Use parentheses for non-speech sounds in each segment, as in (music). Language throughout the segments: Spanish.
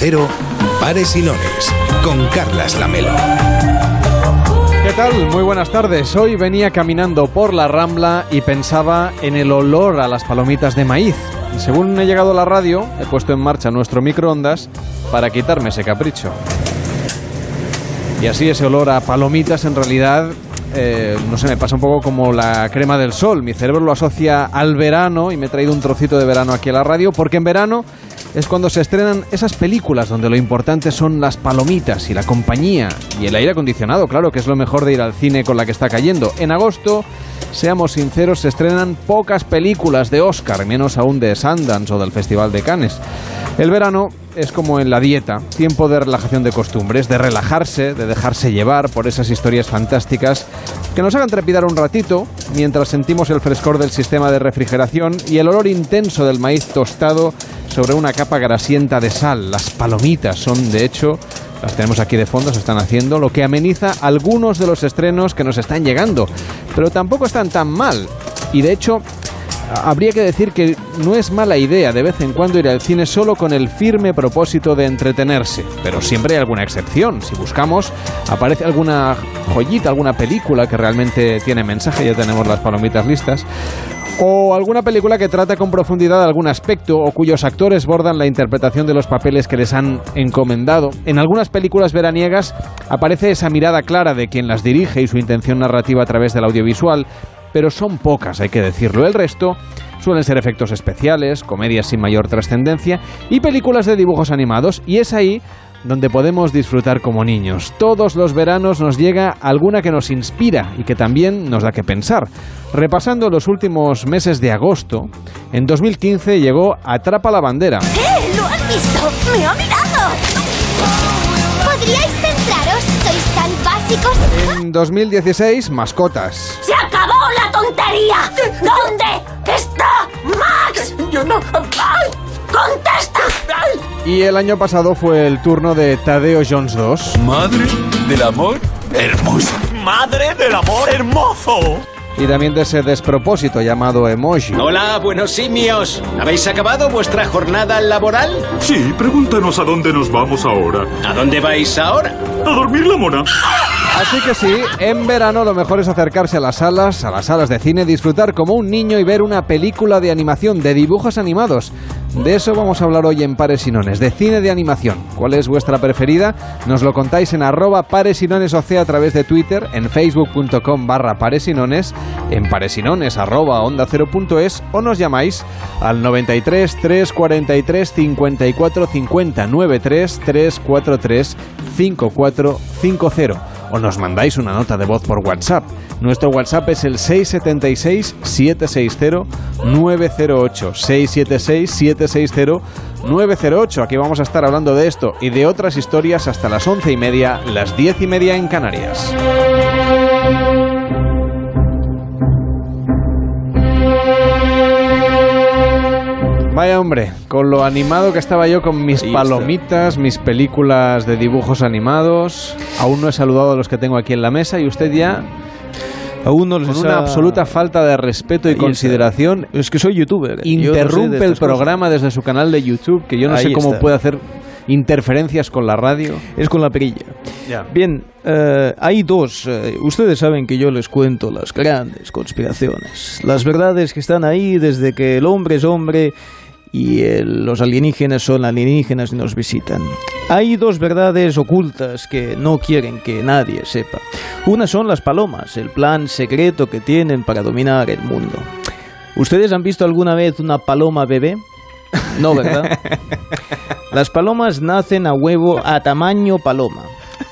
Cero, Pares y Lones, con Carlas Lamelo. ¿Qué tal? Muy buenas tardes. Hoy venía caminando por la Rambla y pensaba en el olor a las palomitas de maíz. Según he llegado a la radio, he puesto en marcha nuestro microondas para quitarme ese capricho. Y así ese olor a palomitas en realidad eh, no sé, me pasa un poco como la crema del sol. Mi cerebro lo asocia al verano y me he traído un trocito de verano aquí a la radio porque en verano es cuando se estrenan esas películas donde lo importante son las palomitas y la compañía y el aire acondicionado, claro, que es lo mejor de ir al cine con la que está cayendo. En agosto, seamos sinceros, se estrenan pocas películas de Oscar, menos aún de Sundance o del Festival de Cannes. El verano es como en la dieta, tiempo de relajación de costumbres, de relajarse, de dejarse llevar por esas historias fantásticas que nos hagan trepidar un ratito mientras sentimos el frescor del sistema de refrigeración y el olor intenso del maíz tostado sobre una capa grasienta de sal. Las palomitas son, de hecho, las tenemos aquí de fondo, se están haciendo, lo que ameniza algunos de los estrenos que nos están llegando. Pero tampoco están tan mal. Y de hecho, habría que decir que no es mala idea de vez en cuando ir al cine solo con el firme propósito de entretenerse, pero siempre hay alguna excepción. Si buscamos, aparece alguna joyita, alguna película que realmente tiene mensaje, ya tenemos las palomitas listas, o alguna película que trata con profundidad algún aspecto o cuyos actores bordan la interpretación de los papeles que les han encomendado. En algunas películas veraniegas aparece esa mirada clara de quien las dirige y su intención narrativa a través del audiovisual, pero son pocas, hay que decirlo. El resto suelen ser efectos especiales, comedias sin mayor trascendencia y películas de dibujos animados, y es ahí donde podemos disfrutar como niños. Todos los veranos nos llega alguna que nos inspira y que también nos da que pensar. Repasando los últimos meses de agosto, en 2015 llegó Atrapa la bandera. ¡Eh! ¿Lo has visto? ¡Me ha mirado! ¿Podríais centraros? ¿Sois tan básicos? En 2016, mascotas. ¡Se acabó la tontería! ¿Dónde está Max? Yo no. ¡Ay! ¡Contesta! ¡Ay! Y el año pasado fue el turno de Tadeo Jones 2. Madre del amor hermoso. ¡Madre del amor hermoso! Y también de ese despropósito llamado emoji. Hola, buenos simios. ¿Habéis acabado vuestra jornada laboral? Sí, pregúntanos a dónde nos vamos ahora. ¿A dónde vais ahora? A dormir la mona. Así que sí, en verano lo mejor es acercarse a las salas, a las salas de cine, disfrutar como un niño y ver una película de animación, de dibujos animados. De eso vamos a hablar hoy en Pares de cine de animación. ¿Cuál es vuestra preferida? Nos lo contáis en arroba pares y a través de Twitter, en facebook.com barra pares y nones, en paresinones arroba onda cero punto es, o nos llamáis al 93 343 54 50 93 343 5450 o nos mandáis una nota de voz por WhatsApp. Nuestro WhatsApp es el 676-760-908. 676-760-908. Aquí vamos a estar hablando de esto y de otras historias hasta las once y media, las diez y media en Canarias. Vaya hombre, con lo animado que estaba yo con mis palomitas, mis películas de dibujos animados. Aún no he saludado a los que tengo aquí en la mesa y usted ya, Aún no les con una ha- absoluta falta de respeto y Ahí está. consideración, Es que soy youtuber. yo no sé de interrumpe el cosas. programa desde su canal de YouTube, que yo no sé cómo está. puede hacer interferencias con la radio. Es con la perilla. Bien, eh, hay dos. eh, ustedes saben que yo les cuento las grandes conspiraciones. Las verdades que están ahí desde que el hombre es hombre y el- los alienígenas son alienígenas y nos visitan. Hay dos verdades ocultas que no quieren que nadie sepa. Una son las palomas, el plan secreto que tienen para dominar el mundo. ¿Ustedes han visto alguna vez una paloma bebé? No, ¿verdad? (laughs) Las palomas nacen a huevo a tamaño paloma.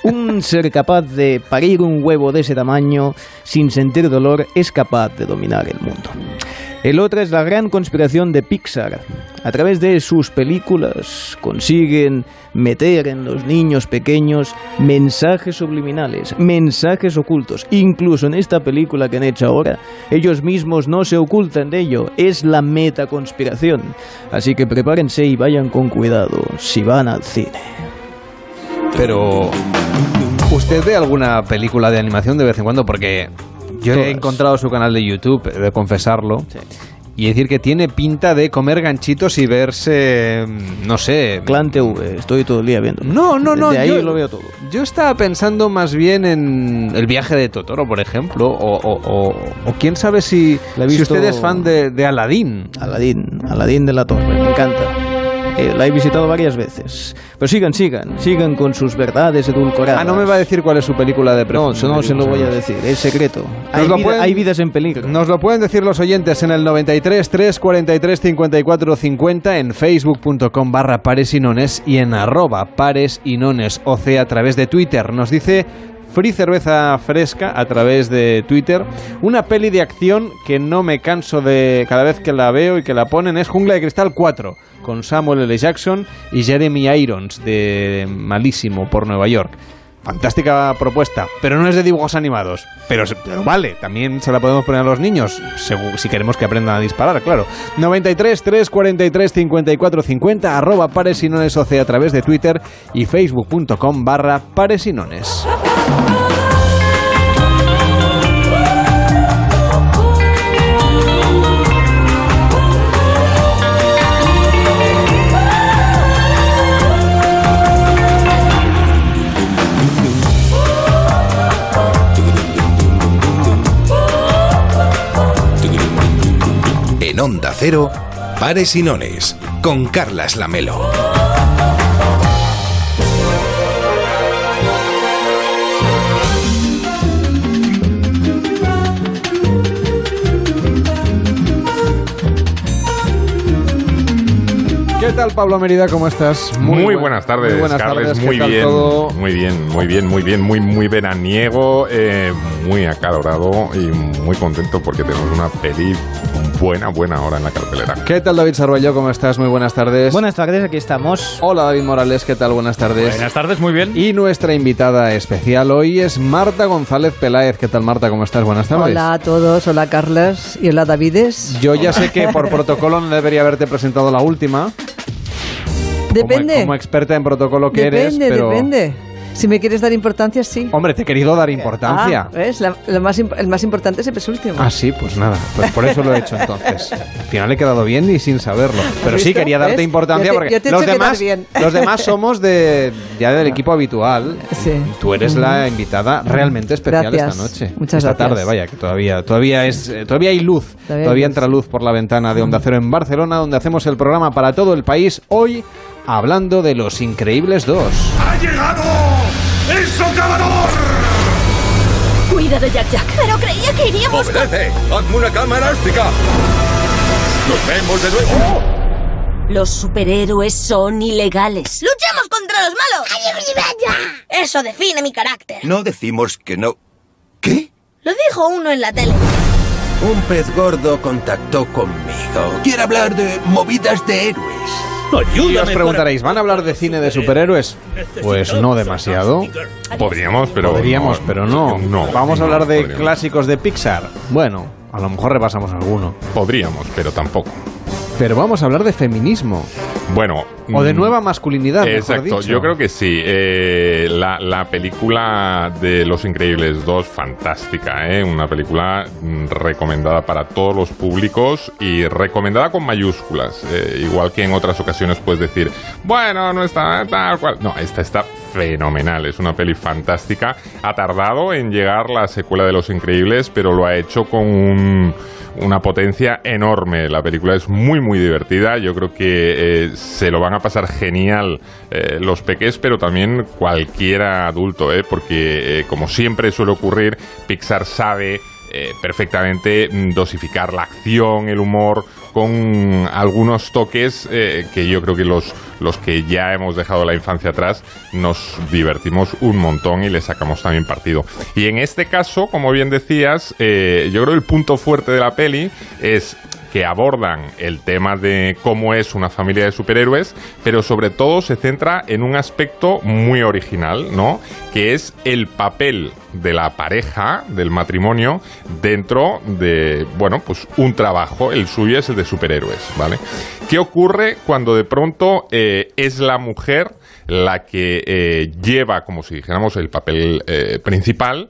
Un ser capaz de parir un huevo de ese tamaño sin sentir dolor es capaz de dominar el mundo. El otro es la gran conspiración de Pixar. A través de sus películas consiguen meter en los niños pequeños mensajes subliminales, mensajes ocultos. Incluso en esta película que han hecho ahora, ellos mismos no se ocultan de ello. Es la metaconspiración. Así que prepárense y vayan con cuidado si van al cine. Pero, ¿usted ve alguna película de animación de vez en cuando? Porque yo he encontrado su canal de YouTube, he de confesarlo. y decir que tiene pinta de comer ganchitos y verse, no sé... Clan TV, estoy todo el día viendo. No, no, no. De ahí yo, lo veo todo. Yo estaba pensando más bien en el viaje de Totoro, por ejemplo, o, o- o- o quién sabe si, si usted es fan de, de Aladdin. Aladín, Aladín de la Torre, me encanta. Eh, la he visitado varias veces. Pero sigan, sigan, sigan con sus verdades edulcoradas. Ah, no me va a decir cuál es su película de No, eso no se lo voy a decir, es secreto. Hay, lo vida- pueden- hay vidas en peligro. Nos lo pueden decir los oyentes en el 93 343 54 50 en facebook.com barra pares y en arroba pares y nones o sea, a través de Twitter. Nos dice Free Cerveza Fresca a través de Twitter. Una peli de acción que no me canso de cada vez que la veo y que la ponen es Jungla de Cristal 4 con Samuel L. Jackson y Jeremy Irons de Malísimo por Nueva York. Fantástica propuesta, pero no es de dibujos animados. Pero, pero vale, también se la podemos poner a los niños, si queremos que aprendan a disparar, claro. 93 343 54 50, arroba pares y nones oce a través de Twitter y facebook.com barra pares y nones. En Onda Cero, Pares y Nones, con Carlas Lamelo. ¿Qué tal, Pablo Merida? ¿Cómo estás? Muy, buen- buenas tardes, muy buenas Carles. tardes, ¿qué muy tal bien, todo? muy bien, muy bien, muy bien, muy muy veraniego, eh, muy acalorado y muy contento porque tenemos una peli buena, buena ahora en la cartelera. ¿Qué tal, David Sarballo? ¿Cómo estás? Muy buenas tardes. Buenas tardes, aquí estamos. Hola, David Morales. ¿Qué tal? Buenas tardes. Buenas tardes, muy bien. Y nuestra invitada especial hoy es Marta González Peláez. ¿Qué tal, Marta? ¿Cómo estás? Buenas tardes. Hola a todos, hola Carlas y hola Davides. Yo ya sé que por (laughs) protocolo no debería haberte presentado la última. Depende. Como, como experta en protocolo que depende, eres, pero... depende. Si me quieres dar importancia, sí. Hombre, te he querido dar importancia. Ah, ¿ves? La- lo más imp- el más importante siempre es el último. Ah, sí, pues nada, pues por eso lo he hecho (laughs) entonces. Al final he quedado bien y sin saberlo. Pero sí quería darte ¿Ves? importancia Yo te- porque yo te he los demás, bien. los demás (laughs) somos de ya del equipo habitual. Sí. Tú eres la invitada realmente especial Gracias. esta noche. Muchas esta gracias. tarde, vaya, que todavía todavía es eh, todavía hay luz. Todavía Todavía, hay luz. entra luz por la ventana de Onda Cero en Barcelona, donde hacemos el programa para todo el país hoy hablando de Los Increíbles 2. ¡Ha llegado! ¡El socavador! Cuidado, Jack Jack. Pero creía que iríamos con... ¡Obedece! ¡Hazme una cama elástica! ¡Nos vemos de nuevo! Los superhéroes son ilegales. ¡Luchamos contra los malos! Eso define mi carácter. No decimos que no. ¿Qué? Lo dijo uno en la tele. Un pez gordo contactó conmigo. Quiere hablar de movidas de héroes. Y os preguntaréis, ¿van a hablar de cine de superhéroes? Pues no demasiado. Podríamos, pero Podríamos, pero no. no Vamos a no hablar de podríamos. clásicos de Pixar. Bueno, a lo mejor repasamos alguno. Podríamos, pero tampoco. Pero vamos a hablar de feminismo. Bueno. O de mm, nueva masculinidad, mejor Exacto, dicho. yo creo que sí. Eh, la, la película de Los Increíbles 2, fantástica, ¿eh? Una película mm, recomendada para todos los públicos y recomendada con mayúsculas. Eh, igual que en otras ocasiones puedes decir, bueno, no está tal cual. No, esta está fenomenal, es una peli fantástica. Ha tardado en llegar la secuela de Los Increíbles, pero lo ha hecho con un- una potencia enorme. La película es muy, muy divertida. Yo creo que eh, se lo van a pasar genial eh, los peques, pero también cualquier adulto, ¿eh? porque eh, como siempre suele ocurrir, Pixar sabe perfectamente dosificar la acción, el humor, con algunos toques eh, que yo creo que los, los que ya hemos dejado la infancia atrás nos divertimos un montón y le sacamos también partido. Y en este caso, como bien decías, eh, yo creo que el punto fuerte de la peli es que abordan el tema de cómo es una familia de superhéroes, pero sobre todo se centra en un aspecto muy original, ¿no? Que es el papel de la pareja, del matrimonio, dentro de, bueno, pues un trabajo, el suyo es el de superhéroes, ¿vale? ¿Qué ocurre cuando de pronto eh, es la mujer la que eh, lleva, como si dijéramos, el papel eh, principal?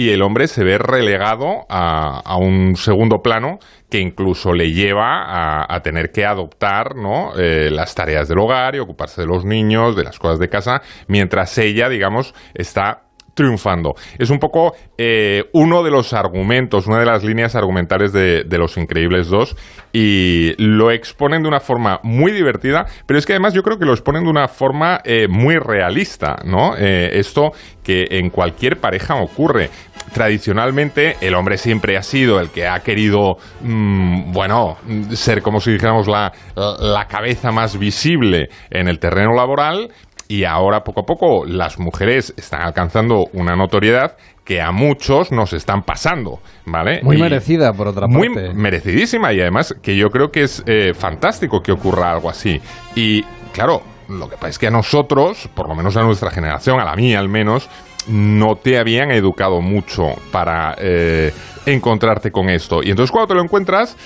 Y el hombre se ve relegado a, un segundo plano que incluso le lleva a, tener que adoptar. Eh, las tareas del hogar y ocuparse de los niños, de las cosas de casa, mientras ella, digamos, está triunfando. Es un poco eh, uno de los argumentos, una de las líneas argumentales de, Los Increíbles 2 y lo exponen de una forma muy divertida, pero es que además yo creo que lo exponen de una forma eh, muy realista, ¿no? Esto que en cualquier pareja ocurre tradicionalmente el hombre siempre ha sido el que ha querido, mmm, bueno, ser como si dijéramos la, la cabeza más visible en el terreno laboral y ahora poco a poco las mujeres están alcanzando una notoriedad que a muchos nos están pasando, ¿vale? Muy Y merecida, por otra muy parte. merecidísima y además que yo creo que es eh, fantástico que ocurra algo así. Y claro, lo que pasa es que a nosotros, por lo menos a nuestra generación, a la mía al menos, no te habían educado mucho para eh, encontrarte con esto. Y entonces cuando te lo encuentras,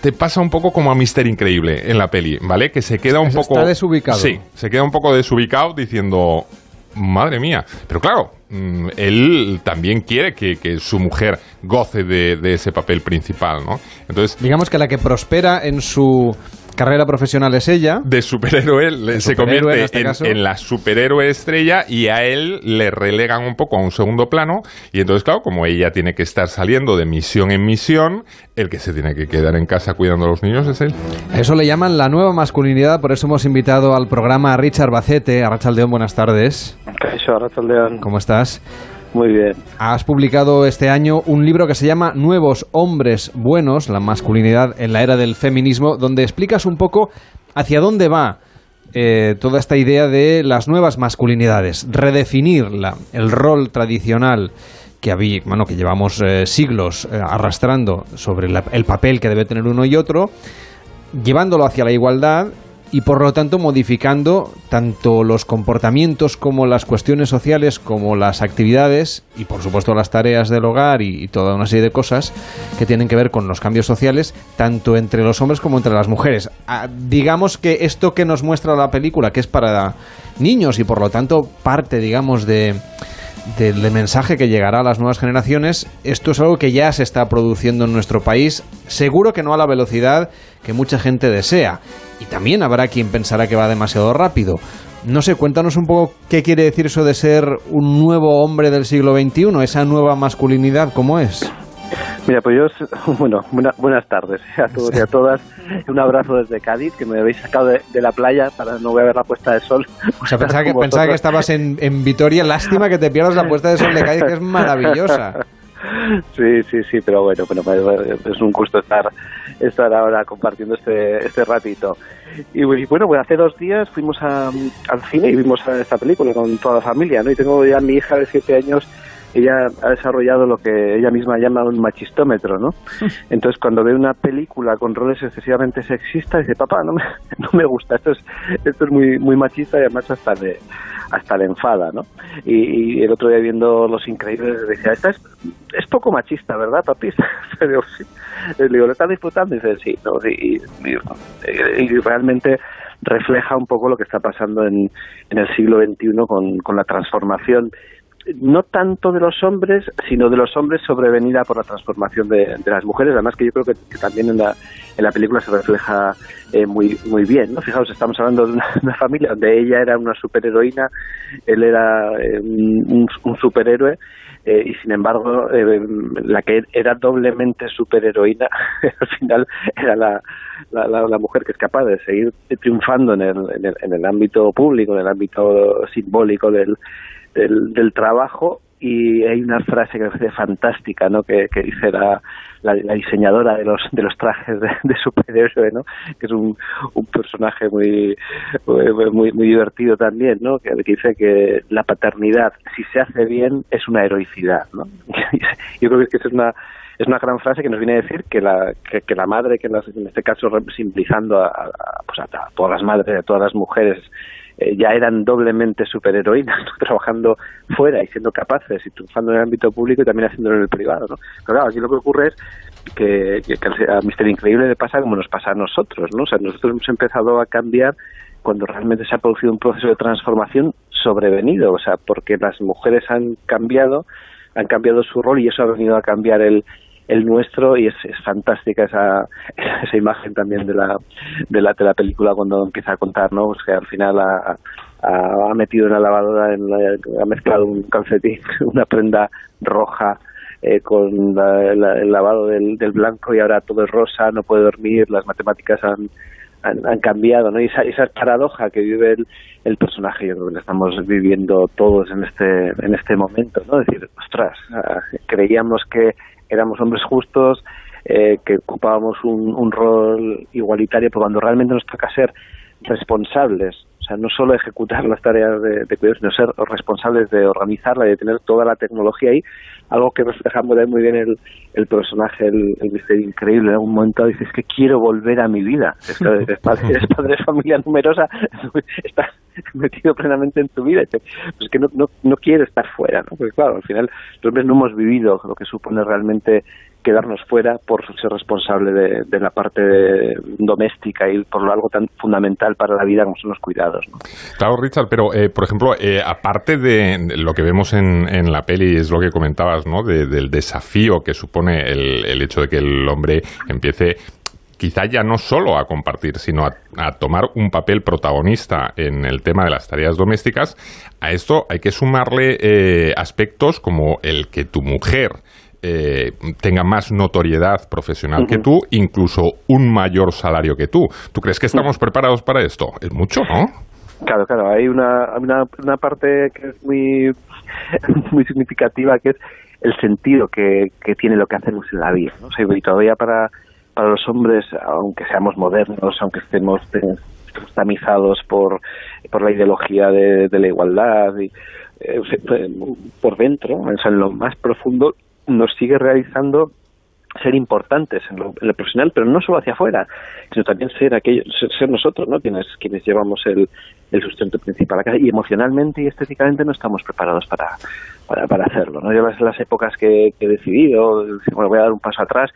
te pasa un poco como a Mister Increíble en la peli, ¿vale? Que se queda un Está poco... desubicado. Sí, se queda un poco desubicado diciendo, madre mía. Pero claro, mm, él también quiere que, que su mujer goce de, de ese papel principal, ¿no? Entonces, Digamos que la que prospera en su carrera profesional es ella. de superhéroe le- se superhéroe, en convierte este en, en la superhéroe estrella y a él le relegan un poco a un segundo plano y entonces claro como ella tiene que estar saliendo de misión en misión el que se tiene que quedar en casa cuidando a los niños es él eso le llaman la nueva masculinidad, por eso hemos invitado al programa a Richard Bacete. A Rachaldeón, buenas tardes. Caixo, Arratsaldeon. ¿Cómo estás? Muy bien. Has publicado este año un libro que se llama Nuevos Hombres Buenos, la masculinidad en la era del feminismo, donde explicas un poco hacia dónde va eh, toda esta idea de las nuevas masculinidades, redefinir la- el rol tradicional que había, bueno, que llevamos eh, siglos eh, arrastrando sobre la- el papel que debe tener uno y otro, llevándolo hacia la igualdad y por lo tanto modificando tanto los comportamientos como las cuestiones sociales como las actividades y por supuesto las tareas del hogar y, toda una serie de cosas que tienen que ver con los cambios sociales tanto entre los hombres como entre las mujeres. Ah, digamos que esto que nos muestra la película que es para niños y por lo tanto parte digamos de del mensaje que llegará a las nuevas generaciones, esto es algo que ya se está produciendo en nuestro país, seguro que no a la velocidad que mucha gente desea. Y también habrá quien pensará que va demasiado rápido. No sé, cuéntanos un poco qué quiere decir eso de ser un nuevo hombre del siglo XXI, esa nueva masculinidad, ¿cómo es? Mira, pues yo, (laughs) bueno, buena- buenas tardes a todos y a todas. Un abrazo desde Cádiz, que me habéis sacado de, de la playa para no voy a ver la puesta de sol. O sea, pensaba que, pensaba que estabas en, en Vitoria. Lástima que te pierdas la puesta de sol de Cádiz, que es maravillosa. (laughs) Sí, sí, sí, pero bueno, bueno, es un gusto estar estar ahora compartiendo este este ratito. Y, y bueno, pues hace dos días fuimos a- al cine y vimos esta película con toda la familia, ¿no? Y tengo ya mi hija de siete años, ella ha desarrollado lo que ella misma llama un machistómetro, ¿no? (laughs) Entonces, cuando ve una película con roles excesivamente sexistas, dice, papá, no me, (laughs) no me gusta, esto es, esto es muy, muy machista y además hasta le, hasta le enfada, ¿no? Y, y el otro día viendo Los Increíbles decía, esta es, es poco machista, ¿verdad, papi? (laughs) Digo, sí. Le digo, ¿lo estás disfrutando? Y dice, sí, ¿no? Y, y- y realmente refleja un poco lo que está pasando en, en el siglo XXI con, con la transformación no tanto de los hombres, sino de los hombres sobrevenida por la transformación de, las mujeres, además que yo creo que, también en la, en la película se refleja eh, muy muy bien, ¿no? Fijaos, estamos hablando de una, familia donde ella era una superheroína, él era eh, un, un superhéroe, eh, y sin embargo eh, la que era doblemente superheroína (laughs) al final era la, la, mujer que es capaz de seguir triunfando en el, en el ámbito público, en el ámbito simbólico del, del, del trabajo y hay una frase que me parece fantástica ¿no? que, dice la, la, la diseñadora de los de los trajes de, de superhéroe ¿no? que es un, un personaje muy, muy muy divertido también ¿no? que, dice que la paternidad si se hace bien es una heroicidad ¿no? (laughs) yo creo que es una es una gran frase que nos viene a decir que la, que, que la madre, que en este caso simbolizando a, pues a, todas las madres, a todas las mujeres, eh, ya eran doblemente superheroínas, ¿no? (laughs) trabajando fuera y siendo capaces y triunfando en el ámbito público y también haciéndolo en el privado. ¿no? Pero claro, aquí lo que ocurre es que- que a Mister Increíble le pasa como nos pasa a nosotros. ¿no? O sea, nosotros hemos empezado a cambiar cuando realmente se ha producido un proceso de transformación sobrevenido, o sea, porque las mujeres han cambiado, han cambiado su rol y eso ha venido a cambiar el, el nuestro y es, es fantástica esa, (laughs) esa imagen también de la, de la de la película cuando empieza a contar ¿no? Pues que al final ha, ha, metido en la lavadora en la- ha mezclado un calcetín (laughs) una prenda roja eh, con la- el lavado del, blanco y ahora todo es rosa no puede dormir las matemáticas han han, han cambiado, ¿no? Y esa, esa paradoja que vive el, el personaje, yo creo que la estamos viviendo todos en este en este momento, ¿no? Es decir, ostras, ah, creíamos que éramos hombres justos, eh, que ocupábamos un, un rol igualitario, pero cuando realmente nos toca ser responsables, o sea, no solo ejecutar las tareas de, de cuidado, sino ser responsables de organizarla y de tener toda la tecnología ahí, algo que refleja muy bien- el, el personaje, el, el misterio increíble. En algún momento dices que quiero volver a mi vida. Es (laughs) padre, de familia numerosa, (laughs) estás metido plenamente en tu vida. Pues que no, no, no quiero estar fuera, ¿no? Porque claro, al final los hombres no hemos vivido lo que supone realmente quedarnos fuera por ser responsable de, la parte doméstica y por algo tan fundamental para la vida como son los cuidados. ¿no? Claro, Richard, pero eh, por ejemplo, eh, aparte de lo que vemos en, en la peli, es lo que comentabas, ¿no? De- del desafío que supone el, hecho de que el hombre empiece quizá ya no solo a compartir, sino a, a tomar un papel protagonista en el tema de las tareas domésticas, a esto hay que sumarle eh, aspectos como el que tu mujer eh, tenga más notoriedad profesional que tú, incluso un mayor salario que tú. ¿Tú crees que estamos preparados para esto? Es mucho, ¿no? Claro, claro, hay una, una, una parte que es muy, (laughs) muy significativa, que es el sentido que, que tiene lo que hacemos en la vida. ¿no? O sea, y todavía para, para los hombres, aunque seamos modernos, aunque estemos, te- estemos tamizados por, por la ideología de, de la igualdad, y, eh, por dentro, o sea, en lo más profundo, nos sigue realizando ser importantes en lo, en profesional, pero no solo hacia afuera, sino también ser aquellos, ser nosotros, ¿no? Quienes, quienes llevamos el, el sustento principal a casa y emocionalmente y estéticamente no estamos preparados para, para, para hacerlo, ¿no? Yo las, las épocas que, que he decidido, bueno, voy a dar un paso atrás,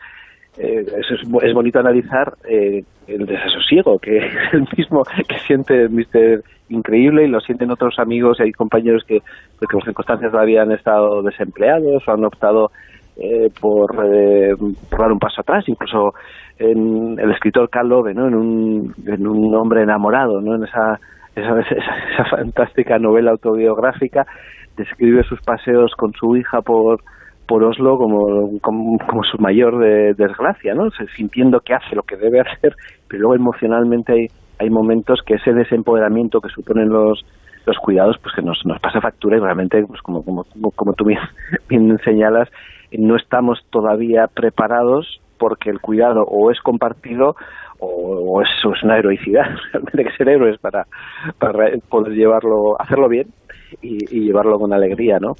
eh, es, bo- es bonito analizar eh, el desasosiego que (laughs) es el mismo que siente Mister Increíble y lo sienten otros amigos y compañeros que, pues, que por circunstancias todavía han estado desempleados o han optado eh, por, eh, por dar un paso atrás, incluso en el escritor Karl Ove, ¿no? en, un, en un hombre enamorado, ¿no? en esa, esa, esa, esa fantástica novela autobiográfica, describe sus paseos con su hija por, por Oslo como, como, su mayor de- desgracia, ¿no? Sintiendo que hace lo que debe hacer, pero luego emocionalmente hay, hay momentos que ese desempoderamiento que suponen los los cuidados pues que nos, nos pasa factura y realmente pues como como, como, tú (laughs) bien, señalas no estamos todavía preparados porque el cuidado o es compartido o, o es una heroicidad (laughs) realmente que ser héroes para, para poder llevarlo hacerlo bien y, y llevarlo con alegría no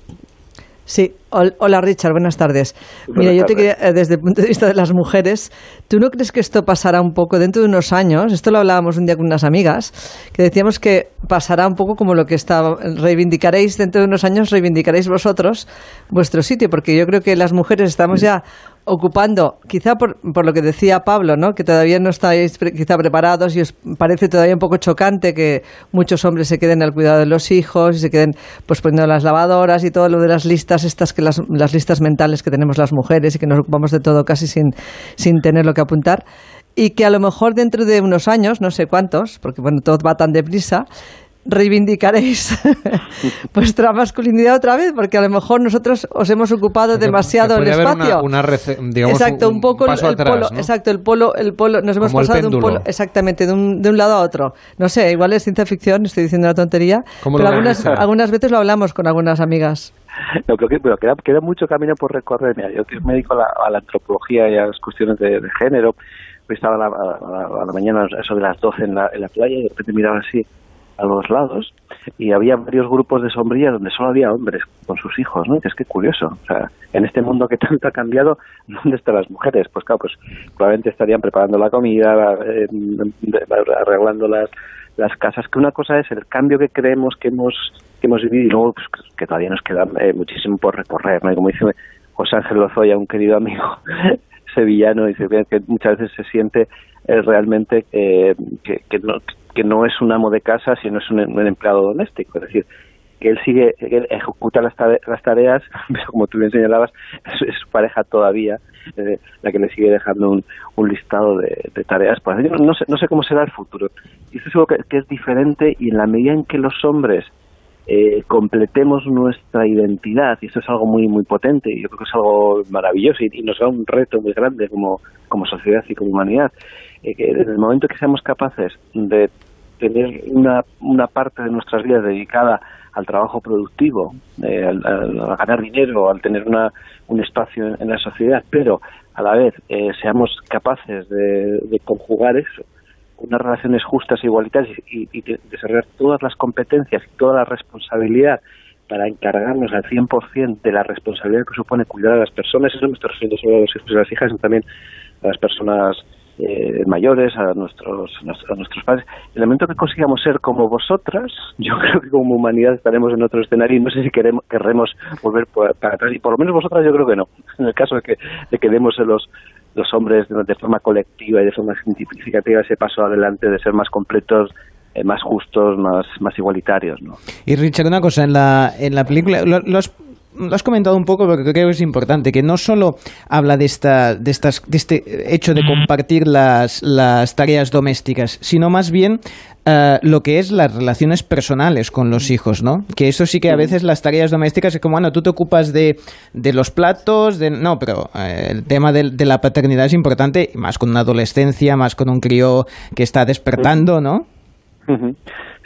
Sí, Hol- hola Richard, buenas tardes. Buenas Mira, yo te quería, eh, desde el punto de vista de las mujeres, ¿tú no crees que esto pasará un poco dentro de unos años? Esto lo hablábamos un día con unas amigas, que decíamos que pasará un poco como lo que está, reivindicaréis dentro de unos años, reivindicaréis vosotros vuestro sitio, porque yo creo que las mujeres estamos ya ocupando, quizá por, por lo que decía Pablo, ¿no? que todavía no estáis pre- quizá preparados y os parece todavía un poco chocante que muchos hombres se queden al cuidado de los hijos y se queden pues poniendo las lavadoras y todo lo de las listas estas que las, las listas mentales que tenemos las mujeres y que nos ocupamos de todo casi sin, sin tener lo que apuntar y que a lo mejor dentro de unos años, no sé cuántos, porque bueno, todo va tan deprisa, reivindicaréis (laughs) vuestra masculinidad otra vez, porque a lo mejor nosotros os hemos ocupado demasiado el una- espacio. una rece- digamos, exacto, un- un, poco un el- paso el, atrás, polo, ¿no? exacto, el polo, el polo, nos hemos Como pasado de un polo, exactamente, de un, de un lado a otro. No sé, igual es ciencia ficción, estoy diciendo una tontería, ¿Cómo pero algunas, algunas veces lo hablamos con algunas amigas. No, creo que pero queda, queda mucho camino por recorrer. Mira, yo que me dedico a la, a la antropología y a las cuestiones de, de género, hoy estaba a la, a la- a la mañana, eso de las 12 en la, en la playa, y de repente miraba así a los lados y había varios grupos de sombrillas donde solo había hombres con sus hijos, ¿no? Y dices, qué curioso. O sea, en este mundo que tanto ha cambiado, (laughs) ¿dónde están las mujeres? Pues claro, pues probablemente estarían preparando la comida, eh, arreglando las, las casas, que una cosa es el cambio que creemos que hemos que hemos vivido y luego pues, que todavía nos queda eh, muchísimo por recorrer, ¿no? Como dice José Ángel Lozoya, un querido amigo sevillano, dice que muchas veces se siente eh, realmente eh, que, que, no, que no es un amo de casa, sino es un, un empleado doméstico. Es decir, que él sigue, él ejecuta las, tareas, (laughs) como tú bien señalabas, es, su pareja todavía eh, la que le sigue dejando un, listado de, tareas. Pues yo no sé, no sé cómo será el futuro. Y esto es algo que es diferente y en la medida en que los hombres eh, completemos nuestra identidad, y esto es algo muy muy potente, y yo creo que es algo maravilloso y, nos da un reto muy grande como, como sociedad y como humanidad, eh, que en el momento que seamos capaces de tener una, una parte de nuestras vidas dedicada al trabajo productivo, eh, al, ganar dinero, al tener una, un espacio en, la sociedad, pero a la vez seamos capaces de conjugar eso unas relaciones justas e igualitarias y, desarrollar todas las competencias y toda la responsabilidad para encargarnos al 100% de la responsabilidad que supone cuidar a las personas, eso no me estoy refiriendo solo a los hijos y las hijas, sino también a las personas eh, mayores, a nuestros, a nuestros padres. El momento que consigamos ser como vosotras, yo (laughs) creo que como humanidad estaremos en otro escenario y no sé si queremos, querremos volver para atrás. Y por lo menos vosotras yo creo que no. En el caso de que, de que demos los, los hombres de forma colectiva y de forma significativa ese paso adelante de ser más completos, eh, más justos, más, más igualitarios. ¿no? Y Richard, una cosa, en la, en la película, lo, los lo has comentado un poco porque creo que es importante, que no solo habla de, esta, de, estas, de este hecho de compartir las, las tareas domésticas, sino más bien eh, lo que es las relaciones personales con los hijos, ¿no? Que eso sí que a veces las tareas domésticas es como, bueno, tú te ocupas de, de los platos, de... No, pero eh, el tema de, de, la paternidad es importante, más con una adolescencia, más con un crío que está despertando, ¿no?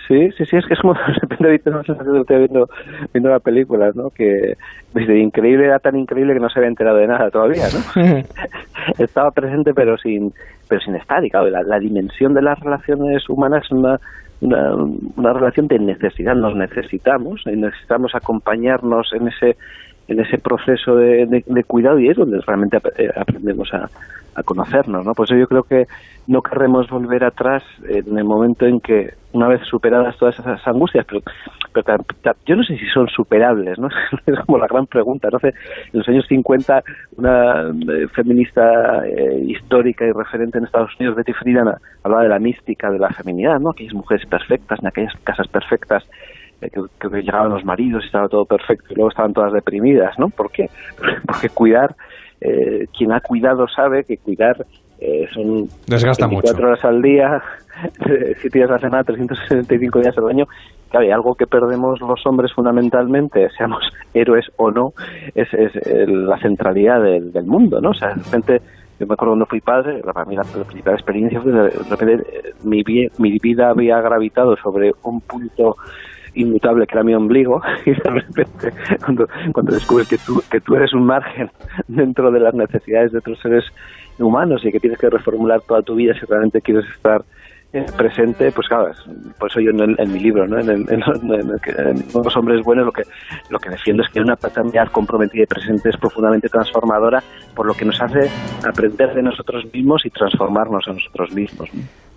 Sí, sí, sí, es que es como (laughs) de repente una sensación de estoy viendo, viendo la película, ¿no? Que desde increíble era tan increíble que no se había enterado de nada todavía, ¿no? (laughs) (laughs) Estaba presente pero sin pero sin estar, y claro, la, la dimensión de las relaciones humanas es una, una, una relación de necesidad, nos necesitamos, y necesitamos acompañarnos en ese en ese proceso de, de, cuidado y es donde realmente eh, aprendemos a, conocernos, ¿no? Por eso yo creo que no querremos volver atrás en el momento en que, una vez superadas todas esas angustias, pero, pero yo no sé si son superables, ¿no? (laughs) Es como la gran pregunta, no en los años 50 una eh, feminista eh, histórica y referente en Estados Unidos, Betty Friedan, hablaba de la mística de la feminidad, ¿no? Aquellas mujeres perfectas, en aquellas casas perfectas, eh, que, que, llegaban los maridos y estaba todo perfecto y luego estaban todas deprimidas, ¿no? ¿Por qué? (laughs) Porque cuidar eh, quien ha cuidado sabe que cuidar eh, son Desgasta 24 horas al día, 7 días a la semana, 365 días al año. Claro, y algo que perdemos los hombres fundamentalmente, seamos (laughs) héroes o no, es, la centralidad del, mundo, ¿no? O sea, de repente, yo me acuerdo cuando fui padre, para mí la, principal experiencia fue de repente eh, mi, mi vida había gravitado sobre un punto inmutable que era mi ombligo (laughs) y de repente cuando, cuando descubres que tú, que tú eres un margen dentro de las necesidades de otros seres humanos y que tienes que reformular toda tu vida si realmente quieres estar eh, presente, pues claro, por eso yo en, mi libro, ¿no? en, Los Hombres Buenos, lo que, lo que defiendo es que una paternidad comprometida y presente es profundamente transformadora, por lo que nos hace aprender de nosotros mismos y transformarnos a nosotros mismos.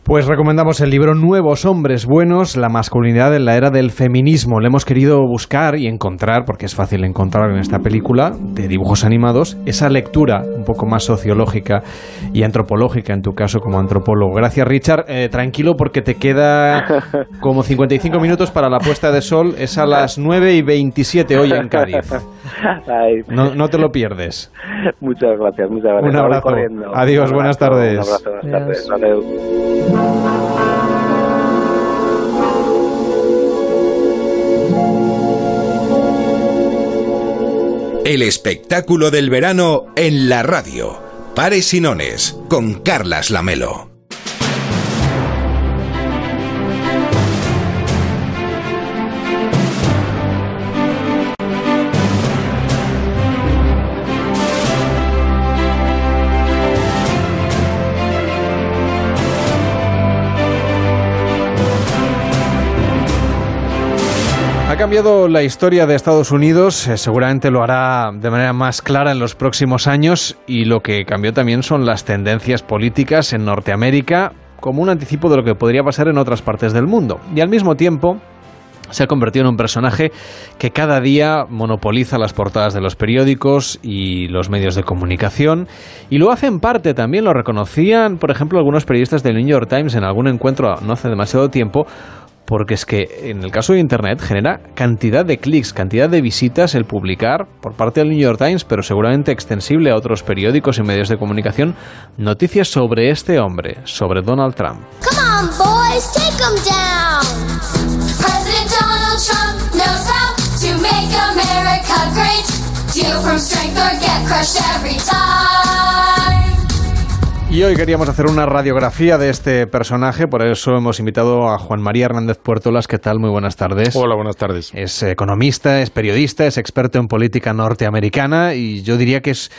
Pues recomendamos el libro Nuevos Hombres Buenos, la masculinidad en la era del feminismo. Le hemos querido buscar y encontrar, porque es fácil encontrar en esta película de dibujos animados, esa lectura un poco más sociológica y antropológica, en tu caso como antropólogo. Gracias Richard. Eh, tranquilo porque te queda (laughs) como 55 minutos para la puesta de sol. Es a las 9 y 27 hoy en Cádiz. No, te lo pierdes. Muchas gracias, muchas gracias. Un abrazo. Adiós, buenas tardes. Un abrazo, buenas tardes. El espectáculo del verano en la radio. Pares y Nones con Carlas Lamelo. Ha cambiado la historia de Estados Unidos, eh, seguramente lo hará de manera más clara en los próximos años y lo que cambió también son las tendencias políticas en Norteamérica como un anticipo de lo que podría pasar en otras partes del mundo. Y al mismo tiempo se ha convertido en un personaje que cada día monopoliza las portadas de los periódicos y los medios de comunicación y lo hace en parte también, lo reconocían por ejemplo algunos periodistas del New York Times en algún encuentro no hace demasiado tiempo porque es que en el caso de Internet genera cantidad de clics, cantidad de visitas el publicar por parte del New York Times, pero seguramente extensible a otros periódicos y medios de comunicación, noticias sobre este hombre, sobre Donald Trump. Come on, boys, take 'em down. President Donald Trump knows how to make America great. Deal from strength or get crushed every time. Y hoy queríamos hacer una radiografía de este personaje, por eso hemos invitado a Juan María Hernández Puertolas. ¿Qué tal? Muy buenas tardes. Hola, buenas tardes. Es economista, es periodista, es experto en política norteamericana y yo diría que es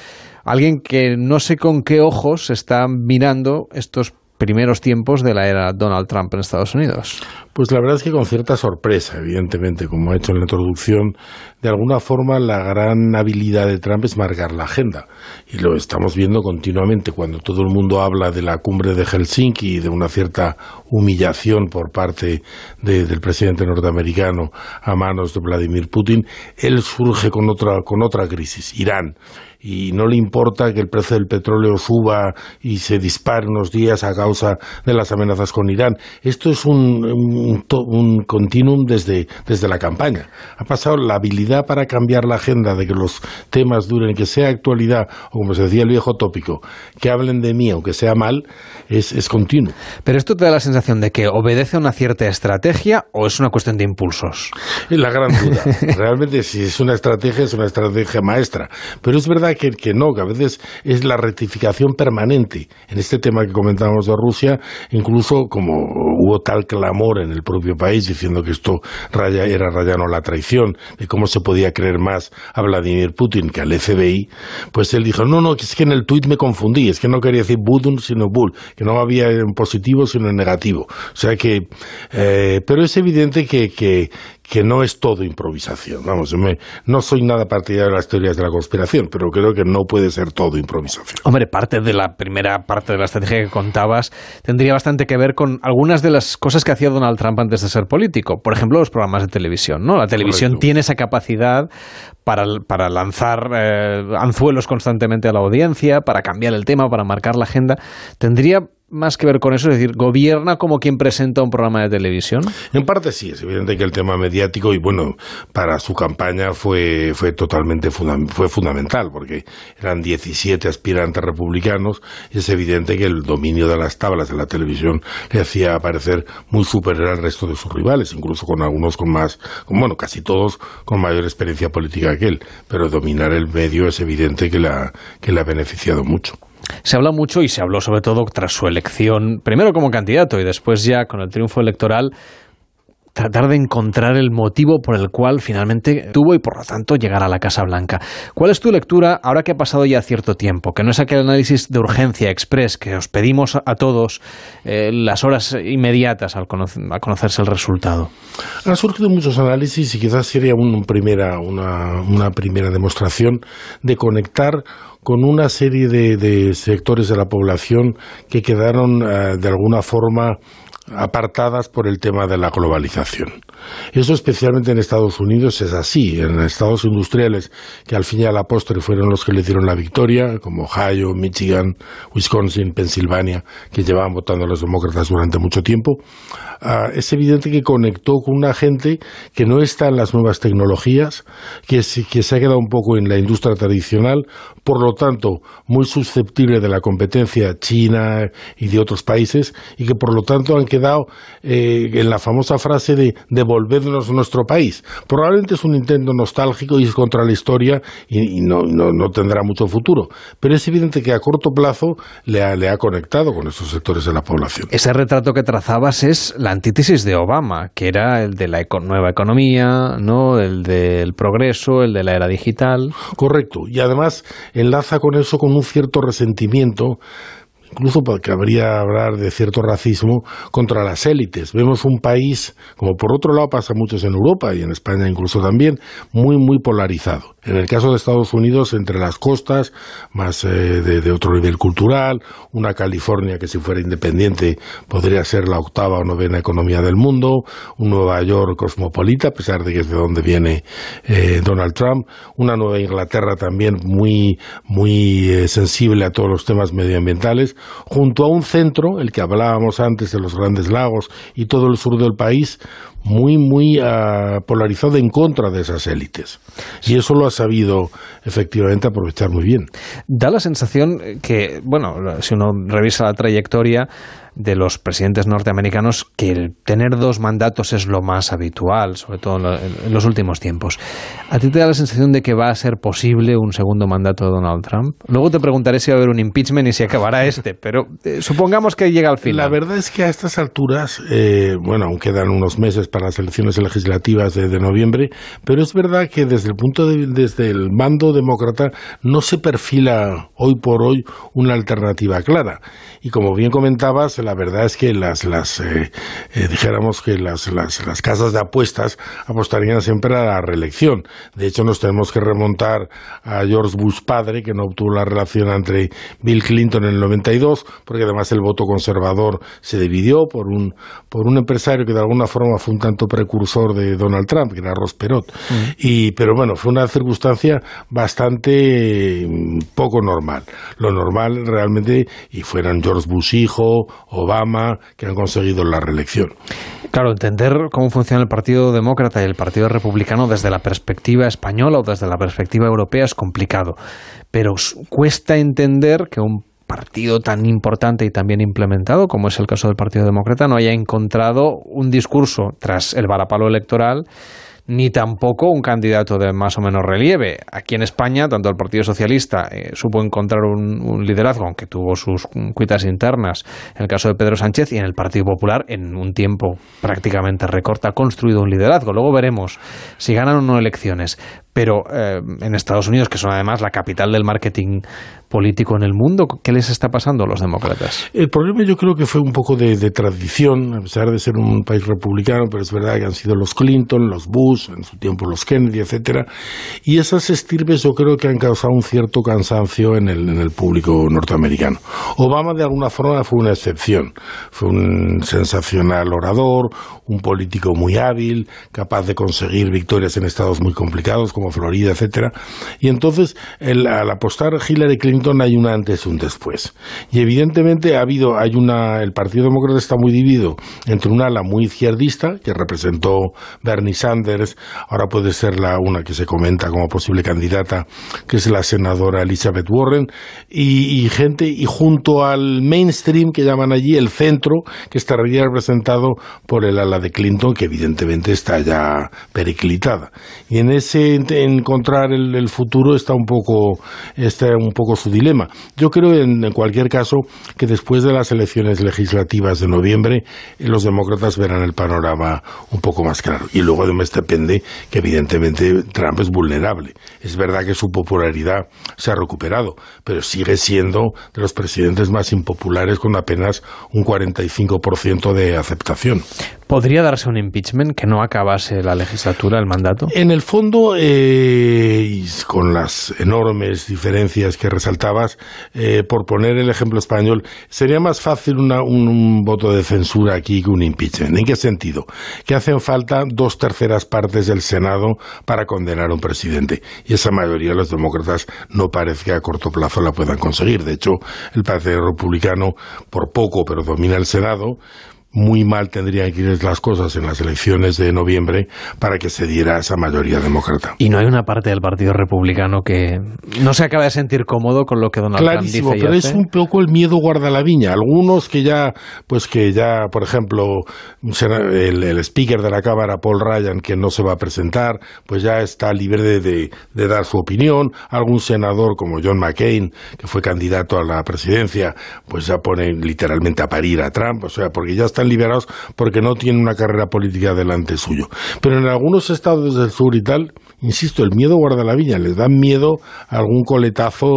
alguien que no sé con qué ojos está mirando estos primeros tiempos de la era Donald Trump en Estados Unidos? Pues la verdad es que con cierta sorpresa, evidentemente, como ha hecho en la introducción, de alguna forma la gran habilidad de Trump es marcar la agenda. Y lo estamos viendo continuamente cuando todo el mundo habla de la cumbre de Helsinki y de una cierta humillación por parte del presidente norteamericano a manos de Vladimir Putin, él surge con otra, con otra crisis, Irán y no le importa que el precio del petróleo suba y se dispare unos días a causa de las amenazas con Irán. Esto es un, un, continuum desde, desde la campaña. Ha pasado la habilidad para cambiar la agenda de que los temas duren, que sea actualidad, o como se decía el viejo tópico, que hablen de mí, aunque sea mal, es, es continuo. Pero esto te da la sensación de que obedece a una cierta estrategia o es una cuestión de impulsos. Es la gran duda. (laughs) Realmente, si es una estrategia, es una estrategia maestra. Pero es verdad que, no, que a veces es la rectificación permanente. En este tema que comentábamos de Rusia, incluso como hubo tal clamor en el propio país diciendo que esto raya, era rayano la traición, de cómo se podía creer más a Vladimir Putin que al FBI, pues él dijo, no, no, es que en el tuit me confundí, es que no quería decir Budun sino Bull, que no había en positivo sino en negativo. O sea que, eh, pero es evidente que, que, que no es todo improvisación. Vamos, no soy nada partidario de las teorías de la conspiración, pero creo que no puede ser todo improvisación. Hombre, parte de la primera parte de la estrategia que contabas tendría bastante que ver con algunas de las cosas que hacía Donald Trump antes de ser político. Por ejemplo, los programas de televisión. ¿no? La televisión tiene esa capacidad para, para lanzar eh, anzuelos constantemente a la audiencia, para cambiar el tema, para marcar la agenda. Tendría más que ver con eso? Es decir, ¿gobierna como quien presenta un programa de televisión? En parte sí, es evidente que el tema mediático, y bueno, para su campaña fue, fue totalmente fue fundamental, porque eran 17 aspirantes republicanos, y es evidente que el dominio de las tablas de la televisión le hacía parecer muy superior al resto de sus rivales, incluso con algunos con más, bueno, casi todos con mayor experiencia política pero dominar el medio es evidente que que le ha beneficiado mucho. Se habla mucho y se habló sobre todo tras su elección, primero como candidato y después ya con el triunfo electoral, tratar de encontrar el motivo por el cual finalmente tuvo y por lo tanto llegar a la Casa Blanca. ¿Cuál es tu lectura ahora que ha pasado ya cierto tiempo? Que no es aquel análisis de urgencia express que os pedimos a todos eh, las horas inmediatas al a conocerse el resultado. Han surgido muchos análisis y quizás sería primera, una, una primera demostración de conectar con una serie de, sectores de la población que quedaron eh, de alguna forma apartadas por el tema de la globalización. Eso especialmente en Estados Unidos es así. En estados industriales que al fin y la fueron los que le dieron la victoria, como Ohio, Michigan, Wisconsin, Pensilvania, que llevaban votando a los demócratas durante mucho tiempo, ah, es evidente que conectó con una gente que no está en las nuevas tecnologías, que se ha quedado un poco en la industria tradicional, por lo tanto muy susceptible de la competencia china y de otros países, y que por lo tanto han quedado eh, en la famosa frase de devolvernos nuestro país. Probablemente es un intento nostálgico y es contra la historia y, no, no, tendrá mucho futuro. Pero es evidente que a corto plazo le ha, le ha conectado con esos sectores de la población. Ese retrato que trazabas es la antítesis de Obama, que era el de la nueva economía, ¿no? el del progreso, el de la era digital. Correcto. Y además enlaza con eso con un cierto resentimiento incluso porque habría hablar de cierto racismo contra las élites. Vemos un país, como por otro lado pasa muchos en Europa y en España incluso también, muy, muy polarizado. En el caso de Estados Unidos, entre las costas, más eh, de, otro nivel cultural, una California que si fuera independiente podría ser la octava o novena economía del mundo, un Nueva York cosmopolita, a pesar de que es de donde viene eh, Donald Trump, una Nueva Inglaterra también muy, muy eh, sensible a todos los temas medioambientales, junto a un centro, el que hablábamos antes de los grandes lagos y todo el sur del país, muy, muy ah, polarizado en contra de esas élites. Y eso lo ha sabido efectivamente aprovechar muy bien. Da la sensación que, bueno, si uno revisa la trayectoria, de los presidentes norteamericanos que el tener dos mandatos es lo más habitual, sobre todo en los últimos tiempos. ¿A ti te da la sensación de que va a ser posible un segundo mandato de Donald Trump? Luego te preguntaré si va a haber un impeachment y si acabará este, pero eh, supongamos que llega al final. La verdad es que a estas alturas, eh, bueno, aún quedan unos meses para las elecciones legislativas de, noviembre, pero es verdad que desde el punto de desde el mando demócrata no se perfila hoy por hoy una alternativa clara. Y como bien comentabas, la verdad es que las, las eh, eh, dijéramos que las, las, las, casas de apuestas apostarían siempre a la reelección. De hecho, nos tenemos que remontar a George Bush padre, que no obtuvo la relación entre Bill Clinton en el 92, porque además el voto conservador se dividió por un, por un empresario que de alguna forma fue un tanto precursor de Donald Trump, que era Ross Perot. Mm. Y, pero bueno, fue una circunstancia bastante mm, poco normal. Lo normal realmente, y fueran George Bush hijo, Obama, que han conseguido la reelección. Claro, entender cómo funciona el Partido Demócrata y el Partido Republicano desde la perspectiva española o desde la perspectiva europea es complicado, pero cuesta entender que un partido tan importante y tan bien implementado como es el caso del Partido Demócrata no haya encontrado un discurso tras el varapalo electoral ni tampoco un candidato de más o menos relieve. Aquí en España, tanto el Partido Socialista eh, supo encontrar un, liderazgo, aunque tuvo sus cuitas internas, en el caso de Pedro Sánchez, y en el Partido Popular, en un tiempo prácticamente recorta, ha construido un liderazgo. Luego veremos si ganan o no elecciones pero eh, en Estados Unidos, que son además la capital del marketing político en el mundo, ¿qué les está pasando a los demócratas? El problema yo creo que fue un poco de, tradición, a pesar de ser un país republicano, pero es verdad que han sido los Clinton, los Bush, en su tiempo los Kennedy, etcétera, y esas estirpes yo creo que han causado un cierto cansancio en el, en el público norteamericano. Obama de alguna forma fue una excepción, fue un sensacional orador, un político muy hábil, capaz de conseguir victorias en estados muy complicados como Florida, etcétera. Y entonces, al apostar Hillary Clinton hay un antes y un después. Y evidentemente ha habido, hay una, el Partido Demócrata está muy dividido entre una ala muy izquierdista, que representó Bernie Sanders, ahora puede ser la una que se comenta como posible candidata, que es la senadora Elizabeth Warren, y, gente, y junto al mainstream que llaman allí el centro, que estaría representado por el ala de Clinton, que evidentemente está ya periclitada. Y en ese encontrar el, futuro está un poco está un poco su dilema. Yo creo en, en, cualquier caso que después de las elecciones legislativas de noviembre eh, los demócratas verán el panorama un poco más claro y luego además depende que evidentemente Trump es vulnerable. Es verdad que su popularidad se ha recuperado, pero sigue siendo de los presidentes más impopulares con apenas un 45% de aceptación. ¿Podría darse un impeachment que no acabase la legislatura, el mandato? En el fondo, eh, con las enormes diferencias que resaltabas, eh, por poner el ejemplo español, sería más fácil un, voto de censura aquí que un impeachment. ¿En qué sentido? Que hacen falta dos terceras partes del Senado para condenar a un presidente. Y esa mayoría los demócratas no parece que a corto plazo la puedan conseguir. De hecho, el Partido Republicano, por poco, pero domina el Senado muy mal tendrían que ir las cosas en las elecciones de noviembre para que se diera esa mayoría demócrata. Y no hay una parte del Partido Republicano que no se acaba de sentir cómodo con lo que Donald Trump dice pero es un poco el miedo guarda la viña. Algunos que ya, pues que ya, por ejemplo, el, el speaker de la Cámara, Paul Ryan, que no se va a presentar, pues ya está libre de, de dar su opinión. Algún senador como John McCain, que fue candidato a la presidencia, pues ya pone literalmente a parir a Trump, o sea, porque ya están liberados porque no tienen una carrera política delante suyo. Pero en algunos estados del sur y tal, insisto, el miedo guarda la viña, les dan miedo a algún coletazo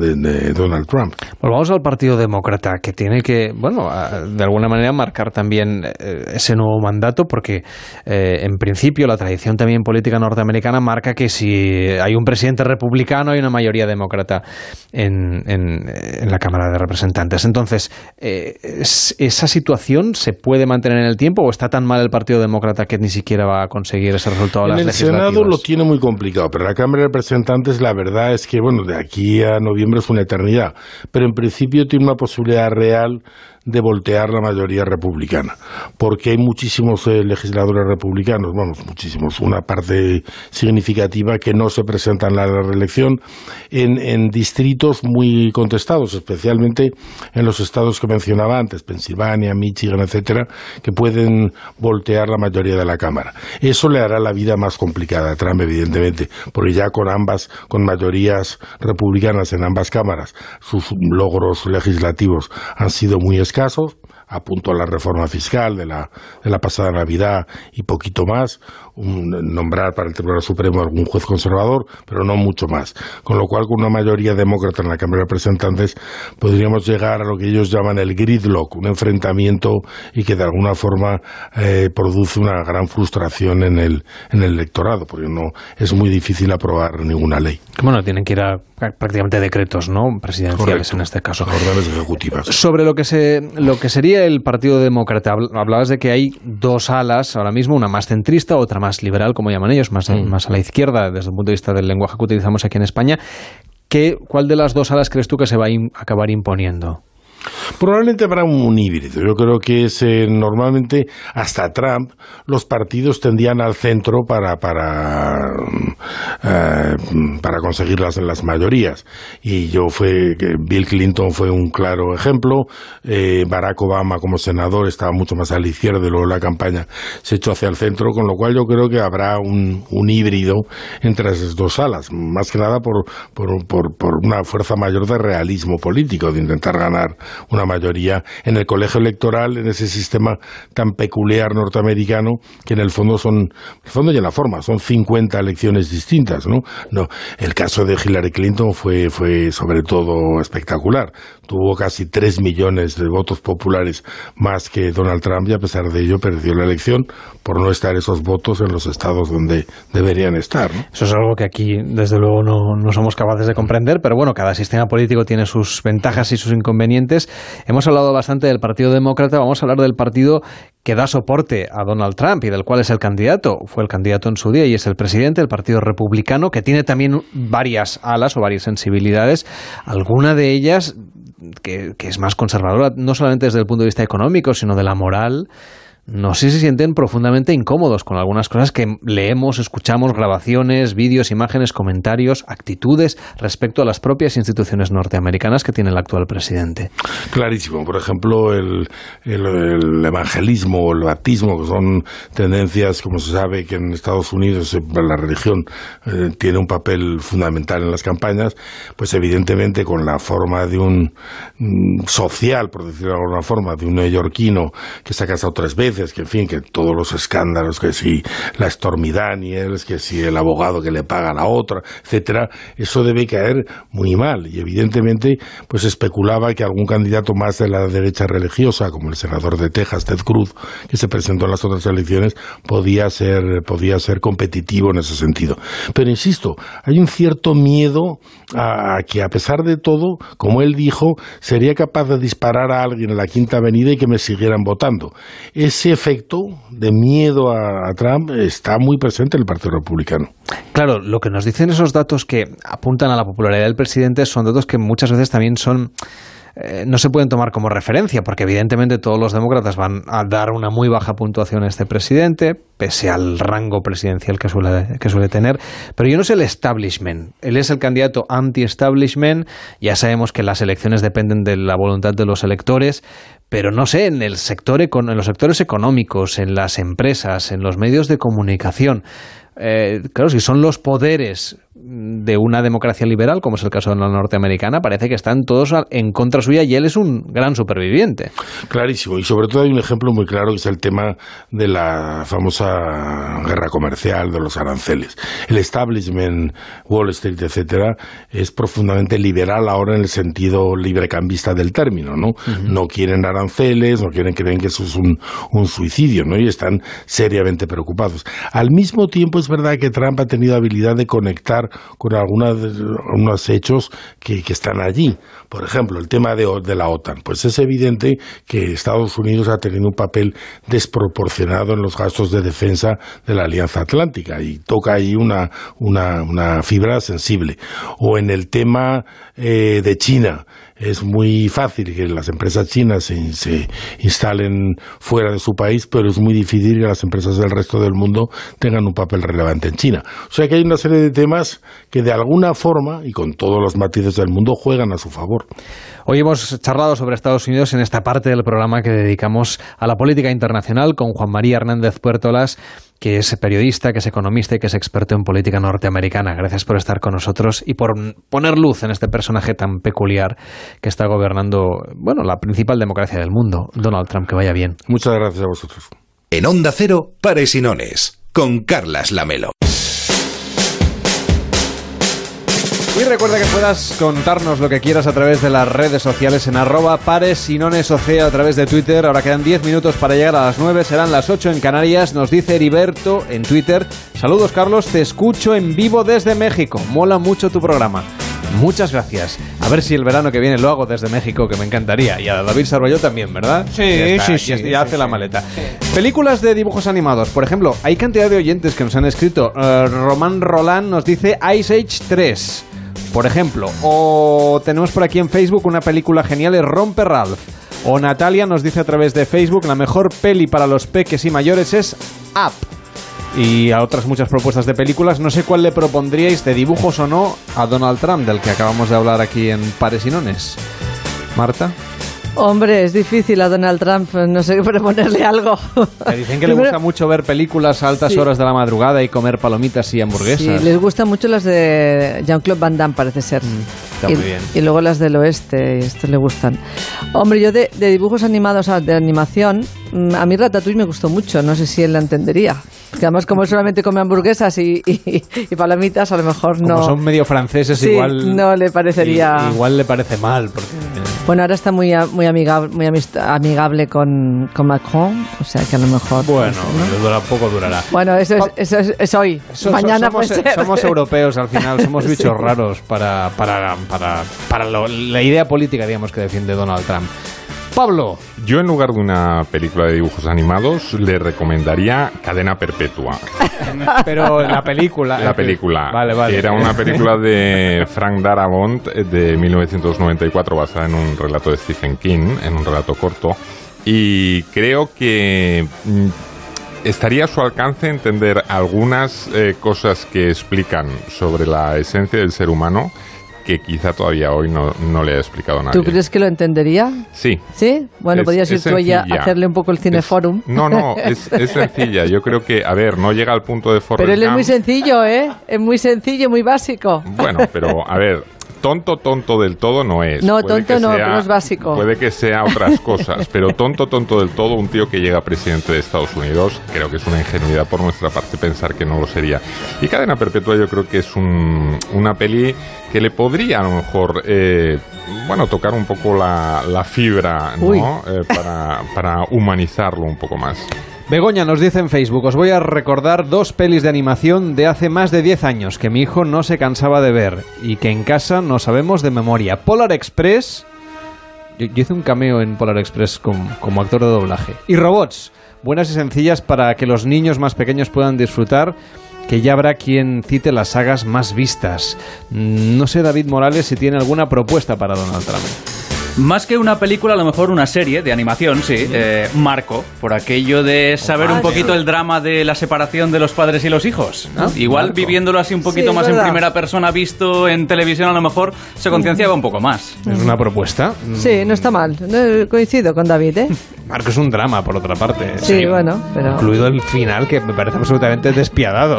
de, Donald Trump. Volvamos al Partido Demócrata, que tiene que, bueno, de alguna manera marcar también eh, ese nuevo mandato, porque eh, en principio la tradición también política norteamericana marca que si hay un presidente republicano hay una mayoría demócrata en, en, la Cámara de Representantes. Entonces, eh, esa situación se puede mantener en el tiempo o está tan mal el Partido Demócrata que ni siquiera va a conseguir ese resultado? En el Senado lo tiene muy complicado, pero la Cámara de Representantes la verdad es que, bueno, de aquí a noviembre es una eternidad, pero en principio tiene una posibilidad real de voltear la mayoría republicana, porque hay muchísimos eh, legisladores republicanos, bueno, muchísimos, una parte significativa que no se presentan a la reelección en, en distritos muy contestados, especialmente en los estados que mencionaba antes, Pensilvania, Michigan, etcétera, que pueden voltear la mayoría de la Cámara. Eso le hará la vida más complicada a Trump, evidentemente, porque ya con ambas, con mayorías republicanas en ambas cámaras, sus logros legislativos han sido muy escasos, apunto a la reforma fiscal de la, de la pasada Navidad y poquito más, un, nombrar para el Tribunal Supremo algún juez conservador, pero no mucho más. Con lo cual, con una mayoría demócrata en la Cámara de Representantes, podríamos llegar a lo que ellos llaman el gridlock, un enfrentamiento y que de alguna forma eh, produce una gran frustración en el, en el electorado, porque no es muy difícil aprobar ninguna ley. Bueno, tienen que ir a prácticamente decretos, ¿no? Presidenciales Correcto. en este caso. Órdenes ejecutivas. Sobre lo que se lo que sería el Partido Demócrata, habl- hablabas de que hay dos alas ahora mismo, una más centrista, otra más liberal, como llaman ellos, más, más a la izquierda, desde el punto de vista del lenguaje que utilizamos aquí en España. ¿Qué, ¿Cuál de las dos alas crees tú que se va a im- acabar imponiendo? Probablemente habrá un híbrido. Yo creo que es eh, normalmente hasta Trump los partidos tendían al centro para para mm, eh, para conseguir las, las mayorías. Y yo fue Bill Clinton fue un claro ejemplo. Eh, Barack Obama como senador estaba mucho más a la izquierda y luego la campaña se echó hacia el centro, con lo cual yo creo que habrá un, un híbrido entre esas dos alas, más que nada por, por, por, por una fuerza mayor de realismo político, de intentar ganar una mayoría en el colegio electoral, en ese sistema tan peculiar norteamericano, que en el fondo son, el fondo y en la forma, son 50 elecciones distintas, ¿no? No, el caso de Hillary Clinton fue, fue sobre todo espectacular. Tuvo casi 3 millones de votos populares más que Donald Trump y a pesar de ello perdió la elección por no estar esos votos en los estados donde deberían estar, ¿no? Eso es algo que aquí, desde luego, no, no somos capaces de comprender, pero bueno, cada sistema político tiene sus ventajas y sus inconvenientes. Hemos hablado bastante del Partido Demócrata, vamos a hablar del partido que da soporte a Donald Trump y del cual es el candidato, fue el candidato en su día y es el presidente, el Partido Republicano, que tiene también varias alas o varias sensibilidades, alguna de ellas que, que es más conservadora, no solamente desde el punto de vista económico, sino de la moral no sé si se sienten profundamente incómodos con algunas cosas que leemos, escuchamos, grabaciones, vídeos, imágenes, comentarios, actitudes respecto a las propias instituciones norteamericanas que tiene el actual presidente. Clarísimo. Por ejemplo, el, el, el evangelismo o el bautismo, que son tendencias, como se sabe, que en Estados Unidos eh, la religión eh, tiene un papel fundamental en las campañas, pues evidentemente con la forma de un mm, social, por decirlo de alguna forma, de un neoyorquino que se ha casado tres veces, que en fin, que todos los escándalos, que si la Stormy Daniels, que si el abogado que le paga a la otra, etcétera, eso debe caer muy mal. Y evidentemente, pues especulaba que algún candidato más de la derecha religiosa, como el senador de Texas, Ted Cruz, que se presentó en las otras elecciones, podía ser, podía ser competitivo en ese sentido. Pero insisto, hay un cierto miedo a, que a pesar de todo, como él dijo, sería capaz de disparar a alguien en la Quinta Avenida y que me siguieran votando. Ese efecto de miedo a, Trump está muy presente en el Partido Republicano. Claro, lo que nos dicen esos datos que apuntan a la popularidad del presidente son datos que muchas veces también son eh, no se pueden tomar como referencia, porque evidentemente todos los demócratas van a dar una muy baja puntuación a este presidente, pese al rango presidencial que suele, que suele tener. Pero yo no sé el establishment. Él es el candidato anti-establishment. Ya sabemos que las elecciones dependen de la voluntad de los electores, pero no sé, en el sector en los sectores económicos, en las empresas, en los medios de comunicación. Eh, claro, si son los poderes de una democracia liberal, como es el caso de la norteamericana, parece que están todos en contra suya y él es un gran superviviente. Clarísimo, y sobre todo hay un ejemplo muy claro que es el tema de la famosa guerra comercial, de los aranceles. El establishment, Wall Street, etcétera, es profundamente liberal ahora en el sentido librecambista del término, ¿no? No quieren aranceles, no quieren, creen que eso es un, un suicidio, ¿no? Y están seriamente preocupados. Al mismo tiempo es verdad que Trump ha tenido habilidad de conectar con algunas, unos hechos que, que están allí. Por ejemplo, el tema de, de la OTAN. Pues es evidente que Estados Unidos ha tenido un papel desproporcionado en los gastos de defensa de la Alianza Atlántica y toca ahí una, una, una fibra sensible. O en el tema eh, de China es muy fácil que las empresas chinas se, instalen fuera de su país, pero es muy difícil que las empresas del resto del mundo tengan un papel relevante en China. O sea que hay una serie de temas que de alguna forma, y con todos los matices del mundo, juegan a su favor. Hoy hemos charlado sobre Estados Unidos en esta parte del programa que dedicamos a la política internacional con Juan María Hernández Puertolas que es periodista, que es economista y que es experto en política norteamericana. Gracias por estar con nosotros y por poner luz en este personaje tan peculiar que está gobernando, bueno, la principal democracia del mundo, Donald Trump. Que vaya bien. Muchas gracias a vosotros. En Onda Cero, Pares y Nones, con Carlas Lamelo. Y recuerda que puedas contarnos lo que quieras a través de las redes sociales en arroba pares y a través de Twitter. Ahora quedan 10 minutos para llegar a las 9, serán las 8 en Canarias. Nos dice Heriberto en Twitter. Saludos Carlos, te escucho en vivo desde México. Mola mucho tu programa. Muchas gracias. A ver si el verano que viene lo hago desde México, que me encantaría. Y a David Sarroyo también, ¿verdad? Sí, está, sí, sí, Ya sí, hace la sí. maleta. Películas de dibujos animados. Por ejemplo, hay cantidad de oyentes que nos han escrito. Eh, Román Roland nos dice Ice Age 3. Por ejemplo, o tenemos por aquí en Facebook una película genial, es Romper Ralph. O Natalia nos dice a través de Facebook, la mejor peli para los peques y mayores es Up. Y a otras muchas propuestas de películas, no sé cuál le propondríais de dibujos o no a Donald Trump, del que acabamos de hablar aquí en Pares y Nones. Marta, Hombre, es difícil a Donald Trump, no sé, (laughs) proponerle algo. me dicen que le gusta mucho ver películas a altas Sí. horas de la madrugada y comer palomitas y hamburguesas. Sí, les gustan mucho las de Jean-Claude Van Damme, parece ser. Mm, está y, muy bien. y luego las del oeste, y estos le gustan. Hombre, yo de, de dibujos animados, o sea, de animación, mm, a mí Ratatouille me gustó mucho, no sé si él la entendería. Porque además, como él solamente come hamburguesas y, y- y palomitas, a lo mejor Como no. son medio franceses, Sí, igual. no le parecería- Igual le parece mal, porque. Bueno, ahora está muy, muy, amigable, muy amigable con, con Macron, o sea que a lo mejor. Bueno, ¿no? poco durará. Bueno, eso es, eso es, es hoy. So- so- Mañana somos, puede ser. somos europeos al final, somos (laughs) Sí. bichos raros para, para, para, para lo- la idea política, digamos, que defiende Donald Trump. Pablo, Yo en lugar de una película de dibujos animados le recomendaría Cadena Perpetua. (laughs) pero la película. La película. Vale, vale. Era una película de Frank Darabont de 1994 basada en un relato de Stephen King, en un relato corto. Y creo que mm, estaría a su alcance entender algunas eh, cosas que explican sobre la esencia del ser humano que quizá todavía hoy no, no le ha explicado a nadie. ¿Tú crees que lo entendería? Sí. ¿Sí? Bueno, Es- podrías ir tú allá a hacerle un poco el cineforum. No, no, es, es sencilla. Yo creo que, a ver, no llega al punto de Forrest Pero él es muy sencillo, ¿eh? Es muy sencillo, muy básico. Bueno, pero a ver, tonto, tonto del todo no es. No, Puede tonto no, sea- pero es básico. Puede que sea otras (laughs) cosas, pero tonto, tonto del todo, un tío que llega presidente de Estados Unidos, creo que es una ingenuidad por nuestra parte pensar que no lo sería. Y Cadena Perpetua yo creo que es un- una peli que le podría a lo mejor, eh, bueno, tocar un poco la, la fibra. ¿no? Eh, para, para humanizarlo un poco más. Begoña nos dice en Facebook, os voy a recordar dos pelis de animación de hace más de 10 años que mi hijo no se cansaba de ver y que en casa no sabemos de memoria. Polar Express, yo, hice un cameo en Polar Express com- como actor de doblaje. Y Robots, buenas y sencillas para que los niños más pequeños puedan disfrutar, que ya habrá quien cite las sagas más vistas. No sé David Morales si tiene alguna propuesta para Donald Trump. Más que una película, a lo mejor una serie de animación, sí. eh, Marco, por aquello de saber un poquito sí. el drama de la separación de los padres y los hijos. ¿no? Igual Marco. viviéndolo así un poquito Sí, más en primera persona, visto en televisión, a lo mejor se concienciaba un poco más. ¿Es una propuesta? Sí, no está mal. No, coincido con David, ¿eh? (laughs) Marco es un drama, por otra parte. Sí, bueno, pero... Incluido el final, que me parece absolutamente despiadado.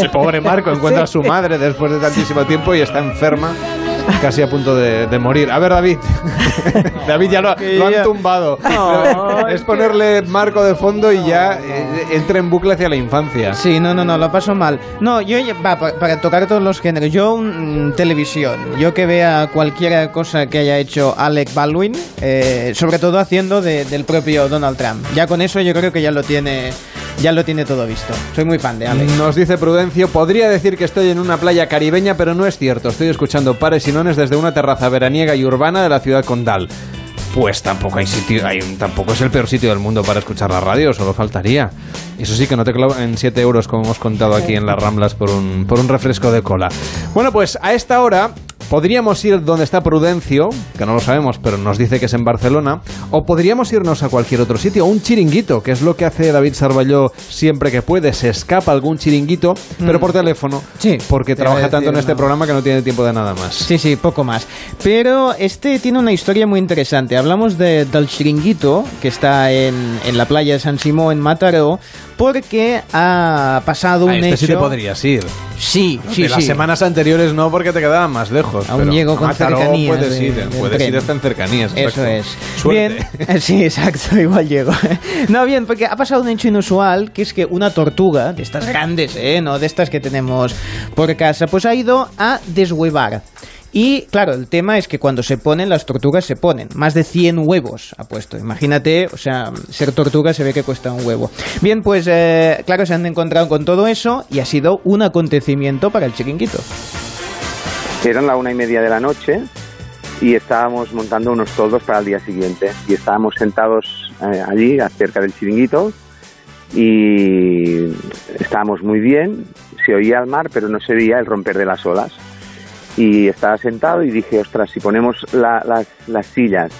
El (laughs) pobre Marco encuentra a su madre después de tantísimo tiempo y está enferma, casi a punto de, de morir. A ver, David. (laughs) David ya lo, lo han tumbado. (laughs) No, (laughs) es ponerle Marco de fondo y ya eh, entra en bucle hacia la infancia. Sí, no, no, no, lo paso mal. No, yo, va, pa- para, tocar todos los géneros, yo mm, televisión, yo que vea cualquier cosa que haya hecho Alec Baldwin, eh, sobre todo haciendo de- del propio Donald Trump. Ya con eso yo creo que ya lo tiene ya lo tiene todo visto. Soy muy fan de Alex. Nos dice Prudencio, podría decir que estoy en una playa caribeña, pero no es cierto. Estoy escuchando pares y nones desde una terraza veraniega y urbana de la ciudad condal. Pues tampoco hay sitio, es el peor sitio del mundo para escuchar la radio, solo faltaría. Eso sí que no te en 7 euros, como hemos contado aquí en las Ramblas, por un, por un refresco de cola. Bueno, pues a esta hora podríamos ir donde está Prudencio, que no lo sabemos, pero nos dice que es en Barcelona, o podríamos irnos a cualquier otro sitio, un chiringuito, que es lo que hace David Sarballó siempre que puede, se escapa algún chiringuito, pero por teléfono, Sí, porque te trabaja tanto en este no. programa que no tiene tiempo de nada más. Sí, sí, poco más. Pero este tiene una historia muy interesante. Hablamos de, del chiringuito, que está en, en la playa de San Simón, en Mataró, porque ha pasado un A este hecho... sí te podrías ir. Sí, sí, de las sí. semanas anteriores no, porque te quedaban más lejos. Aún pero llego con cercanías Puedes de- ir, del puedes ir hasta en cercanías. Eso exacto. es. Suerte. Bien, (laughs) sí, exacto, igual llego. (laughs) No, bien, porque ha pasado un hecho inusual, que es que una tortuga, de estas grandes, ¿eh? No de estas que tenemos por casa, pues ha ido a deshuevar. Y claro, el tema es que cuando se ponen, las tortugas se ponen. Más de 100 huevos ha puesto. Imagínate, o sea, ser tortuga se ve que cuesta un huevo. Bien, pues eh, claro, se han encontrado con todo eso y ha sido un acontecimiento para el chiringuito. Eran la una y media de la noche y estábamos montando unos toldos para el día siguiente. Y estábamos sentados eh, allí, cerca del chiringuito, y estábamos muy bien. Se oía el mar, pero no se veía el romper de las olas. Y estaba sentado y dije, ostras, si ponemos la- las, las sillas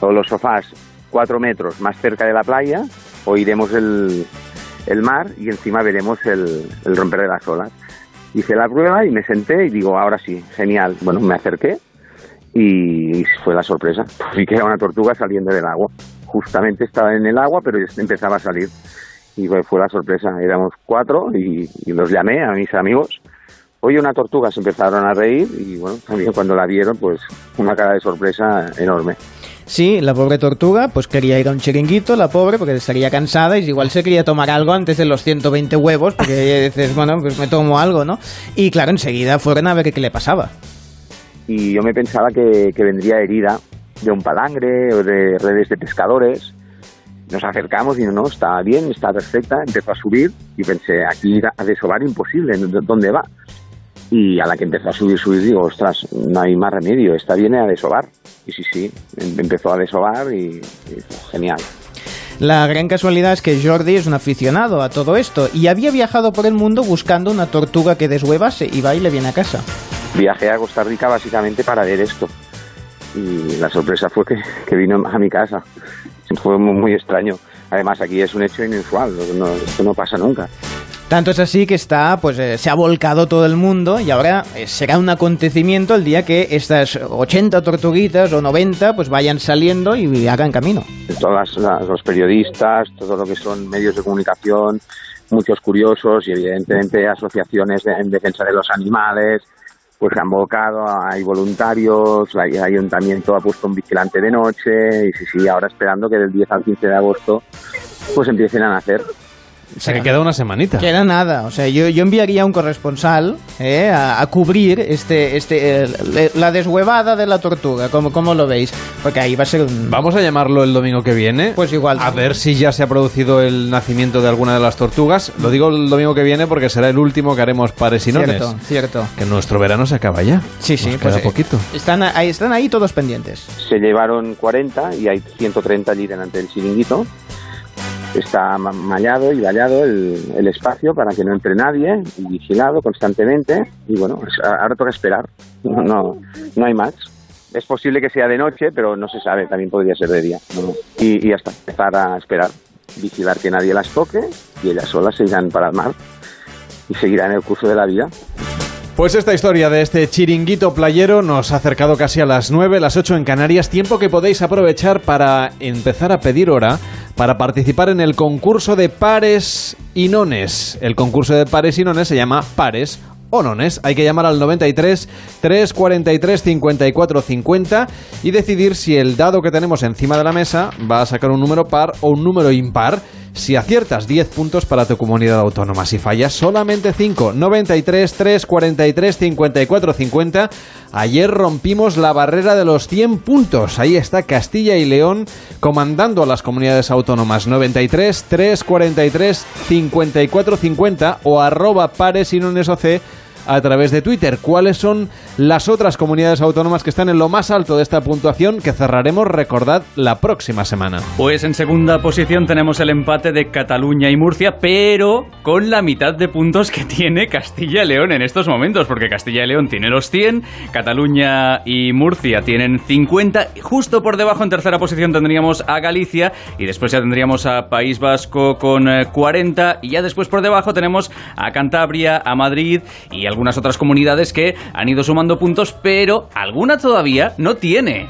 o los sofás cuatro metros más cerca de la playa, oiremos el, el mar y encima veremos el, el romper de las olas. Hice la prueba y me senté y digo, ahora sí, genial. Bueno, me acerqué y fue la sorpresa. (laughs) Vi que era una tortuga saliendo del agua. Justamente estaba en el agua, pero empezaba a salir. Y fue, fue la sorpresa. Éramos cuatro y, y los llamé a mis amigos. Oye, una tortuga, se empezaron a reír y bueno, también cuando la vieron, pues una cara de sorpresa enorme. Sí, la pobre tortuga pues quería ir a un chiringuito, la pobre, porque estaría cansada y igual se quería tomar algo antes de los 120 huevos, porque (laughs) dices, bueno, pues me tomo algo, ¿no? Y claro, enseguida fueron a ver qué le pasaba. y yo me pensaba que, que vendría herida de un palangre o de redes de pescadores. Nos acercamos y no, no, está bien, está perfecta, empezó a subir y pensé, aquí a desovar imposible, ¿dó- ¿dónde va? Y a la que empezó a subir, subir, digo, ostras, no hay más remedio, esta viene a desovar. Y sí, sí, em- empezó a desovar y, y genial. La gran casualidad es que Jordi es un aficionado a todo esto y había viajado por el mundo buscando una tortuga que deshuevase y va y le viene a casa. Viajé a Costa Rica básicamente para ver esto. Y la sorpresa fue que, que vino a mi casa. Fue muy, muy extraño. Además, aquí es un hecho inusual, no- esto no pasa nunca. Tanto es así que está, pues eh, se ha volcado todo el mundo y ahora eh, será un acontecimiento el día que estas 80 tortuguitas o 90 pues vayan saliendo y hagan camino. Todos los periodistas, todo lo que son medios de comunicación, muchos curiosos y evidentemente asociaciones de- en defensa de los animales, pues se han volcado, hay voluntarios, el ayuntamiento ha puesto un vigilante de noche y sí, sí, ahora esperando que del 10 al 15 de agosto pues empiecen a nacer. O sea que queda una semanita. Queda nada, o sea, yo, yo enviaría un corresponsal eh, a, a cubrir este, este, eh, le- la deshuevada de la tortuga, ¿cómo, ¿cómo lo veis? Porque ahí va a ser un... Vamos a llamarlo el domingo que viene. Pues igual. A ver si ya se ha producido el nacimiento de alguna de las tortugas. Lo digo el domingo que viene porque será el último que haremos pares y nones. Cierto, cierto. Que nuestro verano se acaba ya. Sí, sí, Nos pues, queda eh, poquito. Están ahí, están ahí todos pendientes. Se llevaron 40 y hay 130 allí delante del chiringuito. Está ma- mallado y vallado el, el espacio para que no entre nadie vigilado constantemente. Y bueno, ahora toca esperar. No, no, no hay más. Es posible que sea de noche, pero no se sabe. También podría ser de día. Y, y hasta empezar a esperar. Vigilar que nadie las toque y ellas solas se irán para el mar y seguirán el curso de la vida. Pues esta historia de este chiringuito playero nos ha acercado casi a las 9, las 8 en Canarias, tiempo que podéis aprovechar para empezar a pedir hora para participar en el concurso de pares y nones. El concurso de pares y nones se llama Pares o Nones. Hay que llamar al 93 343 54 50 y decidir si el dado que tenemos encima de la mesa va a sacar un número par o un número impar Si aciertas 10 puntos para tu comunidad autónoma, si fallas solamente 5, 93 343 54 50. Ayer rompimos la barrera de los 100 puntos. Ahí está Castilla y León comandando a las comunidades autónomas 93 343 54 50 o arroba pares y a través de Twitter. ¿Cuáles son las otras comunidades autónomas que están en lo más alto de esta puntuación que cerraremos, recordad, la próxima semana? Pues en segunda posición tenemos el empate de Cataluña y Murcia, pero con la mitad de puntos que tiene Castilla y León en estos momentos, porque Castilla y León tiene los 100, Cataluña y Murcia tienen 50, justo por debajo en tercera posición tendríamos a Galicia y después ya tendríamos a País Vasco con 40 eh, y ya después por debajo tenemos a Cantabria, a Madrid y al algunas otras comunidades que han ido sumando puntos, pero alguna todavía no tiene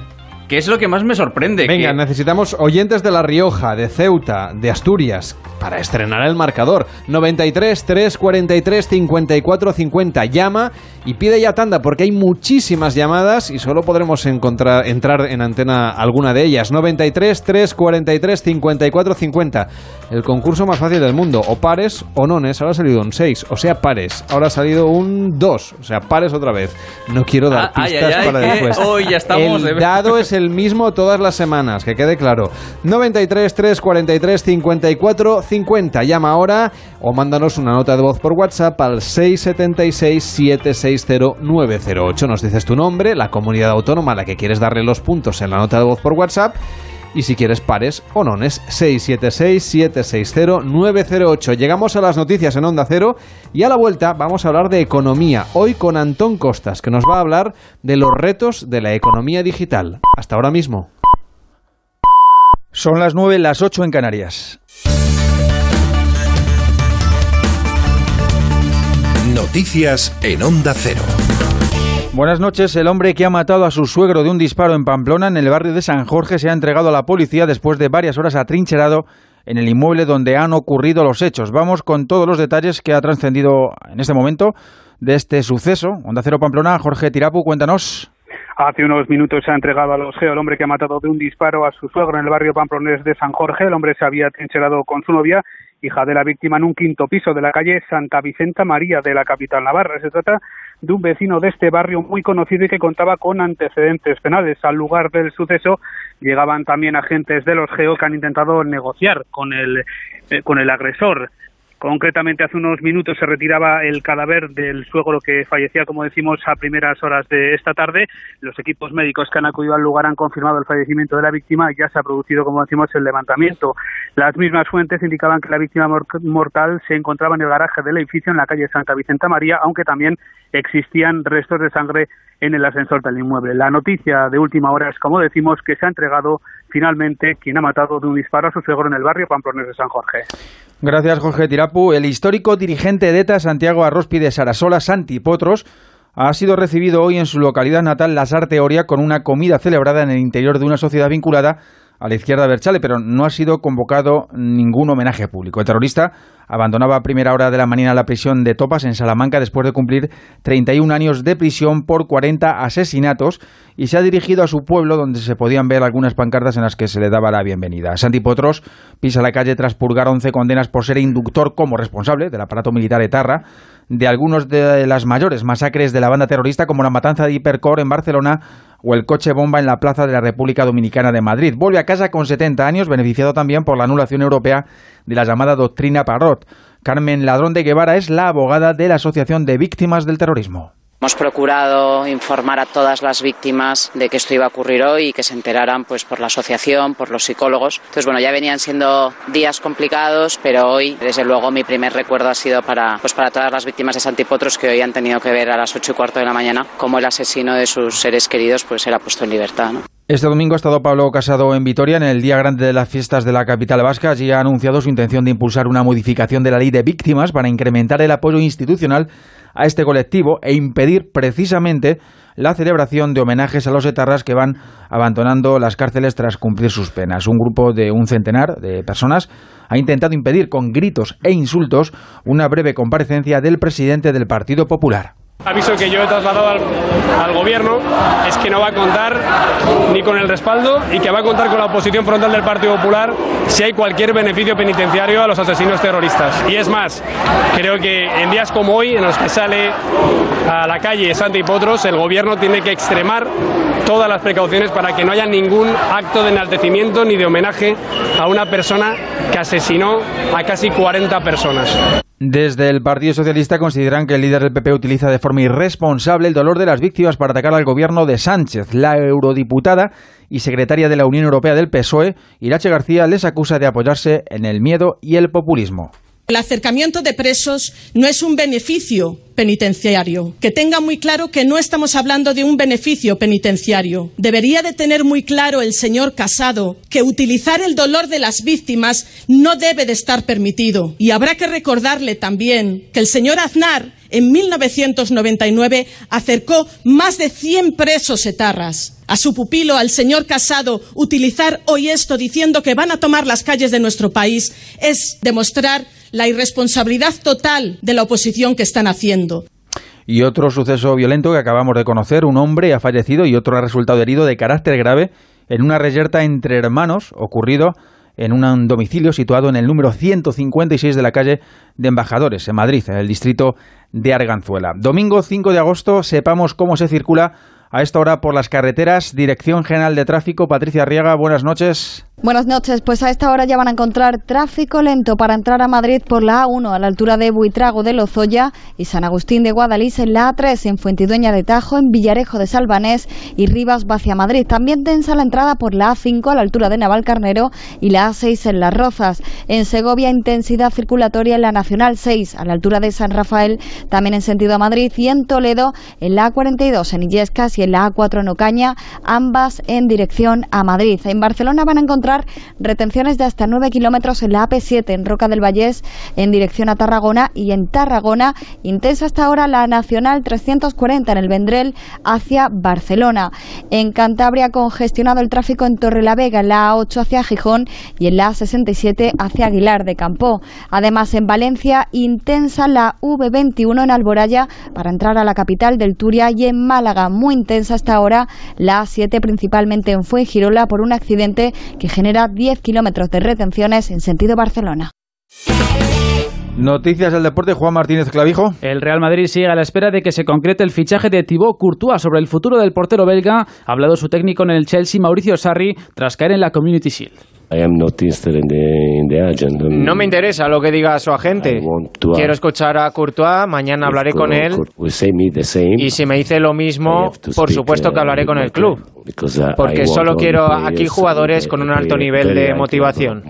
que es lo que más me sorprende. Venga, necesitamos oyentes de La Rioja, de Ceuta, de Asturias, para estrenar el marcador. 93 343 54 50. Llama y pide ya tanda porque hay muchísimas llamadas y solo podremos encontrar, entrar en antena alguna de ellas. 93 343 54 50. El concurso más fácil del mundo. O pares o nones. Ahora ha salido un 6. O sea, pares. Ahora ha salido un 2. O sea, pares otra vez. No quiero dar ah, pistas para después. Hoy ya estamos el dado es el mismo todas las semanas, que quede claro. 93 343 54 50. Llama ahora o mándanos una nota de voz por WhatsApp al 676 760 908. Nos dices tu nombre, la comunidad autónoma a la que quieres darle los puntos en la nota de voz por WhatsApp y si quieres pares o nones 676-760-908. Llegamos a las noticias en Onda Cero y a la vuelta vamos a hablar de economía. Hoy con Antón Costas, que nos va a hablar de los retos de la economía digital. Hasta ahora mismo. Son las 9, las 8 en Canarias. Noticias en Onda Cero. Buenas noches. El hombre que ha matado a su suegro de un disparo en Pamplona, en el barrio de San Jorge, se ha entregado a la policía después de varias horas atrincherado en el inmueble donde han ocurrido los hechos. Vamos con todos los detalles que ha trascendido en este momento de este suceso. Onda Cero Pamplona, Jorge Tirapu, cuéntanos. Hace unos minutos se ha entregado a los GEO el hombre que ha matado de un disparo a su suegro en el barrio pamplonés de San Jorge. El hombre se había atrincherado con su novia hija de la víctima, en un quinto piso de la calle Santa Vicenta María de la capital navarra. Se trata de un vecino de este barrio muy conocido y que contaba con antecedentes penales. Al lugar del suceso llegaban también agentes de los GEO que han intentado negociar con el, eh, con el agresor. Concretamente, hace unos minutos se retiraba el cadáver del suegro que fallecía, como decimos, a primeras horas de esta tarde. Los equipos médicos que han acudido al lugar han confirmado el fallecimiento de la víctima y ya se ha producido, como decimos, el levantamiento. Las mismas fuentes indicaban que la víctima mortal se encontraba en el garaje del edificio en la calle Santa Vicenta María, aunque también existían restos de sangre en el ascensor del inmueble. La noticia de última hora es, como decimos, que se ha entregado finalmente quien ha matado de un disparo a su suegro en el barrio Pamplones de San Jorge. Gracias, Jorge Tirapu. El histórico dirigente de ETA, Santiago Arrospi de Sarasola, Santi Potros, ha sido recibido hoy en su localidad natal, La Sarteoria, con una comida celebrada en el interior de una sociedad vinculada a la izquierda Berchale, pero no ha sido convocado ningún homenaje público. El terrorista abandonaba a primera hora de la mañana la prisión de Topas en Salamanca después de cumplir 31 años de prisión por 40 asesinatos y se ha dirigido a su pueblo donde se podían ver algunas pancartas en las que se le daba la bienvenida. Santi Potros pisa la calle tras purgar 11 condenas por ser inductor como responsable del aparato militar etarra de algunos de las mayores masacres de la banda terrorista como la matanza de Hipercor en Barcelona o el coche bomba en la Plaza de la República Dominicana de Madrid. Vuelve a casa con 70 años, beneficiado también por la anulación europea de la llamada doctrina Parrot. Carmen Ladrón de Guevara es la abogada de la Asociación de Víctimas del Terrorismo. Hemos procurado informar a todas las víctimas de que esto iba a ocurrir hoy y que se enteraran pues por la asociación, por los psicólogos. Entonces, bueno, ya venían siendo días complicados, pero hoy, desde luego, mi primer recuerdo ha sido para, pues para todas las víctimas de Santipotros que hoy han tenido que ver a las ocho y cuarto de la mañana cómo el asesino de sus seres queridos pues era puesto en libertad. Este domingo ha estado Pablo Casado en Vitoria, en el día grande de las fiestas de la capital vasca. Allí ha anunciado su intención de impulsar una modificación de la ley de víctimas para incrementar el apoyo institucional a este colectivo e impedir precisamente la celebración de homenajes a los etarras que van abandonando las cárceles tras cumplir sus penas. Un grupo de un centenar de personas ha intentado impedir con gritos e insultos una breve comparecencia del presidente del Partido Popular. Aviso que yo he trasladado al, gobierno es que no va a contar ni con el respaldo y que va a contar con la oposición frontal del Partido Popular si hay cualquier beneficio penitenciario a los asesinos terroristas. Y es más, creo que en días como hoy, en los que sale a la calle Santa y Potros, el gobierno tiene que extremar todas las precauciones para que no haya ningún acto de enaltecimiento ni de homenaje a una persona que asesinó a casi 40 personas. Desde el Partido Socialista consideran que el líder del PP utiliza de forma irresponsable el dolor de las víctimas para atacar al gobierno de Sánchez. La eurodiputada y secretaria de la Unión Europea del PSOE, Irache García, les acusa de apoyarse en el miedo y el populismo. El acercamiento de presos no es un beneficio penitenciario. Que tenga muy claro que no estamos hablando de un beneficio penitenciario. Debería de tener muy claro el señor Casado que utilizar el dolor de las víctimas no debe de estar permitido. Y habrá que recordarle también que el señor Aznar en 1999 acercó más de 100 presos etarras. A su pupilo, al señor Casado, utilizar hoy esto diciendo que van a tomar las calles de nuestro país es demostrar la irresponsabilidad total de la oposición que están haciendo. Y otro suceso violento que acabamos de conocer, un hombre ha fallecido y otro ha resultado herido de carácter grave en una reyerta entre hermanos ocurrido en un domicilio situado en el número 156 de la calle de Embajadores, en Madrid, en el distrito de Arganzuela. Domingo 5 de agosto, sepamos cómo se circula a esta hora por las carreteras. Dirección General de Tráfico, Patricia Arriaga, buenas noches. Buenas noches, pues a esta hora ya van a encontrar tráfico lento para entrar a Madrid por la A1 a la altura de Buitrago de Lozoya y San Agustín de Guadalís en la A3 en Fuentidueña de Tajo, en Villarejo de Salvanés y Rivas hacia Madrid. También tensa la entrada por la A5 a la altura de Navalcarnero y la A6 en Las Rozas. En Segovia intensidad circulatoria en la Nacional 6 a la altura de San Rafael, también en sentido a Madrid y en Toledo en la A42 en Illescas y en la A4 en Ocaña, ambas en dirección a Madrid. En Barcelona van a encontrar retenciones de hasta 9 kilómetros en la AP7 en Roca del Vallés en dirección a Tarragona y en Tarragona intensa hasta ahora la Nacional 340 en el Vendrell hacia Barcelona. En Cantabria congestionado el tráfico en Torrelavega en la A8 hacia Gijón y en la A67 hacia Aguilar de Campo. Además en Valencia intensa la V21 en Alboraya para entrar a la capital del Turia y en Málaga muy intensa hasta ahora la A7 principalmente en Fuengirola por un accidente que genera 10 kilómetros de retenciones en sentido Barcelona. Noticias del deporte, Juan Martínez Clavijo. El Real Madrid sigue a la espera de que se concrete el fichaje de Thibaut Courtois sobre el futuro del portero belga. Ha hablado su técnico en el Chelsea, Mauricio Sarri, tras caer en la Community Shield. No me interesa lo que diga su agente. Quiero escuchar a Courtois, mañana hablaré con él. Y si me dice lo mismo, por supuesto que hablaré con el club. Porque solo quiero aquí jugadores con un alto nivel de motivación.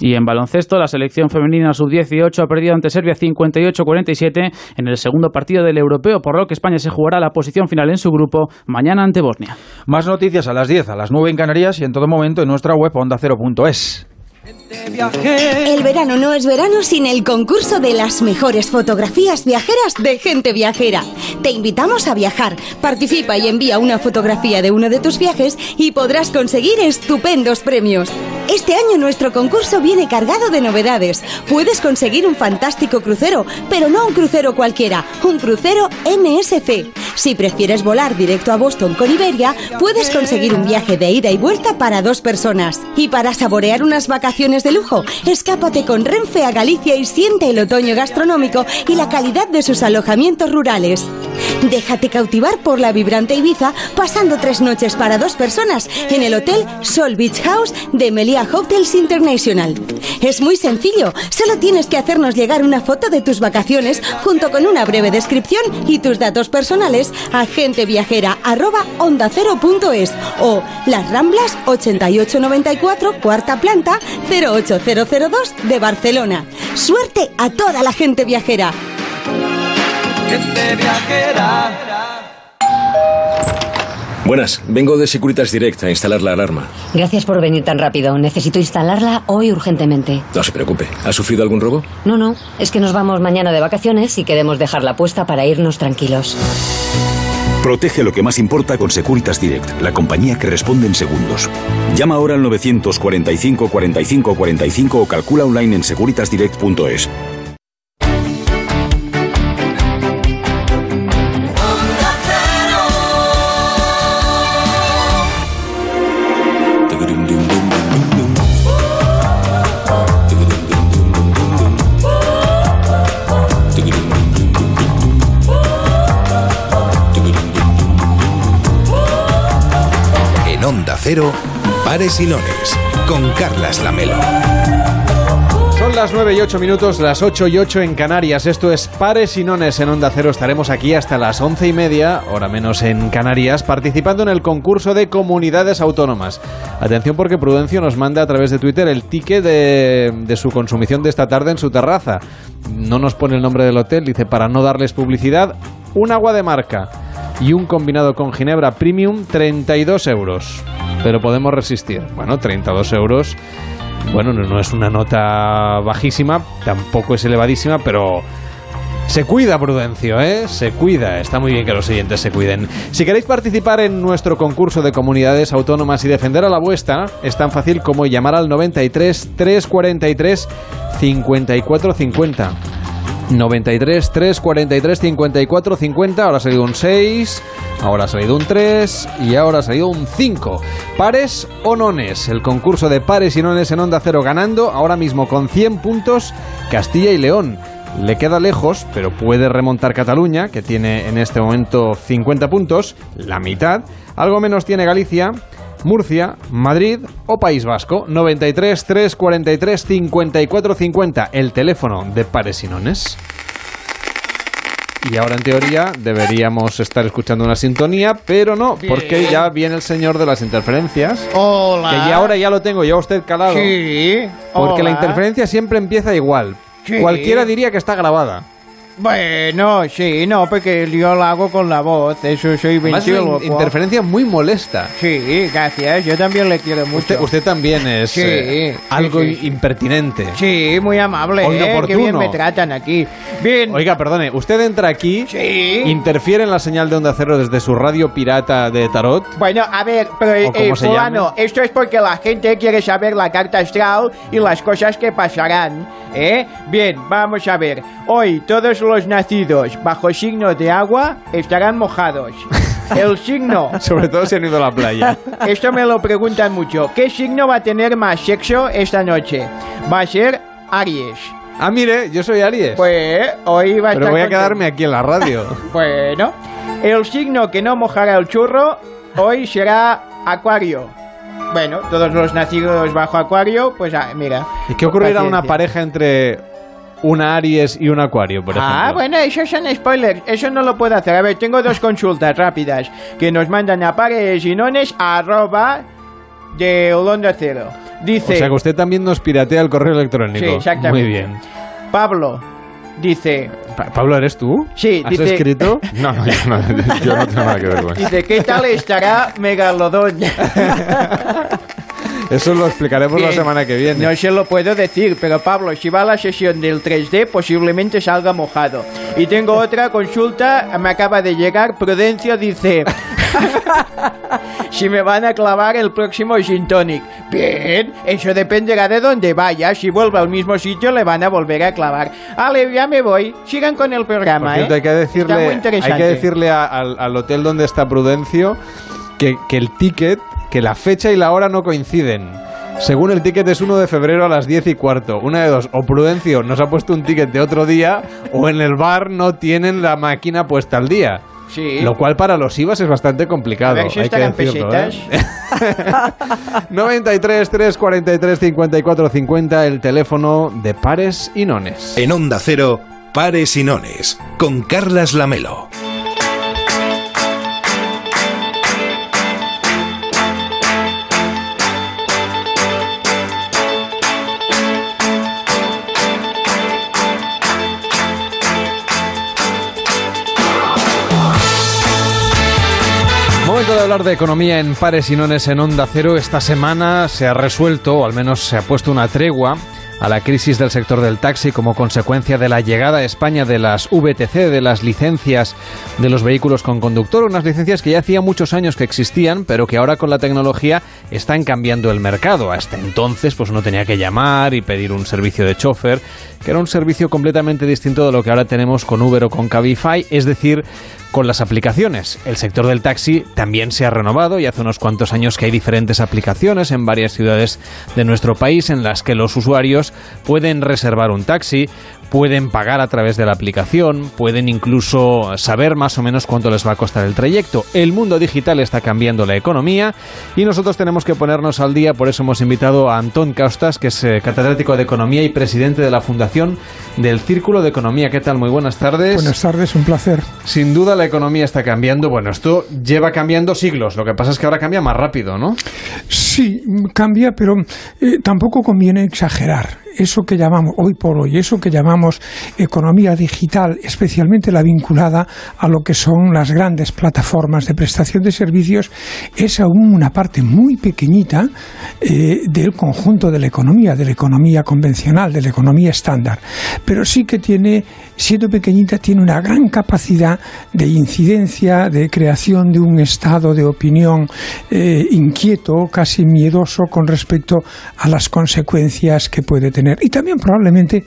Y en baloncesto, la selección femenina sub-18 ha perdido ante Serbia 58-47 en el segundo partido del europeo, por lo que España se jugará la posición final en su grupo mañana ante Bosnia. Más noticias a las 10, a las 9 en Canarias y en todo momento en nuestra web ondacero.es. El verano no es verano sin el concurso de las mejores fotografías viajeras de gente viajera. Te invitamos a viajar. Participa y envía una fotografía de uno de tus viajes y podrás conseguir estupendos premios. Este año nuestro concurso viene cargado de novedades. Puedes conseguir un fantástico crucero, pero no un crucero cualquiera, un crucero MSC. Si prefieres volar directo a Boston con Iberia, puedes conseguir un viaje de ida y vuelta para dos personas. Y para saborear unas vacaciones de lujo, escápate con Renfe a Galicia y siente el otoño gastronómico y la calidad de sus alojamientos rurales. Déjate cautivar por la vibrante Ibiza pasando tres noches para dos personas en el Hotel Sol Beach House de Melia Hotels International. Es muy sencillo, solo tienes que hacernos llegar una foto de tus vacaciones junto con una breve descripción y tus datos personales a genteviajera@ondacero.es o Las Ramblas 8894 cuarta planta 08002 de Barcelona. Suerte a toda la gente viajera. Gente viajera. Buenas, vengo de Securitas Direct a instalar la alarma. Gracias por venir tan rápido. Necesito instalarla hoy urgentemente. No se preocupe. ¿Ha sufrido algún robo? No, no. Es que nos vamos mañana de vacaciones y queremos dejarla puesta para irnos tranquilos. Protege lo que más importa con Securitas Direct, la compañía que responde en segundos. Llama ahora al 945 45 45 o calcula online en securitasdirect.es. Cero, y Nones, con Carlas Lamelo. Son las 9 y 8 minutos, las 8 y 8 en Canarias. Esto es Pares y Nones en Onda Cero. Estaremos aquí hasta las 11 y media, hora menos en Canarias, participando en el concurso de comunidades autónomas. Atención porque Prudencio nos manda a través de Twitter el ticket de su consumición de esta tarde en su terraza. No nos pone el nombre del hotel, dice para no darles publicidad, un agua de marca y un combinado con Ginebra Premium, 32 euros. Pero podemos resistir. Bueno, 32 euros. Bueno, no, es una nota bajísima, tampoco es elevadísima, pero se cuida Prudencio, ¿eh? Se cuida. Está muy bien que los siguientes se cuiden. Si queréis participar en nuestro concurso de comunidades autónomas y defender a la vuestra, es tan fácil como llamar al 93 343 5450. 93 343 54 50. Ahora ha salido un 6, ahora ha salido un 3 y ahora ha salido un 5. Pares o nones. El concurso de pares y nones en Onda Cero ganando ahora mismo con 100 puntos Castilla y León. Le queda lejos, pero puede remontar Cataluña, que tiene en este momento 50 puntos, la mitad. Algo menos tiene Galicia, Murcia, Madrid o País Vasco. 93 343 54 50, el teléfono de Pares y ahora en teoría deberíamos estar escuchando una sintonía, pero no, porque ya viene el señor de las interferencias. Hola. Que ya ahora ya lo tengo ya usted calado. Sí. Porque la interferencia siempre empieza igual. Sí. Cualquiera diría que está grabada. Bueno, sí, no, porque yo lo hago con la voz, eso soy Además, una in- interferencia muy molesta. Sí, gracias, yo también le quiero mucho. Usted, usted también es Sí, eh, sí, algo sí, sí. impertinente. Sí, muy amable, ¿eh? Qué bien me tratan aquí. Bien. Oiga, perdone, usted entra aquí, interfiere en la señal de onda cero desde su radio pirata de tarot. Bueno, a ver, pero ¿O eh, se fulano, esto es porque la gente quiere saber la carta astral y las cosas que pasarán, ¿eh? Bien, vamos a ver. Hoy todos los nacidos bajo signo de agua estarán mojados. (laughs) El signo... Sobre todo si han ido a la playa. Esto me lo preguntan mucho. ¿Qué signo va a tener más sexo esta noche? Va a ser Aries. Ah, mire, yo soy Aries. Pues hoy va a Pero estar voy a contento. quedarme aquí en la radio. (laughs) Bueno, el signo que no mojará el churro hoy será Acuario. Bueno, todos los nacidos bajo Acuario, pues ah, mira. ¿Y qué ocurrirá a una paciencia. pareja entre una Aries y un Acuario, por ejemplo? Ah, bueno, esos son spoilers, eso no lo puedo hacer. A ver, tengo dos consultas rápidas que nos mandan a pares y nones arroba de Onda Cero. Dice... O sea que usted también nos piratea el correo electrónico. Sí, exactamente. Muy bien. Pablo dice... Pa- Pablo, ¿eres tú? Sí, ¿Has dice- escrito? (laughs) No, no, yo no, yo no tengo nada que ver con eso. Dice, ¿qué tal estará Megalodón? (laughs) Eso lo explicaremos la Bien. semana que viene. No se lo puedo decir, pero Pablo, si va a la sesión del 3D, posiblemente salga mojado. Y tengo otra consulta, me acaba de llegar. Prudencio dice: (laughs) Si me van a clavar el próximo Gin Tonic. Bien, eso dependerá de dónde vaya. Si vuelve al mismo sitio, le van a volver a clavar. Ale, ya me voy. Sigan con el programa, cierto, ¿eh? hay que Está muy decirle, hay que decirle a- al, al hotel donde está Prudencio que, que el ticket, que la fecha y la hora no coinciden. Según el ticket es 1 de febrero a las 10 y cuarto. Una de dos, o Prudencio nos ha puesto un ticket de otro día, o en el bar no tienen la máquina puesta al día. Sí. Lo cual para los IVAs es bastante complicado. hay que decirlo, ¿eh? pesetas. 93 343 54 50, el teléfono de pares y nones. En Onda Cero, Pares y Nones, con Carlas Lamelo. Hablar de economía en pares y nones en Onda Cero. Esta semana se ha resuelto, o al menos se ha puesto una tregua a la crisis del sector del taxi como consecuencia de la llegada a España de las VTC, de las licencias de los vehículos con conductor, unas licencias que ya hacía muchos años que existían, pero que ahora con la tecnología están cambiando el mercado. Hasta entonces, pues uno tenía que llamar y pedir un servicio de chofer, que era un servicio completamente distinto de lo que ahora tenemos con Uber o con Cabify, es decir, con las aplicaciones. El sector del taxi también se ha renovado y hace unos cuantos años que hay diferentes aplicaciones en varias ciudades de nuestro país en las que los usuarios pueden reservar un taxi, pueden pagar a través de la aplicación, pueden incluso saber más o menos cuánto les va a costar el trayecto. El mundo digital está cambiando la economía y nosotros tenemos que ponernos al día, por eso hemos invitado a Antón Caustas, que es eh, catedrático de Economía y presidente de la Fundación del Círculo de Economía. ¿Qué tal? Muy buenas tardes. Buenas tardes, un placer. Sin duda la economía está cambiando. Bueno, esto lleva cambiando siglos. Lo que pasa es que ahora cambia más rápido, ¿no? Sí, cambia, pero eh, tampoco conviene exagerar eso que llamamos hoy por hoy, eso que llamamos economía digital, especialmente la vinculada a lo que son las grandes plataformas de prestación de servicios, es aún una parte muy pequeñita eh, del conjunto de la economía, de la economía convencional, de la economía estándar. Pero sí que tiene, siendo pequeñita, tiene una gran capacidad de incidencia, de creación de un estado de opinión eh, inquieto, casi miedoso con respecto a las consecuencias que puede tener y también probablemente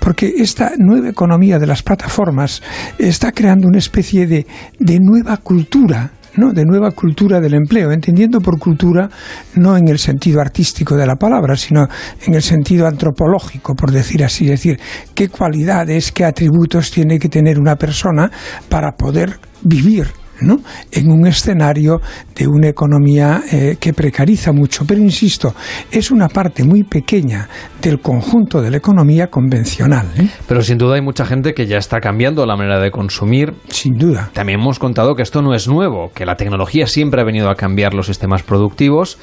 porque esta nueva economía de las plataformas está creando una especie de, de nueva cultura ¿no? de nueva cultura del empleo, entendiendo por cultura no en el sentido artístico de la palabra, sino en el sentido antropológico, por decir así, es decir, qué cualidades, qué atributos tiene que tener una persona para poder vivir ¿no? en un escenario de una economía eh, que precariza mucho. Pero insisto, es una parte muy pequeña del conjunto de la economía convencional. ¿eh? Pero sin duda hay mucha gente que ya está cambiando la manera de consumir. Sin duda. También hemos contado que esto no es nuevo, que la tecnología siempre ha venido a cambiar los sistemas productivos.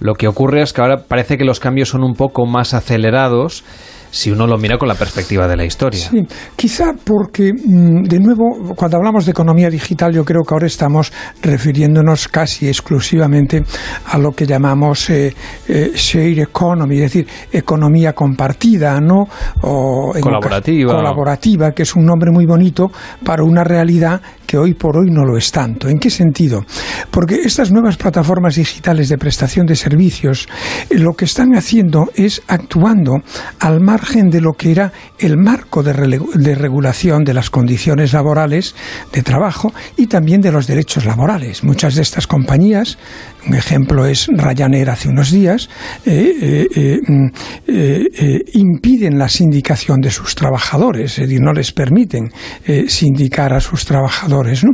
Lo que ocurre es que ahora parece que los cambios son un poco más acelerados si uno lo mira con la perspectiva de la historia. Sí, quizá porque, mm, de nuevo, cuando hablamos de economía digital, yo creo que ahora estamos refiriéndonos casi exclusivamente a lo que llamamos eh, eh, share economy, es decir, economía compartida, ¿no? O colaborativa. Colaborativa, que es un nombre muy bonito para una realidad que hoy por hoy no lo es tanto. ¿En qué sentido? Porque estas nuevas plataformas digitales de prestación de servicios eh, lo que están haciendo es actuando al margen de lo que era el marco de, regulación de las condiciones laborales de trabajo y también de los derechos laborales. Muchas de estas compañías un ejemplo es Ryanair hace unos días, eh, eh, eh, impiden la sindicación de sus trabajadores, es decir, no les permiten sindicar a sus trabajadores.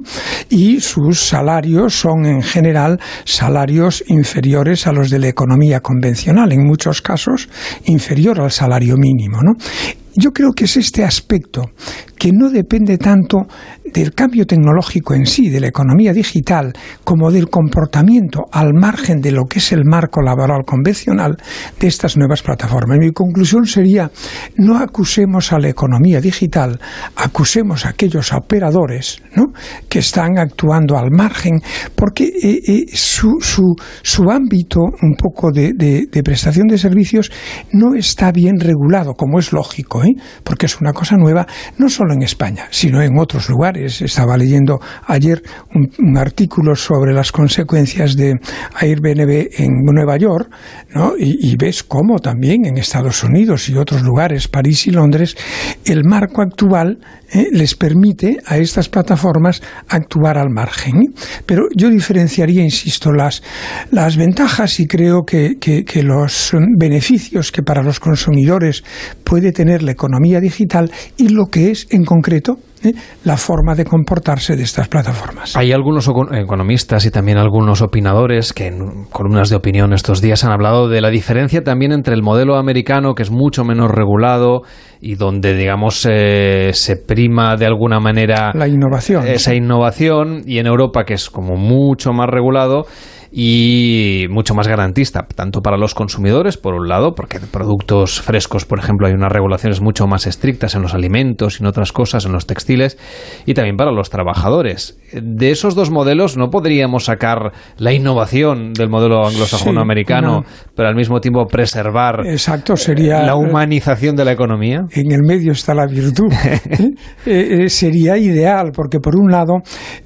Y sus salarios son en general salarios inferiores a los de la economía convencional, en muchos casos inferior al salario mínimo. Yo creo que es este aspecto que no depende tanto del cambio tecnológico en sí, de la economía digital, como del comportamiento al margen de lo que es el marco laboral convencional de estas nuevas plataformas. Mi conclusión sería, no acusemos a la economía digital, acusemos a aquellos operadores que están actuando al margen, porque eh, eh, su, su, ámbito un poco de, de, prestación de servicios no está bien regulado, como es lógico, ¿eh? porque es una cosa nueva, no solo en España, sino en otros lugares. Estaba leyendo ayer un, artículo sobre las consecuencias de Airbnb en Nueva York, ¿no? y, ves cómo también en Estados Unidos y otros lugares, París y Londres, el marco actual ¿eh? les permite a estas plataformas actuar al margen. Pero yo diferenciaría, insisto, las, las ventajas y creo que, que, que los beneficios que para los consumidores puede tener la economía digital y lo que es en concreto ¿eh? la forma de comportarse de estas plataformas. Hay algunos economistas y también algunos opinadores que en columnas de opinión estos días han hablado de la diferencia también entre el modelo americano, que es mucho menos regulado y donde, digamos, eh, se prima de alguna manera la innovación. Esa innovación, y en Europa, que es como mucho más regulado y mucho más garantista, tanto para los consumidores, por un lado, porque de productos frescos, por ejemplo, hay unas regulaciones mucho más estrictas en los alimentos y en otras cosas, en los textiles, y también para los trabajadores. De esos dos modelos no podríamos sacar la innovación del modelo anglosajón americano, pero al mismo tiempo preservar Exacto, sería, la humanización de la economía. En el medio está la virtud. (laughs) Eh, eh, sería ideal, porque por un lado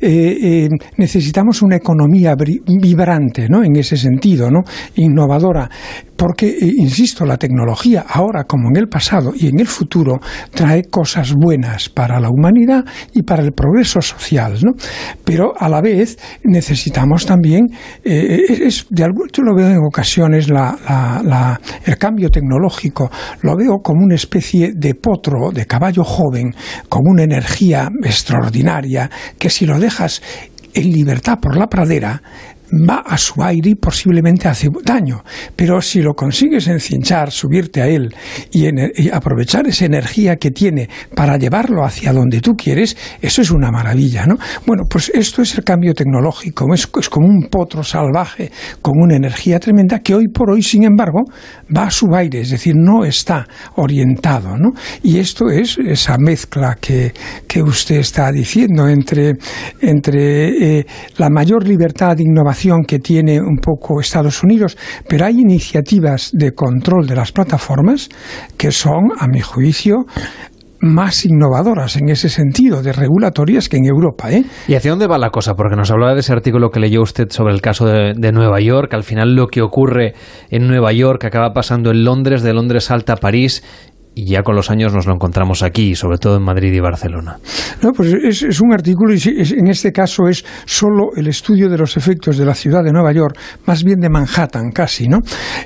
eh, necesitamos una economía vibrante En ese sentido, ¿no? Innovadora. Porque, eh, insisto, la tecnología ahora como en el pasado y en el futuro trae cosas buenas para la humanidad y para el progreso social. Pero a la vez necesitamos también, eh, es, de yo lo veo en ocasiones, la, el cambio tecnológico, lo veo como una especie de potro, de caballo joven, con una energía extraordinaria, que si lo dejas en libertad por la pradera, va a su aire y posiblemente hace daño. Pero si lo consigues encinchar, subirte a él y, aprovechar esa energía que tiene para llevarlo hacia donde tú quieres, eso es una maravilla, ¿no? Bueno, pues esto es el cambio tecnológico, es, como un potro salvaje con una energía tremenda que hoy por hoy, sin embargo, va a su aire, es decir, no está orientado, ¿no? Y esto es esa mezcla que, que usted está diciendo entre, entre eh, la mayor libertad de innovación que tiene un poco Estados Unidos, pero hay iniciativas de control de las plataformas que son, a mi juicio, más innovadoras en ese sentido, de regulatorias que en Europa. ¿eh? ¿Y hacia dónde va la cosa? Porque nos hablaba de ese artículo que leyó usted sobre el caso de, Nueva York. Al final lo que ocurre en Nueva York acaba pasando en Londres, de Londres salta a París y ya con los años nos lo encontramos aquí, sobre todo en Madrid y Barcelona. No, pues es, un artículo y en este caso es solo el estudio de los efectos de la ciudad de Nueva York, más bien de Manhattan casi, ¿no?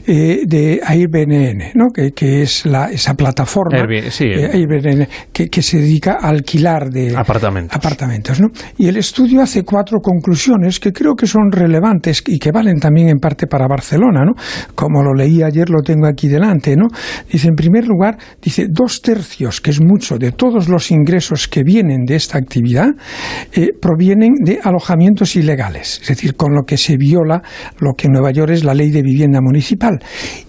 Eh, de Airbnb, ¿no? Que, que, es la, esa plataforma Airbnb, que, que, se dedica a alquilar de apartamentos. apartamentos, ¿no? Y el estudio hace cuatro conclusiones que creo que son relevantes y que valen también en parte para Barcelona, ¿no? Como lo leí ayer, lo tengo aquí delante, ¿no? Dice, en primer lugar, dice, dos tercios, que es mucho, de todos los ingresos que vienen de esta actividad, eh, provienen de alojamientos ilegales, es decir, con lo que se viola lo que en Nueva York es la ley de vivienda municipal,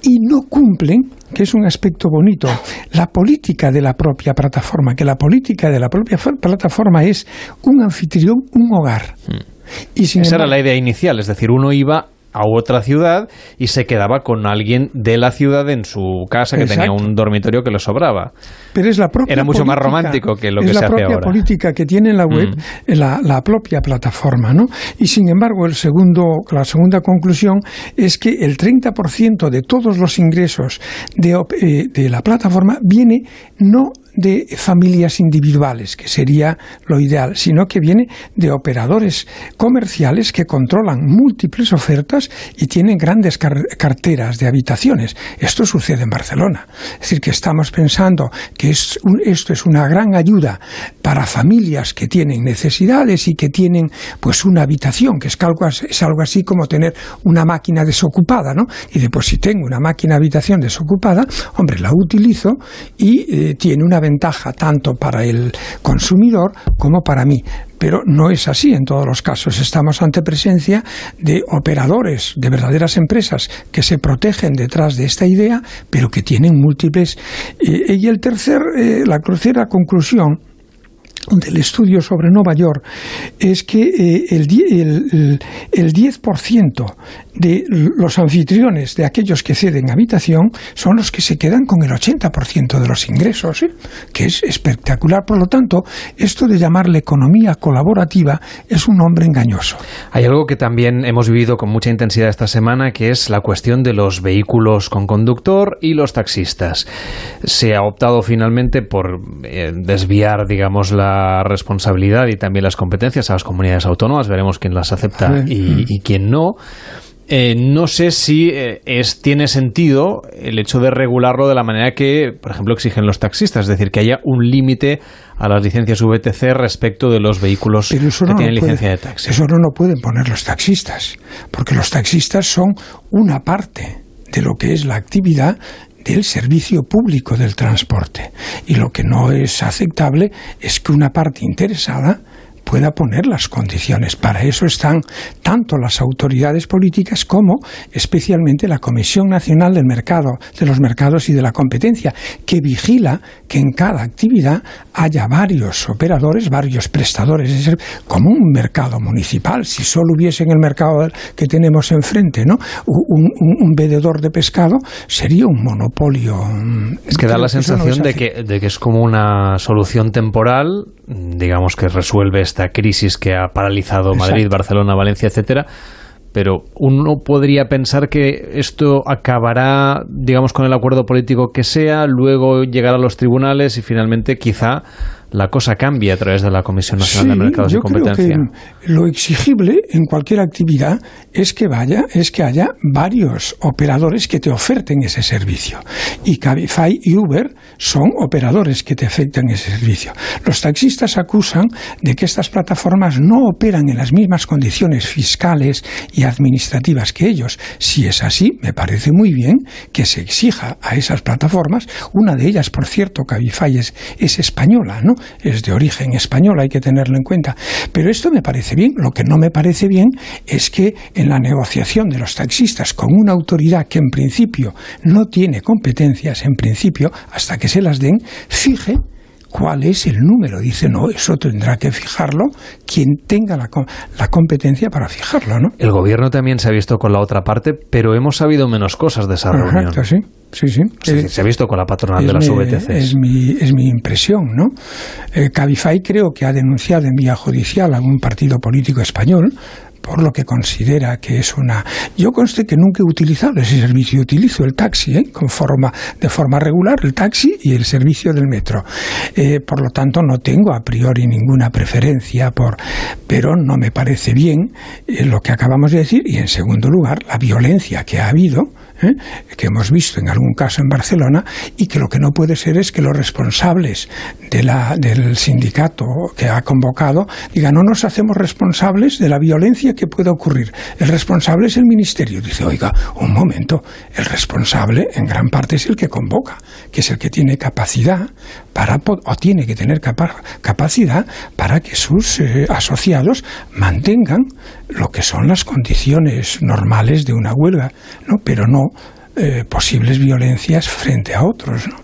y no cumplen que es un aspecto bonito, la política de la propia plataforma, que la política de la propia plataforma es un anfitrión, un hogar. Hmm. Y Esa era la idea inicial, es decir, uno iba a otra ciudad y se quedaba con alguien de la ciudad en su casa que tenía un dormitorio que le sobraba. Pero es la propia Era mucho más romántico que lo que se hace ahora. Es la propia política que tiene la web, mm. la, la, propia plataforma, ¿no? Y sin embargo, el segundo, la segunda conclusión es que el 30% de todos los ingresos de, eh, de la plataforma viene no de familias individuales, que sería lo ideal, sino que viene de operadores comerciales que controlan múltiples ofertas y tienen grandes carteras de habitaciones. Esto sucede en Barcelona. Es decir, que estamos pensando que es esto es una gran ayuda para familias que tienen necesidades y que tienen pues una habitación, que es algo, así como tener una máquina desocupada, ¿no? Y después si tengo una máquina habitación desocupada, hombre, la utilizo y eh, tiene una ventaja tanto para el consumidor como para mí. Pero no es así en todos los casos. Estamos ante presencia de operadores, de verdaderas empresas que se protegen detrás de esta idea, pero que tienen múltiples. Eh, y el tercer, eh, la tercera conclusión del estudio sobre Nueva York es que eh, el, el, el 10% de los anfitriones, de aquellos que ceden habitación, son los que se quedan con el 80% de los ingresos, ¿eh? que es espectacular. Por lo tanto, esto de llamarle economía colaborativa es un nombre engañoso. Hay algo que también hemos vivido con mucha intensidad esta semana, que es la cuestión de los vehículos con conductor y los taxistas. Se ha optado finalmente por eh, desviar, digamos, la responsabilidad y también las competencias a las comunidades autónomas. Veremos quién las acepta y, y quién no. Eh, no sé si eh, es, tiene sentido el hecho de regularlo de la manera que, por ejemplo, exigen los taxistas, es decir, que haya un límite a las licencias VTC respecto de los vehículos que tienen licencia de taxi. Eso no lo pueden poner los taxistas, porque los taxistas son una parte de lo que es la actividad del servicio público del transporte. Y lo que no es aceptable es que una parte interesada pueda poner las condiciones. Para eso están tanto las autoridades políticas como especialmente la Comisión Nacional del Mercado, de los Mercados y de la Competencia, que vigila que en cada actividad haya varios operadores, varios prestadores, es como un mercado municipal. Si solo hubiese en el mercado que tenemos enfrente ¿no? un, un, vendedor de pescado, sería un monopolio. Mm, es que da la sensación de, que, de que es como una solución temporal, digamos que resuelve esta crisis que ha paralizado Madrid, Barcelona, Valencia, etcétera pero uno podría pensar que esto acabará, digamos, con el acuerdo político que sea, luego llegará a los tribunales y finalmente quizá la cosa cambia a través de la Comisión Nacional de Mercados yo y Competencia. Creo que lo exigible en cualquier actividad es que vaya, es que haya varios operadores que te oferten ese servicio. Y Cabify y Uber son operadores que te afectan ese servicio. Los taxistas acusan de que estas plataformas no operan en las mismas condiciones fiscales y administrativas que ellos. Si es así, me parece muy bien que se exija a esas plataformas, una de ellas, por cierto, Cabify es, es española, ¿no? Es de origen español, hay que tenerlo en cuenta. Pero esto me parece bien. Lo que no me parece bien es que en la negociación de los taxistas con una autoridad que en principio no tiene competencias, en principio, hasta que se las den, fije cuál es el número. Dice, no, eso tendrá que fijarlo quien tenga la, la, competencia para fijarlo, ¿no? El gobierno también se ha visto con la otra parte, pero hemos sabido menos cosas de esa reunión. sí. Sí, sí. se ha visto con la patronal de las. Es mi, es mi impresión, ¿no? Eh, Cabify creo que ha denunciado en vía judicial a algún partido político español por lo que considera que es una... Yo conste que nunca he utilizado ese servicio, utilizo el taxi, ¿eh? Con forma, de forma regular, el taxi y el servicio del metro. Eh, por lo tanto, no tengo a priori ninguna preferencia por... Pero no me parece bien eh, lo que acabamos de decir y, en segundo lugar, la violencia que ha habido ¿eh? que hemos visto en algún caso en Barcelona y que lo que no puede ser es que los responsables de la, del sindicato que ha convocado digan no nos hacemos responsables de la violencia que puede ocurrir. El responsable es el ministerio. Dice, oiga, un momento, el responsable en gran parte es el que convoca, que es el que tiene capacidad para, o tiene que tener capacidad para que sus eh, asociados mantengan lo que son las condiciones normales de una huelga, ¿no? pero no eh, posibles violencias frente a otros. ¿no?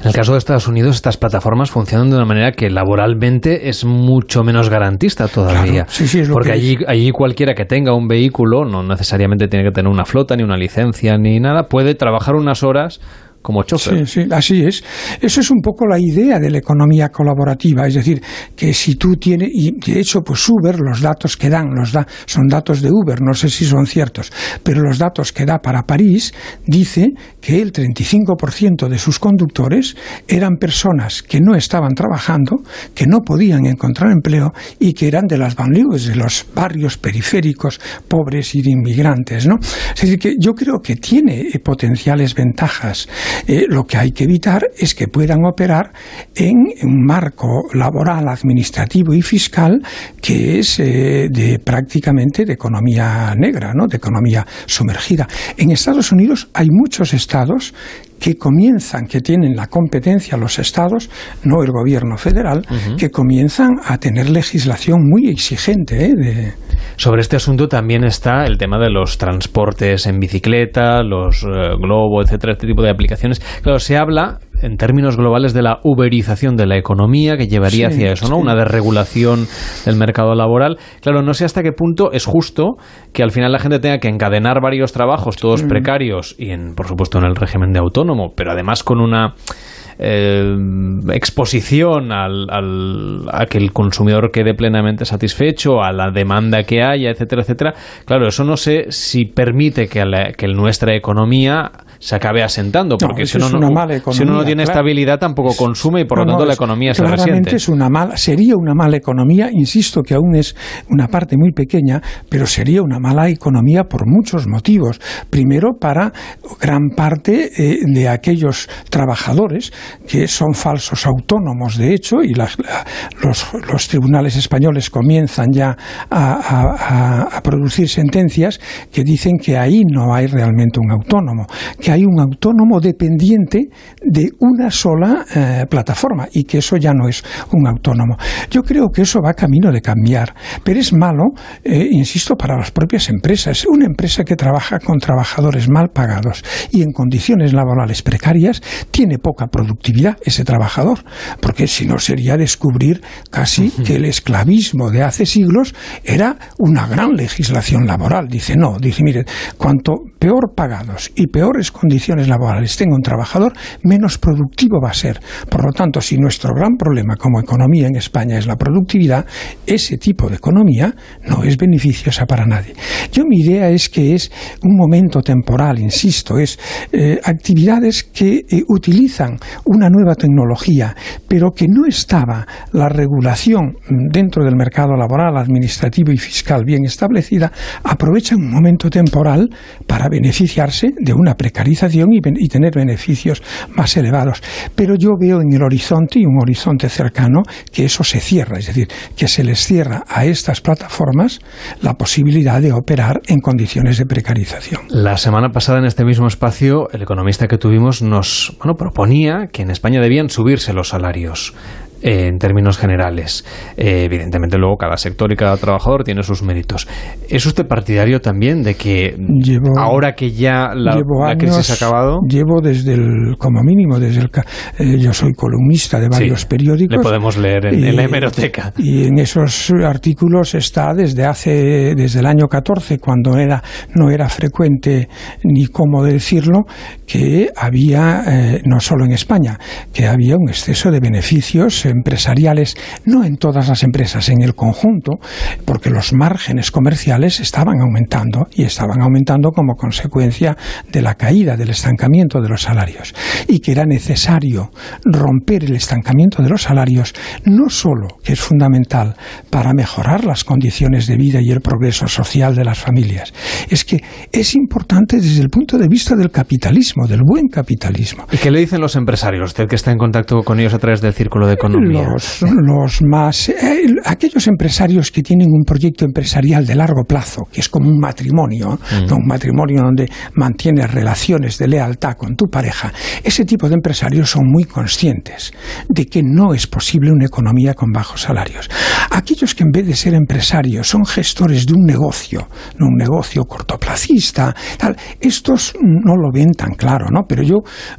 En el caso de Estados Unidos, estas plataformas funcionan de una manera que laboralmente es mucho menos garantista todavía. porque allí, allí cualquiera que tenga un vehículo, no necesariamente tiene que tener una flota, ni una licencia, ni nada, puede trabajar unas horas como chofer. Sí, sí, así es. Eso es un poco la idea de la economía colaborativa, es decir, que si tú tienes, y de hecho, pues Uber, los datos que dan, los da, son datos de Uber, no sé si son ciertos, pero los datos que da para París dice que el 35% de sus conductores eran personas que no estaban trabajando, que no podían encontrar empleo y que eran de las banlieues, de los barrios periféricos pobres y de inmigrantes, ¿no? Es decir, que yo creo que tiene potenciales ventajas eh, lo que hay que evitar es que puedan operar en un marco laboral, administrativo y fiscal que es eh, de prácticamente de economía negra, ¿no? de economía sumergida. En Estados Unidos hay muchos estados que comienzan, que tienen la competencia los estados, no el gobierno federal, que comienzan a tener legislación muy exigente. ¿eh? Sobre este asunto también está el tema de los transportes en bicicleta, los eh, globos, etcétera, este tipo de aplicaciones. Claro, se habla en términos globales de la uberización de la economía que llevaría hacia eso, ¿no? Una desregulación del mercado laboral. Claro, no sé hasta qué punto es justo que al final la gente tenga que encadenar varios trabajos, todos mm. precarios y en, por supuesto en el régimen de autónomo, pero además con una eh, exposición al, a que el consumidor quede plenamente satisfecho, a la demanda que haya, etcétera, etcétera. Claro, eso no sé si permite que, que nuestra economía se acabe asentando, porque si, uno no, si uno no tiene estabilidad tampoco consume y por lo tanto la economía se resiente. Es una mala, sería una mala economía, insisto que aún es una parte muy pequeña, pero sería una mala economía por muchos motivos. Primero, para gran parte eh, de aquellos trabajadores que son falsos autónomos, de hecho, y las, los, los, tribunales españoles comienzan ya a, a, producir sentencias que dicen que ahí no hay realmente un autónomo, que hay un autónomo dependiente de una sola eh, plataforma y que eso ya no es un autónomo. Yo creo que eso va camino de cambiar, pero es malo, eh, insisto, para las propias empresas. Una empresa que trabaja con trabajadores mal pagados y en condiciones laborales precarias tiene poca productividad ese trabajador, porque si no sería descubrir casi que el esclavismo de hace siglos era una gran legislación laboral. Dice, no, dice, mire, cuanto peor pagados y peores condiciones laborales tenga un trabajador, menos productivo va a ser. Por lo tanto, si nuestro gran problema como economía en España es la productividad, ese tipo de economía no es beneficiosa para nadie. Yo mi idea es que es un momento temporal, insisto, es eh, actividades que eh, utilizan una nueva tecnología, pero que no estaba la regulación dentro del mercado laboral, administrativo y fiscal bien establecida, aprovechan un momento temporal para beneficiarse de una y, y tener beneficios más elevados. Pero yo veo en el horizonte y un horizonte cercano que eso se cierra, es decir, que se les cierra a estas plataformas la posibilidad de operar en condiciones de precarización. La semana pasada en este mismo espacio el economista que tuvimos nos bueno, proponía que en España debían subirse los salarios en términos generales. Eh, evidentemente, luego cada sector y cada trabajador tiene sus méritos. ¿Es usted partidario también de que ahora que ya la, crisis ha acabado? Llevo desde el, como mínimo, desde el. Eh, yo soy columnista de varios periódicos. Le podemos leer en, la hemeroteca. Y en esos artículos está desde hace, desde el año 14, cuando era, no era frecuente ni cómo decirlo, que había, eh, no solo en España, que había un exceso de beneficios empresariales, no en todas las empresas, en el conjunto, porque los márgenes comerciales estaban aumentando y estaban aumentando como consecuencia de la caída, del estancamiento de los salarios. Y que era necesario romper el estancamiento de los salarios, no solo que es fundamental para mejorar las condiciones de vida y el progreso social de las familias, es que es importante desde el punto de vista del capitalismo, del buen capitalismo. ¿Y qué le dicen los empresarios? Usted que está en contacto con ellos a través del Círculo de Economía. Los, los más. Eh, aquellos empresarios que tienen un proyecto empresarial de largo plazo, que es como un matrimonio, mm. un matrimonio donde mantienes relaciones de lealtad con tu pareja, ese tipo de empresarios son muy conscientes de que no es posible una economía con bajos salarios. Aquellos que en vez de ser empresarios son gestores de un negocio, de un negocio cortoplacista, tal, estos no lo ven tan claro, ¿no? Pero yo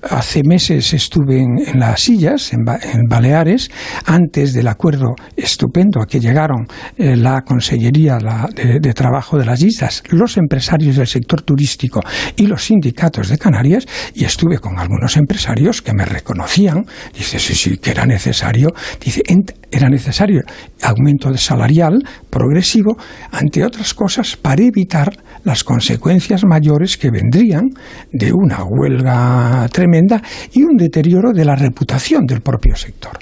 hace meses estuve en, las sillas, en Baleares, antes del acuerdo estupendo a que llegaron eh, la Consellería de, Trabajo de las Islas, los empresarios del sector turístico y los sindicatos de Canarias, y estuve con algunos empresarios que me reconocían, dice, sí, sí, que era necesario, dice, era necesario aumento salarial progresivo, ante otras cosas, para evitar las consecuencias mayores que vendrían de una huelga tremenda y un deterioro de la reputación del propio sector.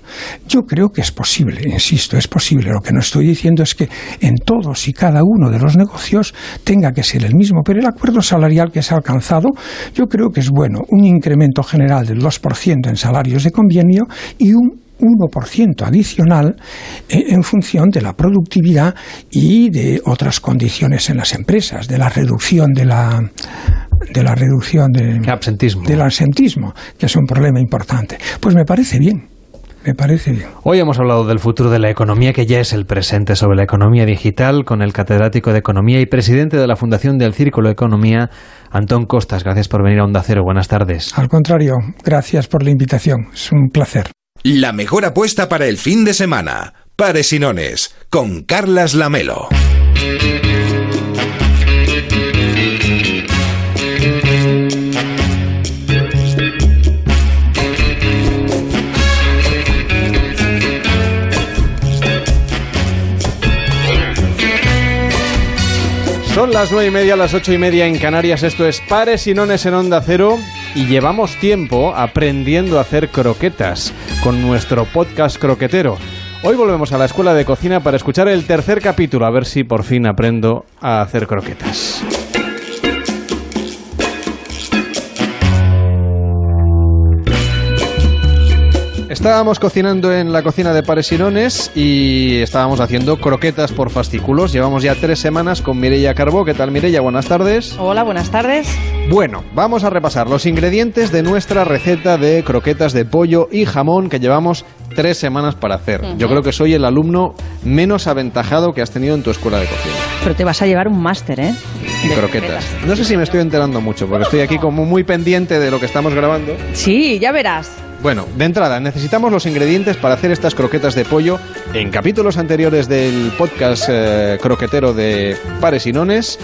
Yo creo que es posible, insisto, es posible. Lo que no estoy diciendo es que en todos y cada uno de los negocios tenga que ser el mismo, pero el acuerdo salarial que se ha alcanzado yo creo que es bueno. Un incremento general del 2% en salarios de convenio y un 1% adicional eh, en función de la productividad y de otras condiciones en las empresas, de la reducción de la de la reducción de, absentismo. del absentismo, que es un problema importante. Pues me parece bien. Me parece bien. Hoy hemos hablado del futuro de la economía, que ya es el presente, sobre la economía digital, con el catedrático de Economía y presidente de la Fundación del Círculo de Economía, Antón Costas. Gracias por venir a Onda Cero. Buenas tardes. Al contrario, gracias por la invitación. Es un placer. La mejor apuesta para el fin de semana. Pares y Nones, con Carlas Lamelo. Son las nueve y media, las ocho y media en Canarias. Esto es Pares y Nones en Onda Cero. Y llevamos tiempo aprendiendo a hacer croquetas con nuestro podcast croquetero. Hoy volvemos a la escuela de cocina para escuchar el tercer capítulo, a ver si por fin aprendo a hacer croquetas. Estábamos cocinando en la cocina de Paresirones y estábamos haciendo croquetas por fascículos. Llevamos ya tres semanas con Mireia Carbó. ¿Qué tal, Mireia? Buenas tardes. Hola, buenas tardes. Bueno, vamos a repasar los ingredientes de nuestra receta de croquetas de pollo y jamón que llevamos tres semanas para hacer. Yo creo que soy el alumno menos aventajado que has tenido en tu escuela de cocina. Pero te vas a llevar un máster, ¿eh? De croquetas. No sé si me estoy enterando mucho, porque estoy aquí como muy pendiente de lo que estamos grabando. Sí, ya verás. Bueno, de entrada, necesitamos los ingredientes para hacer estas croquetas de pollo. En capítulos anteriores del podcast eh, croquetero de Pares y Nones,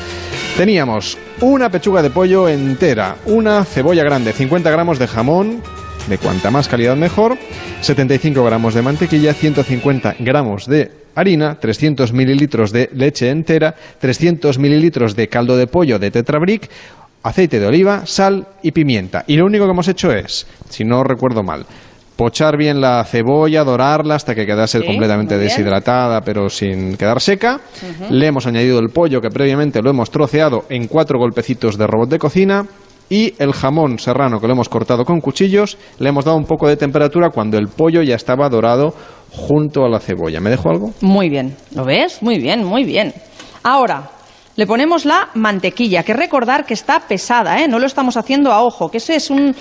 teníamos una pechuga de pollo entera, una cebolla grande, 50 gramos de jamón, de cuanta más calidad mejor, 75 gramos de mantequilla, 150 gramos de harina, 300 mililitros de leche entera, 300 mililitros de caldo de pollo de Tetrabric, aceite de oliva, sal y pimienta. Y lo único que hemos hecho es, si no recuerdo mal, pochar bien la cebolla, dorarla hasta que quedase Sí, completamente deshidratada pero sin quedar seca. Le hemos añadido el pollo que previamente lo hemos troceado en cuatro golpecitos de robot de cocina. Y el jamón serrano que lo hemos cortado con cuchillos, le hemos dado un poco de temperatura cuando el pollo ya estaba dorado junto a la cebolla. ¿Me dejo algo? Muy bien, ¿lo ves? Muy bien, muy bien. Ahora, le ponemos la mantequilla, que recordar que está pesada, ¿eh? no lo estamos haciendo a ojo, que ese es un,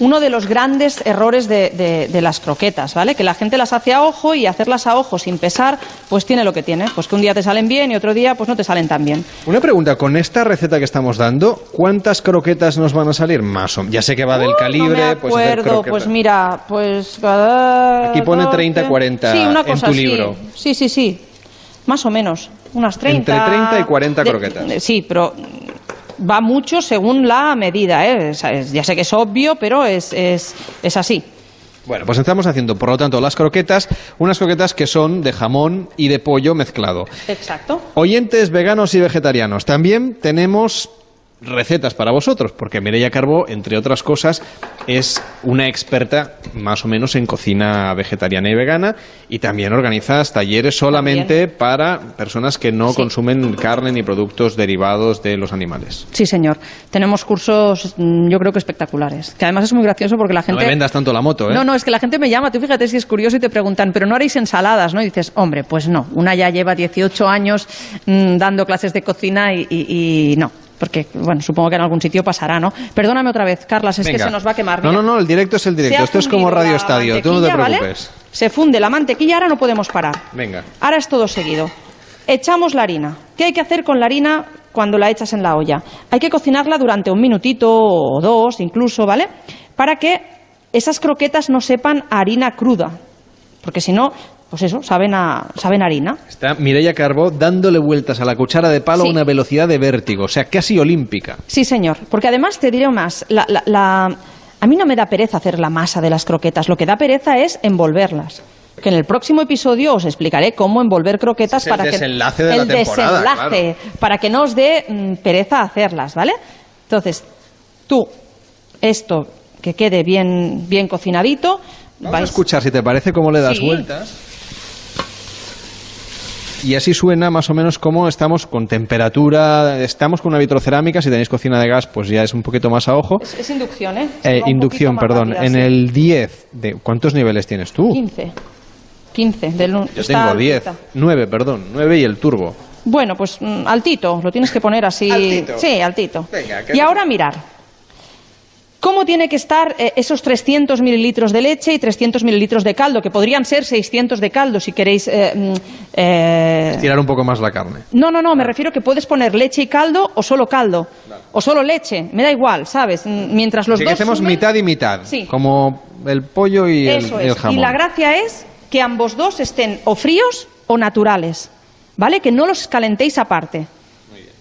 uno de los grandes errores de, de- de las croquetas, ¿vale? Que la gente las hace a ojo y hacerlas a ojo sin pesar, pues tiene lo que tiene. Pues que un día te salen bien y otro día pues no te salen tan bien. Una pregunta, con esta receta que estamos dando, ¿cuántas croquetas nos van a salir? Más o Ya sé que va del calibre, no me pues acuerdo, pues mira, pues... cada Aquí pone doce- 30, 40 sí, una en tu libro. Sí, sí, sí, más o menos, unas 30. Entre 30 y 40 de- croquetas. de- sí, pero va mucho según la medida, ¿eh? Es- es- ya sé que es obvio, pero es, es, es así. Bueno, pues estamos haciendo, por lo tanto, las croquetas, unas croquetas que son de jamón y de pollo mezclado. Exacto. Oyentes veganos y vegetarianos, también tenemos recetas para vosotros, porque Mireia Carbó, entre otras cosas, es una experta más o menos en cocina vegetariana y vegana y también organizas talleres solamente para personas que no Sí. consumen carne ni productos derivados de los animales. Sí, señor. Tenemos cursos, mm, yo creo que espectaculares. Que además es muy gracioso porque la No gente... me vendas tanto la moto, ¿eh? No, no, es que la gente me llama, tú fíjate si es curioso y te preguntan, pero no haréis ensaladas, ¿no? Y dices, hombre, pues no, una ya lleva 18 años mm, dando clases de cocina y, y- y no. Porque, bueno, supongo que en algún sitio pasará, ¿no? Perdóname otra vez, Carlas, es Venga. que se nos va a quemar. No, mira. no, no, el directo es el directo. Esto es como Radio Estadio, tú no te preocupes. Se funde la mantequilla, ahora no podemos parar. Venga. Ahora es todo seguido. Echamos la harina. ¿Qué hay que hacer con la harina cuando la echas en la olla? Hay que cocinarla durante un minutito o dos incluso, ¿vale? Para que esas croquetas no sepan a harina cruda. Porque si no, pues eso, saben a, saben a harina. Está Mireia Carbó dándole vueltas a la cuchara de palo Sí. a una velocidad de vértigo, o sea, casi olímpica. Sí, señor. Porque además te diré más. La, la- la- A mí no me da pereza hacer la masa de las croquetas. Lo que da pereza es envolverlas. Que en el próximo episodio os explicaré cómo envolver croquetas es el para que desenlace de la el desenlace, para que no os dé mm, pereza hacerlas, ¿vale? Entonces, tú esto que quede bien bien cocinadito, Vamos a escuchar si te parece cómo le das Sí. vueltas. Y así suena más o menos como estamos con temperatura, estamos con una vitrocerámica, si tenéis cocina de gas pues ya es un poquito más a ojo. es, es inducción, ¿eh? Eh, inducción, perdón. rápida, en sí. el 10, de, ¿cuántos niveles tienes tú? 15. 15 del Yo tengo 10. altita. 9, perdón. 9 y el turbo. Bueno, pues mm, altito, lo tienes que poner así. Altito. Sí, altito. Venga, y ahora mirar. ¿Cómo tiene que estar eh, esos 300 mililitros de leche y 300 mililitros de caldo? Que podrían ser 600 de caldo si queréis. eh, mm, eh, Tirar un poco más la carne. No, no, no, me refiero que puedes poner leche y caldo o solo caldo. O solo leche, me da igual, ¿sabes? Mm, Mientras los Así dos. que hacemos mitad y mitad. Sí. Como el pollo y el, Eso el es. jamón. Y la gracia es que ambos dos estén o fríos o naturales. ¿Vale? Que no los calentéis aparte.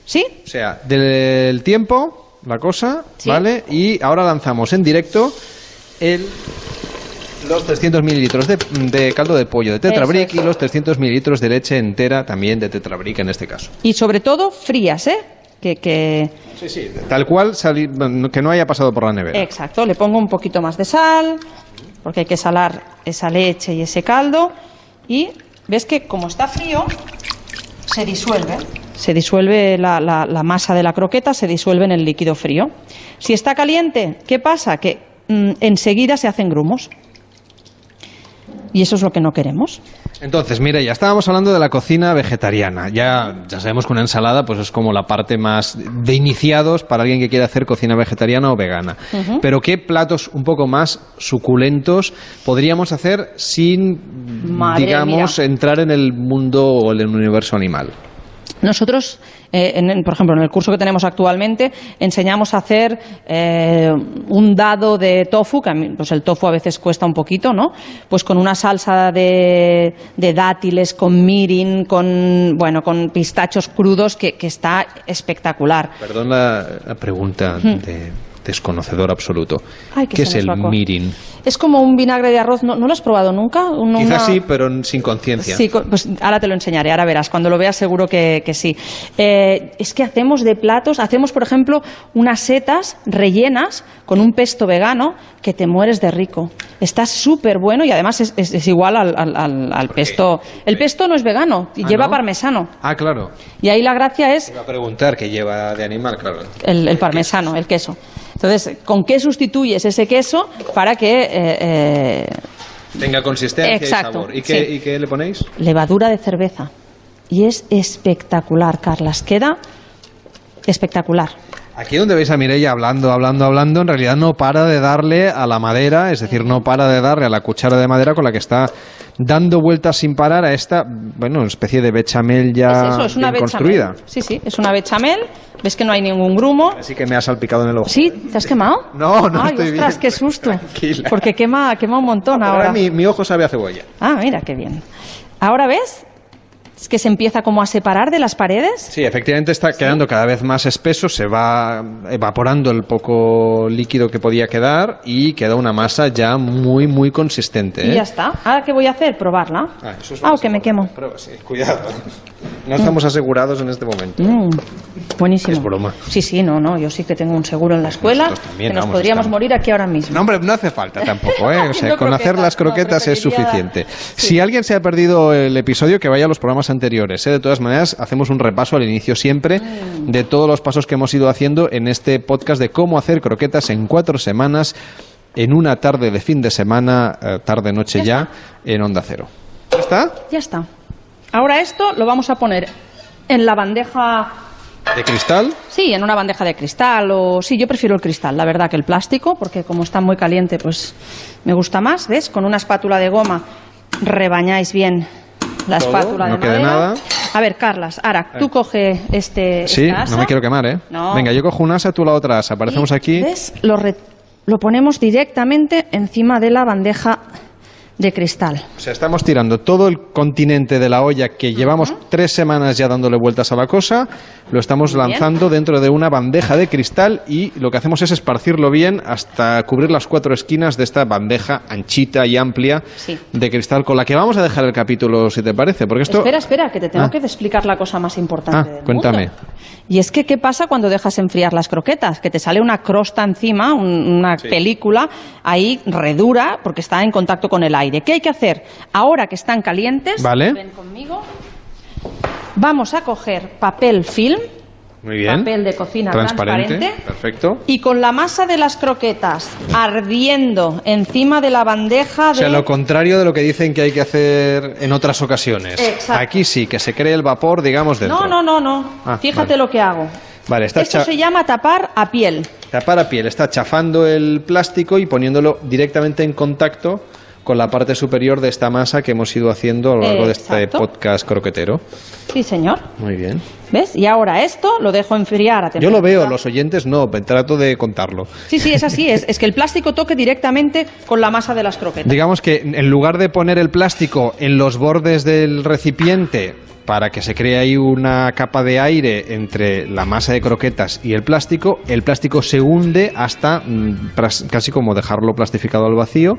¿Sí? O sea, del tiempo, la cosa, Sí. ¿vale? Y ahora lanzamos en directo el, los 300 mililitros de, de caldo de pollo de Tetra Eso Brick es. y los 300 mililitros de leche entera también de Tetra Brick en este caso. Y sobre todo frías, ¿eh? Que, que... Sí, sí. Tal cual, que no haya pasado por la nevera. Exacto, le pongo un poquito más de sal, porque hay que salar esa leche y ese caldo. Y ves que como está frío, se disuelve. Se disuelve la, la- la masa de la croqueta, se disuelve en el líquido frío. Si está caliente, ¿qué pasa? Que mm, enseguida se hacen grumos. Y eso es lo que no queremos. Entonces, mire, ya estábamos hablando de la cocina vegetariana. Ya, ya sabemos que una ensalada pues es como la parte más de iniciados para alguien que quiere hacer cocina vegetariana o vegana. Pero ¿qué platos un poco más suculentos podríamos hacer sin, Madre digamos, mía. entrar en el mundo o en el universo animal? Nosotros, eh, en- por ejemplo, en el curso que tenemos actualmente, enseñamos a hacer eh, un dado de tofu, que a mí, pues el tofu a veces cuesta un poquito, ¿no? Pues con una salsa de, de dátiles, con mirin, con, bueno, con pistachos crudos, que, que está espectacular. Perdón la, la pregunta de desconocedor absoluto. Ay, que ¿Qué es el mirin? Es como un vinagre de arroz, ¿no, ¿no lo has probado nunca? Un- Quizás una- sí, pero sin conciencia. Sí, pues ahora te lo enseñaré, ahora verás, cuando lo veas seguro que, que sí. Eh, es que hacemos de platos, hacemos por ejemplo unas setas rellenas con un pesto vegano que te mueres de rico. Está súper bueno y además es, es- es igual al, al- al- al pesto. El pesto no es vegano, Ah, lleva ¿no? parmesano. Ah, claro. Y ahí la gracia es Iba a preguntar qué lleva de animal, claro. el, el parmesano, el queso. Entonces, ¿con qué sustituyes ese queso para que... eh, eh, Tenga consistencia Exacto, y sabor. ¿Y qué, sí. ¿Y qué le ponéis? levadura de cerveza. Y es espectacular, Carlas. Queda espectacular. Aquí donde veis a Mireia hablando, hablando, hablando, en realidad no para de darle a la madera, es decir, no para de darle a la cuchara de madera con la que está dando vueltas sin parar a esta, bueno, especie de bechamel ya es eso, es una bien bechamel. construida. Sí, sí, es una bechamel. ¿Ves que no hay ningún grumo? Así que me ha salpicado en el ojo. ¿Sí? ¿Te has quemado? No, no Ay, estoy ostras, bien. qué susto. Tranquila. Porque quema, quema un montón Ahora ahora. mi, mi ojo sabe a cebolla. Ah, mira, qué bien. Ahora ves, es que se empieza como a separar de las paredes. Sí, efectivamente está quedando cada vez más espeso, se va evaporando el poco líquido que podía quedar y queda una masa ya muy, muy consistente. Y ¿eh? ya está. ¿Ahora qué voy a hacer? Probarla. Ah, eso es Ah, o que me quemo. Prueba, sí, cuidado. No estamos asegurados en este momento. Mm, buenísimo. Es broma. Sí, sí, no, no, yo sí que tengo un seguro en la escuela. También, que nos vamos, podríamos estamos. morir aquí ahora mismo. No, hombre, no hace falta tampoco, ¿eh? (laughs) O sea, Haciendo con hacer las croquetas no, es preferiría- suficiente. Si alguien se ha perdido el episodio, que vaya a los programas anteriores. ¿eh? De todas maneras, hacemos un repaso al inicio siempre de todos los pasos que hemos ido haciendo en este podcast de cómo hacer croquetas en cuatro semanas en una tarde de fin de semana, eh, tarde-noche ya, en Onda Cero. ¿Ya está? Ya está. Ahora esto lo vamos a poner en la bandeja. ¿De cristal? Sí, en una bandeja de cristal o sí, yo prefiero el cristal, la verdad que el plástico, porque como está muy caliente, pues me gusta más, ¿ves? Con una espátula de goma rebañáis bien la Todo, espátula de no quede madera. nada. A ver, Carlas, ahora tú coge este Sí, esta asa. no me quiero quemar, ¿eh? No. Venga, yo cojo una asa, tú la otra asa. Aparecemos aquí. ¿Ves? Lo, re- lo ponemos directamente encima de la bandeja de cristal. O sea, estamos tirando todo el continente de la olla que llevamos tres semanas ya dándole vueltas a la cosa, lo estamos Muy bien. lanzando dentro de una bandeja de cristal y lo que hacemos es esparcirlo bien hasta cubrir las cuatro esquinas de esta bandeja anchita y amplia Sí. de cristal con la que vamos a dejar el capítulo, si te parece, porque esto... Espera, espera, que te tengo Ah. que explicar la cosa más importante Ah, del cuéntame. mundo. Y es que, ¿qué pasa cuando dejas enfriar las croquetas? Que te sale una crosta encima, un- una película ahí redura, porque está en contacto con el aire. ¿Qué hay que hacer? Ahora que están calientes, Vale. ven conmigo, vamos a coger papel film Muy bien. papel de cocina transparente. transparente. Perfecto. y con la masa de las croquetas ardiendo encima de la bandeja O sea, de... lo contrario de lo que dicen que hay que hacer en otras ocasiones. Exacto. Aquí sí, que se cree el vapor, digamos, dentro. No, no, no, no. Ah, Fíjate vale. lo que hago. Vale, está Esto cha- se llama tapar a piel. Tapar a piel, está chafando el plástico y poniéndolo directamente en contacto con la parte superior de esta masa que hemos ido haciendo a lo largo de este podcast croquetero. Sí, señor. Muy bien. ¿Ves? Y ahora esto lo dejo enfriar a Yo lo veo, los oyentes no, trato de contarlo. Sí, sí, es así. Es, es que el plástico toque directamente con la masa de las croquetas. Digamos que en lugar de poner el plástico en los bordes del recipiente para que se cree ahí una capa de aire entre la masa de croquetas y el plástico, el plástico se hunde hasta mm, casi como dejarlo plastificado al vacío,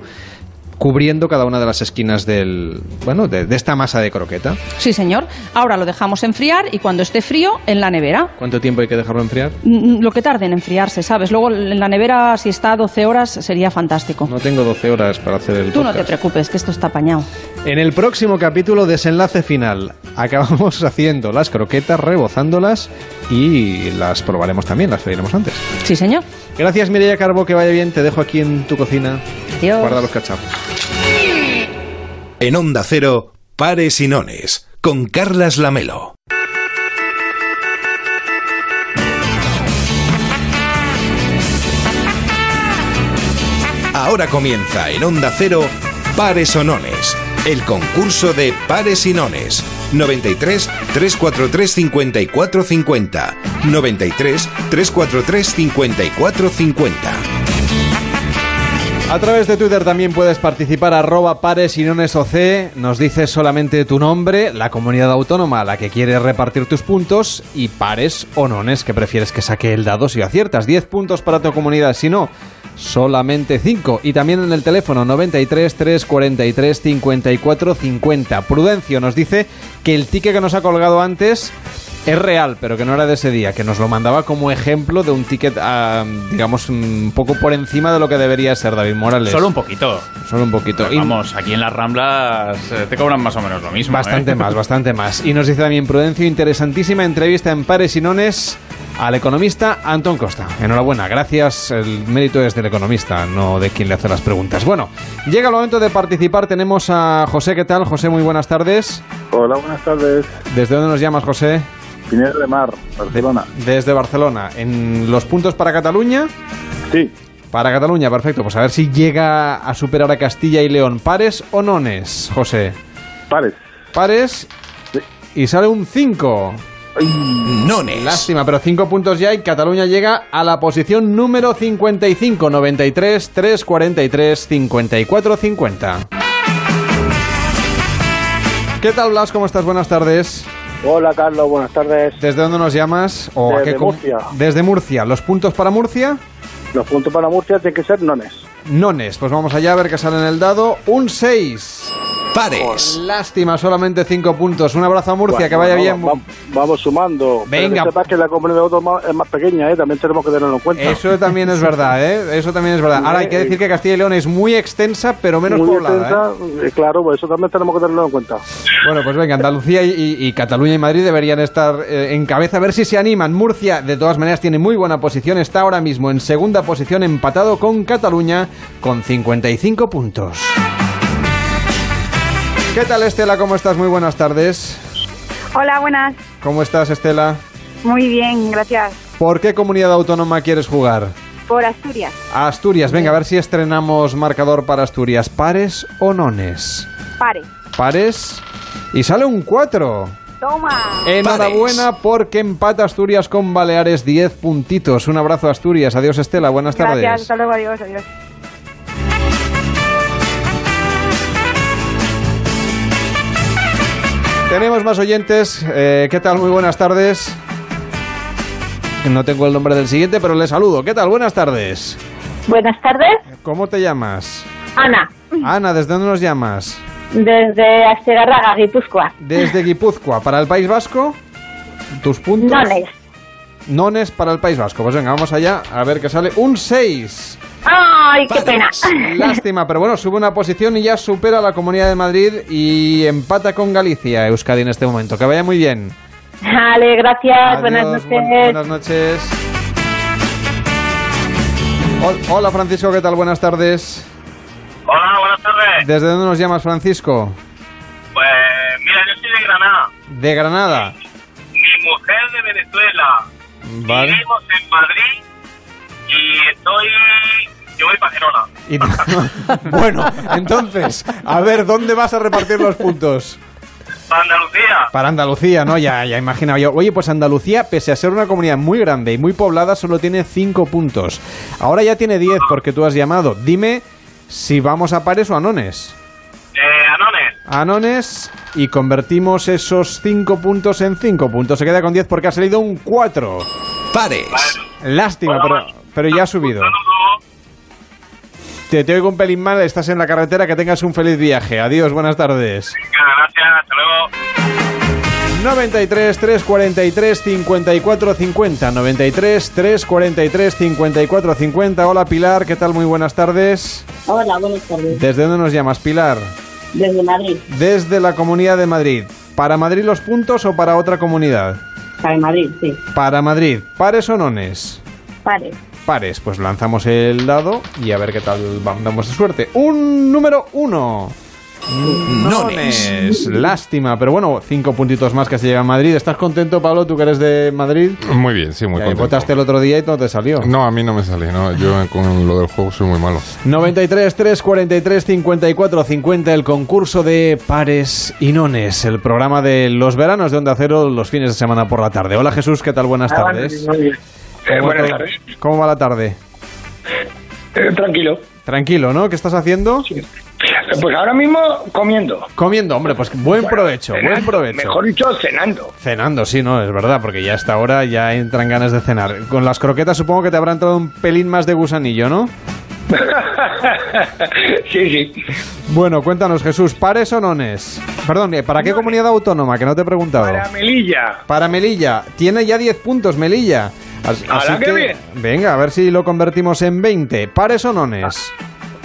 cubriendo cada una de las esquinas del, bueno, de, de esta masa de croqueta. Sí, señor. Ahora lo dejamos enfriar y cuando esté frío, en la nevera. ¿Cuánto tiempo hay que dejarlo enfriar? Mm, Lo que tarde en enfriarse, ¿sabes? Luego en la nevera, si está a 12 horas, sería fantástico. No tengo 12 horas para hacer el Tú no te preocupes, que esto está apañado. En el próximo capítulo, desenlace final, acabamos (laughs) haciendo las croquetas, rebozándolas y las probaremos también, las freiremos antes. Sí, señor. Gracias, Mireia Carbo, que vaya bien. Te dejo aquí en tu cocina. Adiós. Guarda los cacharros. En Onda Cero, Pares y Nones, con Carlas Lamelo. Ahora comienza en Onda Cero, Pares o Nones, el concurso de Pares y Nones, 93 343 5450. 93 343 5450. A través de Twitter también puedes participar arroba pares y nones OC. Nos dices solamente tu nombre, la comunidad autónoma a la que quieres repartir tus puntos y pares o nones que prefieres que saque el dado si aciertas. 10 puntos para tu comunidad, si no, solamente 5. Y también en el teléfono 93 343 54 50. Prudencio nos dice que el ticket que nos ha colgado antes es real, pero que no era de ese día, que nos lo mandaba como ejemplo de un ticket, ah, digamos, un poco por encima de lo que debería ser David Morales. Solo un poquito. Solo un poquito. Pero vamos, aquí en las Ramblas eh, te cobran más o menos lo mismo. Bastante ¿eh? más, bastante más. Y nos dice también Prudencio, interesantísima entrevista en Pares y Nones al economista Antón Costa. Enhorabuena, gracias. El mérito es del economista, no de quien le hace las preguntas. Bueno, llega el momento de participar. Tenemos a José, ¿qué tal? José, muy buenas tardes. Hola, buenas tardes. ¿Desde dónde nos llamas, José? Pineda de Mar, Barcelona. Desde Barcelona. ¿En los puntos para Cataluña? Sí. Para Cataluña, perfecto. Pues a ver si llega a superar a Castilla y León. ¿Pares o nones, José? Pares. Pares. Y sale un 5. Nones. Lástima, pero 5 puntos ya y Cataluña llega a la posición número 55. 93, 3, 43, 54, 50. ¿Qué tal, Blas? ¿Cómo estás? Buenas tardes. Hola Carlos, buenas tardes. ¿Desde dónde nos llamas? ¿O a Desde qué com- Murcia. Desde Murcia. ¿Los puntos para Murcia? Los puntos para Murcia tienen que ser nones. Nones. Pues vamos allá a ver qué sale en el dado. Un 6. Pares. Lástima, solamente 5 puntos. Un abrazo a Murcia, Bueno, que vaya bien. Vamos, vamos sumando. Pero Venga. que la comunidad autónoma es más pequeña, ¿eh? también tenemos que tenerlo en cuenta. Eso también es verdad, ¿eh? Eso también es verdad. Ahora hay que decir que Castilla y León es muy extensa, pero menos Muy poblada. ¿eh? extensa, eh, claro, pues eso también tenemos que tenerlo en cuenta. Bueno, pues venga, Andalucía y, y- y Cataluña y Madrid deberían estar eh, en cabeza. A ver si se animan. Murcia, de todas maneras, tiene muy buena posición. Está ahora mismo en segunda posición, empatado con Cataluña, con 55 puntos. ¿Qué tal, Estela? ¿Cómo estás? Muy buenas tardes. Hola, buenas. ¿Cómo estás, Estela? Muy bien, gracias. ¿Por qué comunidad autónoma quieres jugar? Por Asturias. A Asturias. Venga, a ver si estrenamos marcador para Asturias. ¿Pares o nones? Pare. Pares. Y sale un 4. Toma. Enhorabuena porque empata Asturias con Baleares 10 puntitos. Un abrazo a Asturias. Adiós Estela, buenas tardes. Gracias, hasta luego, adiós, adiós. Tenemos más oyentes. Eh, ¿Qué tal? Muy buenas tardes. No tengo el nombre del siguiente, pero le saludo. ¿Qué tal? Buenas tardes. Buenas tardes, ¿Cómo te llamas? Ana, Ana, ¿desde dónde nos llamas? desde Astegarraga, Guipúzcoa. Desde Guipúzcoa. ¿Para el País Vasco? ¿Tus puntos? Nones. Nones para el País Vasco. Pues venga, vamos allá a ver qué sale. Un 6. ¡Ay, qué pena! Lástima, pero bueno, sube una posición y ya supera a la Comunidad de Madrid y empata con Galicia, Euskadi en este momento. Que vaya muy bien. Vale, gracias, buenas noches. buen- buenas noches. Hol- Hola Francisco, ¿qué tal? Buenas tardes. Hola, buenas tardes. ¿Desde dónde nos llamas, Francisco? Pues mira, yo soy de Granada. De Granada. Mi mujer de Venezuela. Vale. Vivimos en Madrid y estoy. Yo voy para Gerona. Y- (laughs) bueno, entonces, a ver, ¿dónde vas a repartir los puntos? Para Andalucía. Para Andalucía, ¿no? Ya, ya imaginaba yo. Oye, pues Andalucía, pese a ser una comunidad muy grande y muy poblada, solo tiene 5 puntos. Ahora ya tiene 10 porque tú has llamado. Dime si vamos a pares o a nones. Eh, Anones. A nones y convertimos esos 5 puntos en 5 puntos. Se queda con 10 porque ha salido un 4. Pares. Lástima, pero, pero ya ha subido. Te, te oigo un pelín mal, estás en la carretera, que tengas un feliz viaje. Adiós, buenas tardes. Gracias, hasta luego. 93 343 54 50 93 343 54 50 Hola Pilar, ¿qué tal? Muy buenas tardes. Hola, buenas tardes. ¿Desde dónde nos llamas, Pilar? Desde Madrid. Desde la Comunidad de Madrid. ¿Para Madrid los puntos o para otra comunidad? Para Madrid, sí. Para Madrid. ¿Pares o nones? Pare. Pares, pues lanzamos el dado y a ver qué tal vamos de suerte. Un número uno. Nones. Lástima, pero bueno, cinco puntitos más que se llega a Madrid. ¿Estás contento, Pablo, tú que eres de Madrid? Muy bien, sí, muy contento. Votaste el otro día y no te salió. No, a mí no me sale, no. Yo con lo del juego soy muy malo. 93 3 43 54 50 el concurso de pares y nones, el programa de los veranos de Onda Cero los fines de semana por la tarde. Hola Jesús, ¿qué tal? Buenas Ah, tardes. muy bien. Eh, ¿Cómo, buenas tardes. ¿Cómo va la tarde? Eh, tranquilo. Tranquilo, ¿no? ¿Qué estás haciendo? Pues ahora mismo comiendo. Comiendo, hombre, pues buen provecho, buen provecho. Mejor dicho, cenando. Cenando, sí, no, es verdad, porque ya a esta hora ya entran ganas de cenar. Con las croquetas supongo que te habrá entrado un pelín más de gusanillo, ¿no? (laughs) sí, sí. Bueno, cuéntanos, Jesús, ¿pares o nones? Perdón, eh, ¿para qué comunidad autónoma? Que no te he preguntado. Para Melilla. Para Melilla. Tiene ya 10 puntos, Melilla. As- ¡Hala, qué bien! Venga, a ver si lo convertimos en 20. ¿Pares o nones?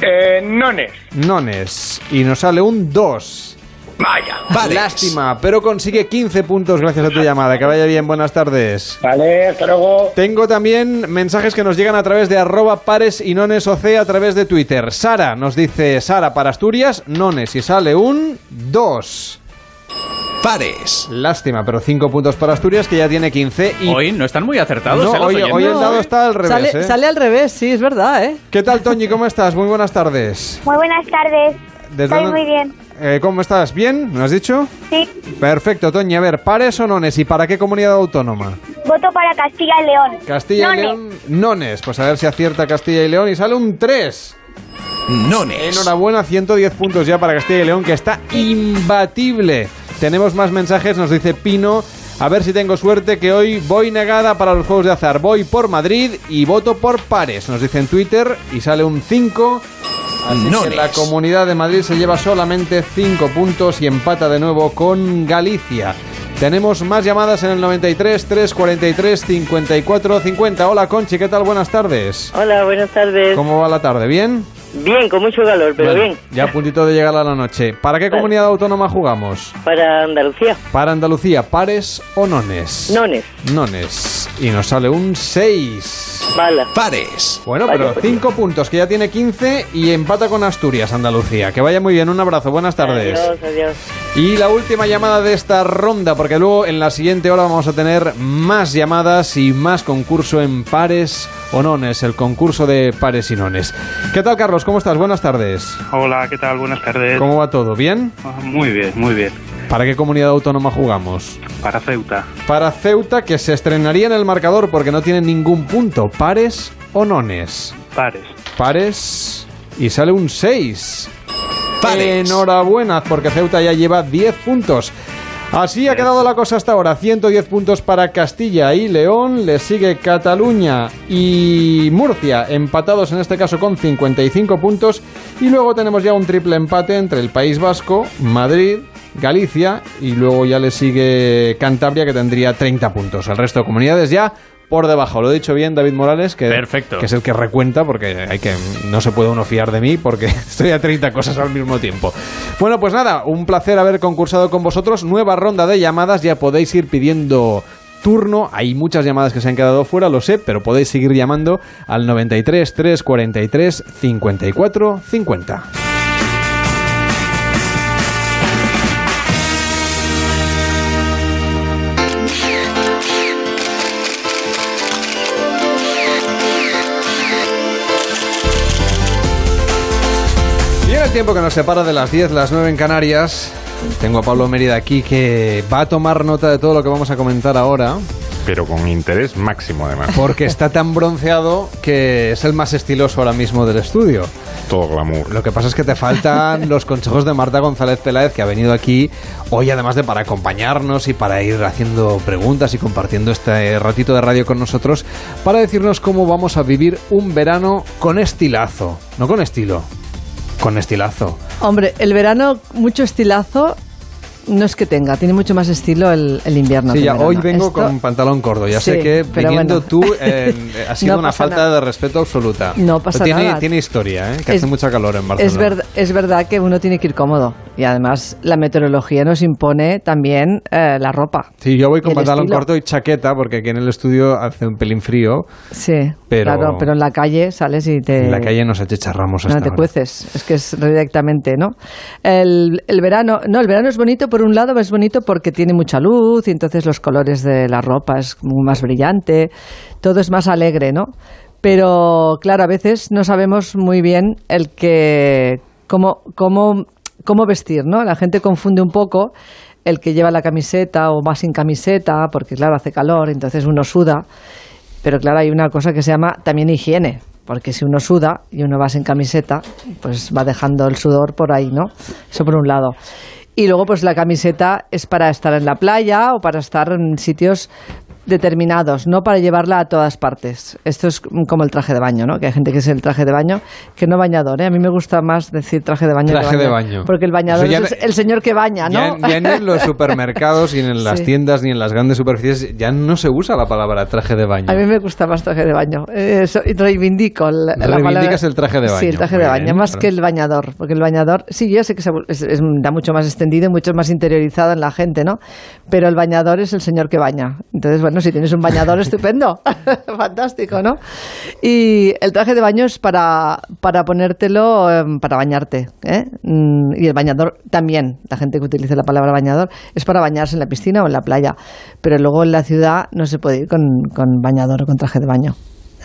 Eh, nones. Nones. Y nos sale un 2. Vaya. Lástima, pero consigue 15 puntos gracias a tu llamada. Que vaya bien, buenas tardes. Vale, hasta luego. Tengo también mensajes que nos llegan a través de arroba pares y nones OC a través de Twitter. Sara nos dice, Sara, para Asturias, nones. Y sale un 2. Pares. Lástima, pero 5 puntos para Asturias, que ya tiene 15. Y... Hoy no están muy acertados. No, ¿eh, hoy, el dado está al revés. Sale, ¿eh? sale al revés, sí, es verdad, ¿eh? ¿Qué tal, Toñi? ¿Cómo estás? Muy buenas tardes. Muy buenas tardes. ¿Desde Estoy muy bien. Eh, ¿Cómo estás? ¿Bien? ¿Me has dicho? Sí. Perfecto, Toñi. A ver, ¿pares o nones? ¿Y para qué comunidad autónoma? Voto para Castilla y León. Castilla y. León, nones. Pues a ver si acierta Castilla y León y sale un 3. Nones. Enhorabuena, 110 puntos ya para Castilla y León, que está imbatible. Tenemos más mensajes, nos dice Pino. A ver si tengo suerte que hoy voy negada para los juegos de azar. Voy por Madrid y voto por pares. Nos dice en Twitter y sale un 5. Así que la comunidad de Madrid se lleva solamente 5 puntos y empata de nuevo con Galicia. Tenemos más llamadas en el 93 343 54 50. Hola Conchi, ¿qué tal? Buenas tardes. Hola, buenas tardes. ¿Cómo va la tarde? ¿Bien? Bien, con mucho calor, pero Bueno, bien. Ya a puntito de llegar a la noche. ¿Para qué Vale. comunidad autónoma jugamos? Para Andalucía. Para Andalucía, pares o nones. Nones. Nones. Y nos sale un 6. Bala. Pares. Bueno, pero pues. 5 puntos, que ya tiene 15 y empata con Asturias, Andalucía. Que vaya muy bien, un abrazo, buenas tardes. Adiós, adiós. Y la última llamada de esta ronda, porque luego en la siguiente hora vamos a tener más llamadas y más concurso en pares o nones, el concurso de pares y nones. ¿Qué tal, Carlos? ¿Cómo estás? Buenas tardes. Hola, ¿qué tal? Buenas tardes. ¿Cómo va todo? ¿Bien? Ah, Muy bien, muy bien. ¿Para qué comunidad autónoma jugamos? Para Ceuta. Para Ceuta, que se estrenaría en el marcador porque no tiene ningún punto. ¿Pares o nones? Pares. Pares. Y sale un 6. Enhorabuena, porque Ceuta ya lleva 10 puntos. Así ha quedado la cosa hasta ahora. 110 puntos para Castilla y León. Le sigue Cataluña y Murcia, empatados en este caso con 55 puntos. Y luego tenemos ya un triple empate entre el País Vasco, Madrid, Galicia y luego ya le sigue Cantabria que tendría 30 puntos. El resto de comunidades ya por debajo. Lo he dicho bien, David Morales, que, Perfecto. que es el que recuenta, porque hay que no se puede uno fiar de mí, porque (laughs) estoy a 30 cosas al mismo tiempo. Bueno, pues nada, un placer haber concursado con vosotros. Nueva ronda de llamadas, ya podéis ir pidiendo turno. Hay muchas llamadas que se han quedado fuera, lo sé, pero podéis seguir llamando al 93 343 54 50. Tiempo que nos separa de las 10, las 9 en Canarias, tengo a Pablo Mérida aquí que va a tomar nota de todo lo que vamos a comentar ahora. Pero con interés máximo, además. Porque está tan bronceado que es el más estiloso ahora mismo del estudio. Todo glamour. Lo que pasa es que te faltan los consejos de Marta González Peláez, que ha venido aquí hoy, además de para acompañarnos y para ir haciendo preguntas y compartiendo este ratito de radio con nosotros, para decirnos cómo vamos a vivir un verano con estilazo. No con estilo, con estilazo. Hombre, el verano, mucho estilazo, no es que tenga, tiene mucho más estilo el, el invierno. Sí, que ya hoy vengo Esto- con pantalón corto. Ya sé Sí, que pero viniendo bueno. tú eh, ha sido (laughs) No una falta nada. de respeto absoluta. No pasa Pero tiene, nada. Tiene historia, ¿eh? que Es- hace mucha calor en Barcelona. Es, verdad es verdad que uno tiene que ir cómodo y además la meteorología nos impone también eh, la ropa. Sí, yo voy con pantalón estilo. corto y chaqueta porque aquí en el estudio hace un pelín frío. Sí, Pero- claro, pero en la calle sales y te... En la calle nos achicharramos No hasta te ahora. cueces, es que es directamente, ¿no? El, el verano, no, el verano es bonito por un lado, es bonito porque tiene mucha luz y entonces los colores de la ropa es más brillante, todo es más alegre, ¿no? Pero claro, a veces no sabemos muy bien el que cómo cómo cómo vestir, ¿no? La gente confunde un poco el que lleva la camiseta o más sin camiseta, porque claro, hace calor, entonces uno suda. Pero claro, hay una cosa que se llama también higiene, porque si uno suda y uno va sin camiseta, pues va dejando el sudor por ahí, ¿no? Eso por un lado. Y luego, pues la camiseta es para estar en la playa o para estar en sitios determinados, no para llevarla a todas partes. Esto es como el traje de baño, ¿no? Que hay gente que es el traje de baño, que no bañador, ¿eh? A mí me gusta más decir traje de baño. Traje de bañador, baño. Porque el bañador Eso ya es el señor que baña, Ya, ¿no? ya ni en los (laughs) supermercados, ni en las Sí. tiendas, ni en las grandes superficies, ya no se usa la palabra traje de baño. A mí me gusta más traje de baño. Eso, reivindico. el- la Reivindicas palabra- el traje de Sí, baño. el traje Muy de baño, bien, más claro. que el bañador. Porque el bañador, sí, yo sé que se- es, es- da mucho más extendido y mucho más interiorizado en la gente, ¿no? Pero el bañador es el señor que baña. Entonces, bueno, si tienes un bañador, estupendo. (laughs) Fantástico, ¿no? Y el traje de baño es para, para ponértelo, em, para bañarte. ¿eh? Mm, Y el bañador también. La gente que utiliza la palabra bañador es para bañarse en la piscina o en la playa. Pero luego en la ciudad no se puede ir con, con bañador o con traje de baño.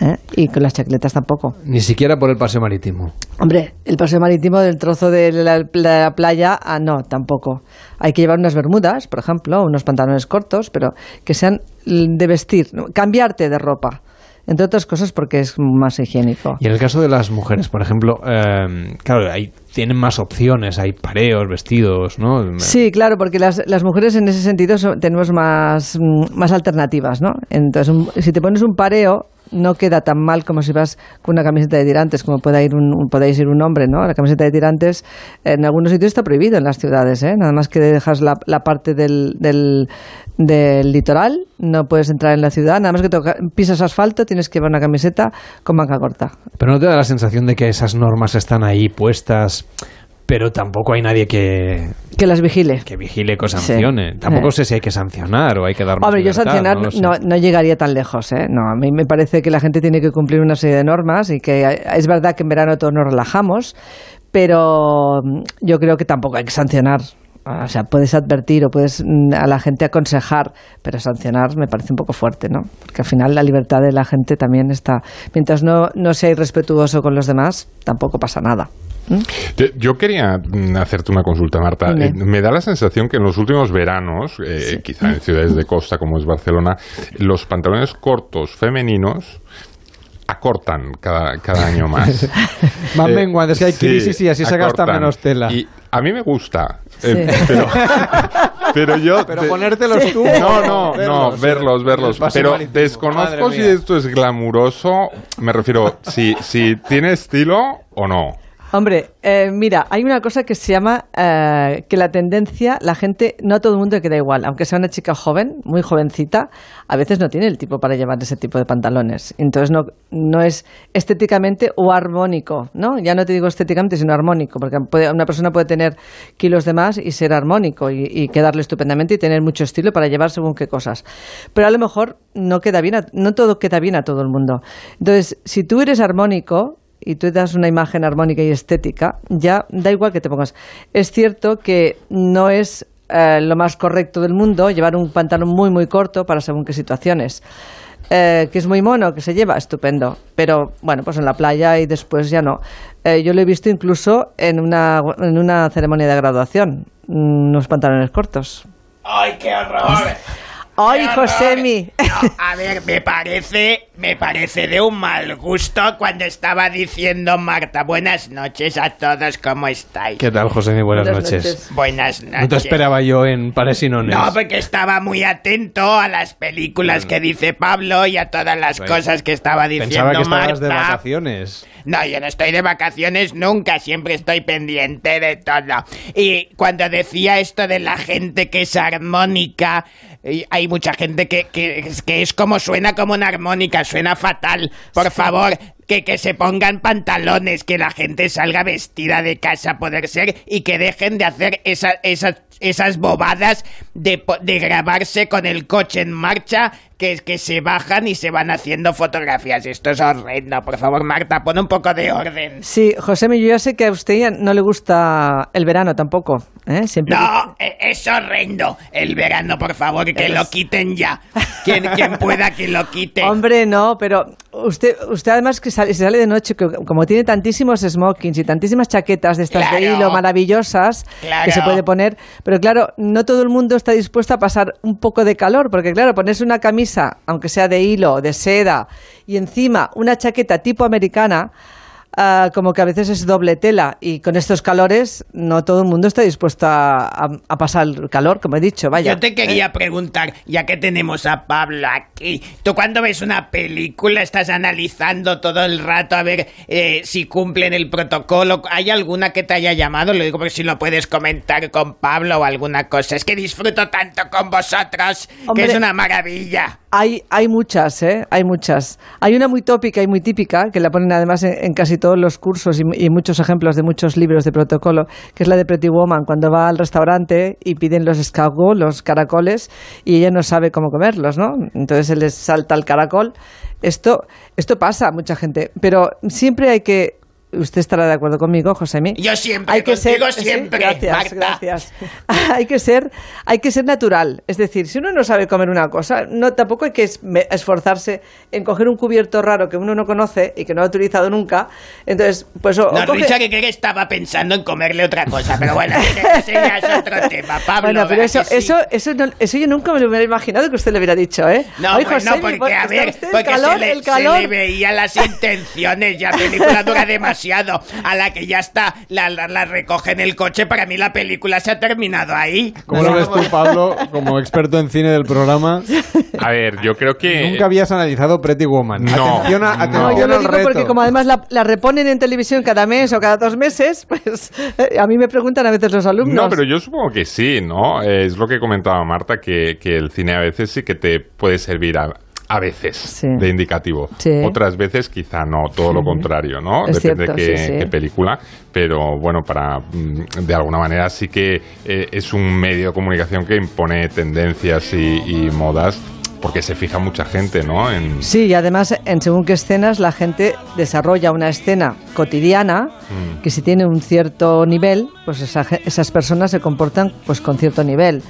¿Eh? Y con las chacletas tampoco. Ni siquiera por el paseo marítimo. Hombre, el paseo marítimo del trozo de la, la playa, ah, no, tampoco. Hay que llevar unas bermudas, por ejemplo, unos pantalones cortos, pero que sean de vestir, cambiarte de ropa. Entre otras cosas porque es más higiénico. Y en el caso de las mujeres, por ejemplo, eh, claro, ahí tienen más opciones, hay pareos, vestidos, ¿no? Sí, claro, porque las, las mujeres en ese sentido tenemos más, mm, más alternativas, ¿no? Entonces, un- si te pones un pareo, no queda tan mal como si vas con una camiseta de tirantes, como pueda ir un, podáis ir un hombre, ¿no? La camiseta de tirantes en algunos sitios está prohibido en las ciudades, ¿eh? Nada más que dejas la, la parte del, del, del litoral, no puedes entrar en la ciudad, nada más que toca- pisas asfalto, tienes que llevar una camiseta con manga corta. Pero no te da la sensación de que esas normas están ahí puestas, pero tampoco hay nadie que, Que las vigile. que vigile, que Sí. sancione. Tampoco Eh. sé si hay que sancionar o hay que dar más Hombre, yo sancionar no no, no llegaría tan lejos, ¿eh? No, a mí me parece que la gente tiene que cumplir una serie de normas y que es verdad que en verano todos nos relajamos, pero mm, yo creo que tampoco hay que sancionar. O sea, puedes advertir o puedes mm, a la gente aconsejar, pero sancionar me parece un poco fuerte, ¿no? Porque al final la libertad de la gente también está. Mientras no, no sea irrespetuoso con los demás, tampoco pasa nada. Te- Yo quería mm, hacerte una consulta, Marta. Eh, me da la sensación que en los últimos veranos, eh, quizá en ciudades de costa como es Barcelona, los pantalones cortos femeninos acortan cada, cada año más. (laughs) Van Eh, menguando, es que hay sí, crisis y así se gasta menos tela. Y a mí me gusta, Sí. eh, pero, (laughs) pero yo... Pero te- ponértelos tú. No, no, no, Verlos, verlos, Pero marítimo. desconozco si esto es glamuroso. Me refiero, si, si tiene estilo o no. Hombre, eh, mira, hay una cosa que se llama eh, que la tendencia, la gente, no a todo el mundo le queda igual, aunque sea una chica joven, muy jovencita, a veces no tiene el tipo para llevar ese tipo de pantalones. Entonces no, no es estéticamente o armónico, ¿no? Ya no te digo estéticamente, sino armónico, porque una persona puede tener kilos de más y ser armónico y, y quedarle estupendamente y tener mucho estilo para llevar según qué cosas. Pero a lo mejor no queda bien, a- no todo queda bien a todo el mundo. Entonces, si tú eres armónico, y tú das una imagen armónica y estética, ya da igual que te pongas. Es cierto que no es eh, lo más correcto del mundo llevar un pantalón muy, muy corto para según qué situaciones. Eh, que es muy mono, que se lleva, estupendo. Pero bueno, pues en la playa y después ya no. Eh, yo lo he visto incluso en una, en una ceremonia de graduación, mm, unos pantalones cortos. ¡Ay, qué horror! (laughs) ¡Ay, Josemi! No, a ver, me parece, me parece de un mal gusto cuando estaba diciendo Marta, buenas noches a todos, ¿cómo estáis? ¿Qué tal, José? Buenas, noches. Buenas noches. No te esperaba yo en Pares y Nones. No, porque estaba muy atento a las películas que dice Pablo y a todas las Bueno, cosas que estaba diciendo Pensaba que estabas Marta. de vacaciones. No, yo no estoy de vacaciones nunca, siempre estoy pendiente de todo. Y cuando decía esto de la gente que es armónica, y hay mucha gente que, que, es- que es como suena como una armónica, suena fatal. Por favor, que, que se pongan pantalones, que la gente salga vestida de casa a poder ser y que dejen de hacer esa- esas esas bobadas de, de grabarse con el coche en marcha, que, que se bajan y se van haciendo fotografías. Esto es horrendo. Por favor, Marta, pon un poco de orden. Sí, Josemi, yo ya sé que a usted no le gusta el verano tampoco. ¿eh? Siempre No, e- es horrendo. El verano, por favor, que lo quiten ya. (laughs) Quien, quien pueda que lo quite. Hombre, no, pero usted, usted además que sale, se sale de noche, que como tiene tantísimos smokings y tantísimas chaquetas de estas de hilo maravillosas Claro. que se puede poner, pero claro, no todo el mundo está dispuesto a pasar un poco de calor, porque claro, ponerse una camisa, aunque sea de hilo, de seda, y encima una chaqueta tipo americana, ah, como que a veces es doble tela y con estos calores no todo el mundo está dispuesto a, a- a pasar el calor, como he dicho, vaya. Yo te quería preguntar, ya que tenemos a Pablo aquí, tú cuando ves una película estás analizando todo el rato a ver eh, si cumplen el protocolo. ¿Hay alguna que te haya llamado? Lo digo porque si lo puedes comentar con Pablo o alguna cosa. Es que disfruto tanto con vosotros, Hombre. que es una maravilla. Hay, hay muchas, ¿eh? Hay muchas. Hay una muy tópica y muy típica, que la ponen además en, casi todos los cursos y, muchos ejemplos de muchos libros de protocolo, que es la de Pretty Woman, cuando va al restaurante y piden los escargots, los caracoles, y ella no sabe cómo comerlos, ¿no? Entonces se les salta el caracol. Esto, esto pasa a mucha gente, pero siempre hay que... Usted estará de acuerdo conmigo, Josemi. Yo siempre, hay que contigo ser, siempre, sí, gracias, Marta. gracias. (laughs) hay que ser, hay que ser natural. Es decir, si uno no sabe comer una cosa, no tampoco hay que esforzarse en coger un cubierto raro que uno no conoce y que no ha utilizado nunca. Entonces, pues o, o No, coge- Richard, que que estaba pensando en comerle otra cosa, pero bueno, ese ya es otro tema, Pablo. bueno, pero ¿verdad eso, sí? eso, eso, no- eso yo nunca me lo hubiera imaginado que usted le hubiera dicho, ¿eh? No, Ay, pues no, porque a ver, porque calor, se, le, el se calor. le veían las intenciones, ya la película dura demasiado, (laughs) a la que ya está, la, la, la recoge en el coche, para mí la película se ha terminado ahí. ¿Cómo lo ves tú, Pablo, como experto en cine del programa? A ver, yo creo que... Nunca habías analizado Pretty Woman. No, atención a, no. atención No, yo lo digo reto. porque como además la, la reponen en televisión cada mes o cada dos meses, pues eh, a mí me preguntan a veces los alumnos. No, pero yo supongo que sí, ¿no? Es lo que comentaba Marta, que, que el cine a veces sí que te puede servir a, a veces de indicativo. Sí. Otras veces quizá no, todo lo contrario, ¿no? Es Depende cierto, qué, película, pero bueno, para mm, de alguna manera sí que eh, es un medio de comunicación que impone tendencias y, y modas porque se fija mucha gente, ¿no? En, Sí, y además en según qué escenas la gente desarrolla una escena cotidiana Mm. que si tiene un cierto nivel, pues esa esas personas se comportan pues con cierto nivel.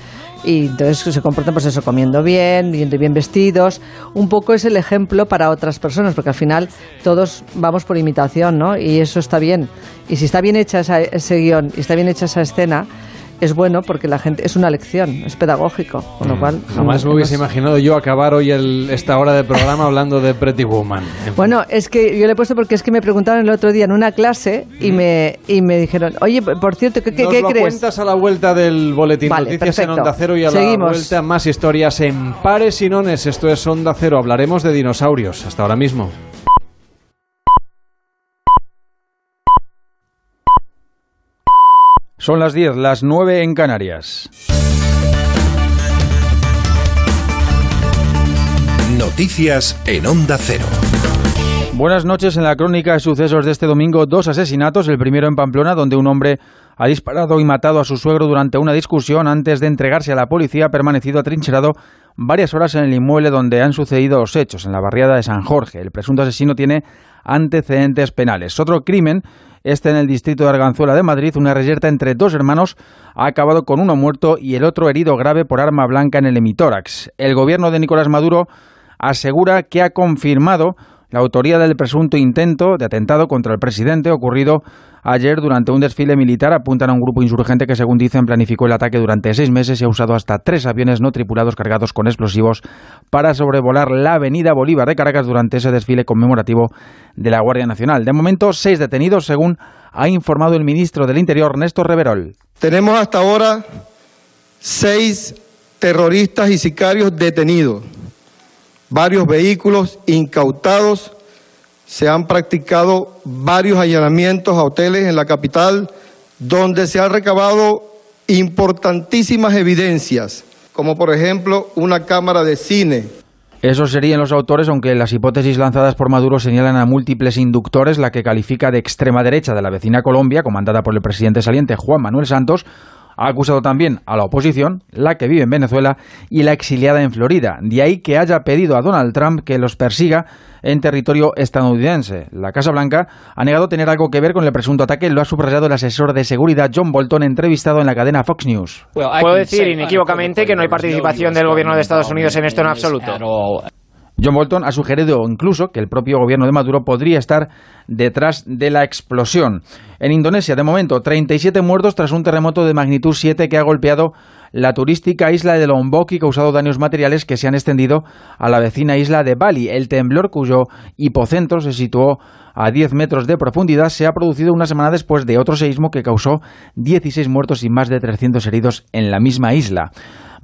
Y entonces se comportan pues eso, comiendo bien, yendo bien vestidos. Un poco es el ejemplo para otras personas, porque al final todos vamos por imitación, ¿no? Y eso está bien. Y si está bien hecha esa- ese guion y está bien hecha esa escena, es bueno porque la gente es una lección, es pedagógico, con lo cual Jamás me hubiese imaginado yo acabar hoy el- esta hora de programa hablando de Pretty Woman. En. Bueno, es que yo le he puesto porque es que me preguntaron el otro día en una clase y me, y me dijeron, oye, por cierto, ¿qué, qué, Nos qué lo crees? cuentas a la vuelta del boletín Vale, Noticias en perfecto. Onda Cero y a Seguimos. la vuelta más historias en Pares y Nones. Esto es Onda Cero. Hablaremos de dinosaurios. Hasta ahora mismo. Son las 10, las 9 en Canarias. Noticias en Onda Cero. Buenas noches. En la crónica de sucesos de este domingo, dos asesinatos. El primero en Pamplona, donde un hombre ha disparado y matado a su suegro durante una discusión antes de entregarse a la policía. Ha permanecido atrincherado varias horas en el inmueble donde han sucedido los hechos, en la barriada de San Jorge. El presunto asesino tiene antecedentes penales. Otro crimen, este en el distrito de Arganzuela de Madrid, una reyerta entre dos hermanos ha acabado con uno muerto y el otro herido grave por arma blanca en el hemitórax. El gobierno de Nicolás Maduro asegura que ha confirmado la autoría del presunto intento de atentado contra el presidente ocurrido ayer durante un desfile militar. Apuntan a un grupo insurgente que, según dicen, planificó el ataque durante seis meses y ha usado hasta tres aviones no tripulados cargados con explosivos para sobrevolar la avenida Bolívar de Caracas durante ese desfile conmemorativo de la Guardia Nacional. De momento, seis detenidos, según ha informado el ministro del Interior, Néstor Reverol. Tenemos hasta ahora seis terroristas y sicarios detenidos, varios vehículos incautados, se han practicado varios allanamientos a hoteles en la capital donde se han recabado importantísimas evidencias, como por ejemplo una cámara de cine, esos serían los autores, aunque las hipótesis lanzadas por Maduro señalan a múltiples inductores, la que califica de extrema derecha de la vecina Colombia, comandada por el presidente saliente Juan Manuel Santos, ha acusado también a la oposición, la que vive en Venezuela y la exiliada en Florida. De ahí que haya pedido a Donald Trump que los persiga en territorio estadounidense. La Casa Blanca ha negado tener algo que ver con el presunto ataque, lo ha subrayado el asesor de seguridad John Bolton, entrevistado en la cadena Fox News. Puedo decir inequívocamente que no hay participación del gobierno de Estados Unidos en esto en absoluto. John Bolton ha sugerido incluso que el propio gobierno de Maduro podría estar detrás de la explosión. En Indonesia, de momento, 37 muertos tras un terremoto de magnitud 7 que ha golpeado la turística isla de Lombok y causado daños materiales que se han extendido a la vecina isla de Bali. El temblor, cuyo hipocentro se situó a 10 metros de profundidad, se ha producido una semana después de otro seísmo que causó 16 muertos y más de 300 heridos en la misma isla.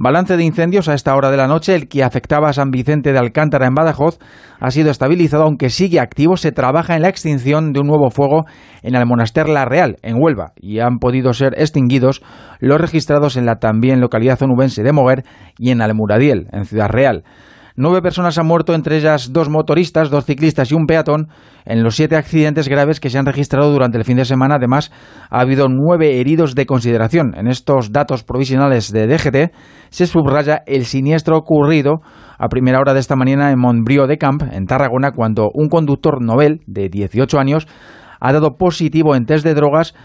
Balance de incendios a esta hora de la noche, el que afectaba a San Vicente de Alcántara en Badajoz ha sido estabilizado, aunque sigue activo. Se trabaja en la extinción de un nuevo fuego en el Monaster La Real, en Huelva, y han podido ser extinguidos los registrados en la también localidad onubense de Moguer y en Almuradiel, en Ciudad Real. Nueve personas han muerto, entre ellas dos motoristas, dos ciclistas y un peatón, en los siete accidentes graves que se han registrado durante el fin de semana. Además, ha habido nueve heridos de consideración. En estos datos provisionales de DGT se subraya el siniestro ocurrido a primera hora de esta mañana en Montbrió de Camp, en Tarragona, cuando un conductor novel de 18 años ha dado positivo en test de drogas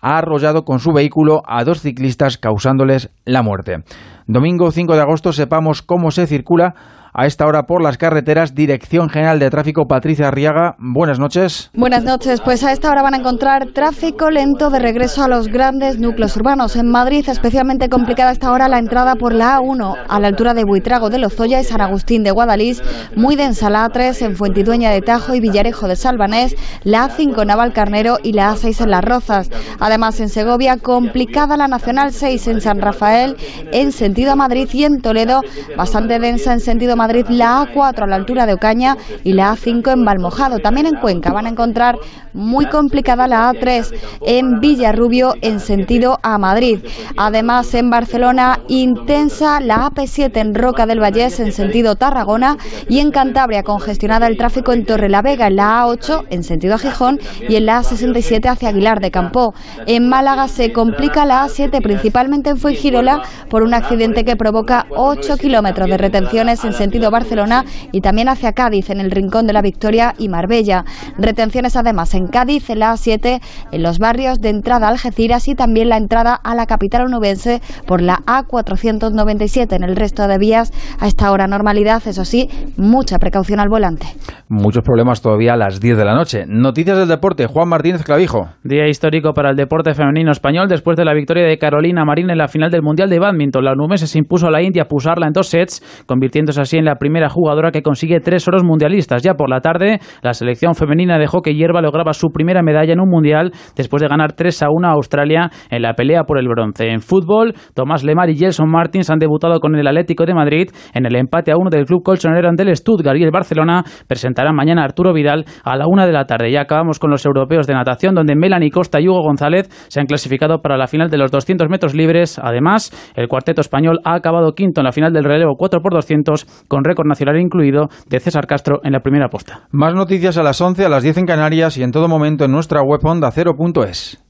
ha arrollado con su vehículo a dos ciclistas causándoles la muerte. Domingo 5 de agosto sepamos cómo se circula a esta hora por las carreteras. Dirección General de Tráfico, Patricia Arriaga. Buenas noches. Buenas noches. Pues a esta hora van a encontrar tráfico lento de regreso a los grandes núcleos urbanos. En Madrid, especialmente complicada esta hora la entrada por la A1 a la altura de Buitrago de Lozoya y San Agustín de Guadalís. Muy densa la A3 en Fuentidueña de Tajo y Villarejo de Salvanés. La A5 en Navalcarnero y la A6 en Las Rozas. Además, en Segovia, complicada la Nacional 6 en San Rafael en sentido a Madrid y en Toledo, bastante densa en sentido Madrid, la A4 a la altura de Ocaña y la A5 en Valmojado. También en Cuenca van a encontrar muy complicada la A3 en Villarrubio en sentido a Madrid. Además, en Barcelona, intensa la AP7 en Roca del Vallés en sentido Tarragona y en Cantabria, congestionada el tráfico en Torrelavega en la A8 en sentido a Gijón y en la A67 hacia Aguilar de Campo. En Málaga se complica la A7 principalmente en Fuengirola por un accidente que provoca 8 kilómetros de retenciones en sentido Barcelona y también hacia Cádiz en el Rincón de la Victoria y Marbella. Retenciones además en Cádiz, en la A7, en los barrios de entrada a Algeciras y también la entrada a la capital onubense por la A497. En el resto de vías a esta hora normalidad, eso sí, mucha precaución al volante. Muchos problemas todavía a las 10 de la noche. Noticias del deporte, Juan Martínez Clavijo. Día histórico para el deporte femenino español después de la victoria de Carolina Marín en la final del Mundial de Badminton. La onubense se impuso a la India a pusarla en dos sets, convirtiéndose así en la primera jugadora que consigue tres oros mundialistas. Ya por la tarde, la selección femenina de hockey hierba lograba su primera medalla en un mundial después de ganar 3 a 1 a Australia en la pelea por el bronce. En fútbol, Tomás Lemar y Gelson Martins han debutado con el Atlético de Madrid en el empate a uno del club colchonero ante el Stuttgart y el Barcelona presentarán mañana a Arturo Vidal a la una de la tarde. Ya acabamos con los europeos de natación, donde Melanie Costa y Hugo González se han clasificado para la final de los 200 metros libres. Además, el cuarteto español ha acabado quinto en la final del relevo 4x200 con récord nacional incluido de César Castro en la primera posta. Más noticias a las 11, a las 10 en Canarias y en todo momento en nuestra web onda cero.es.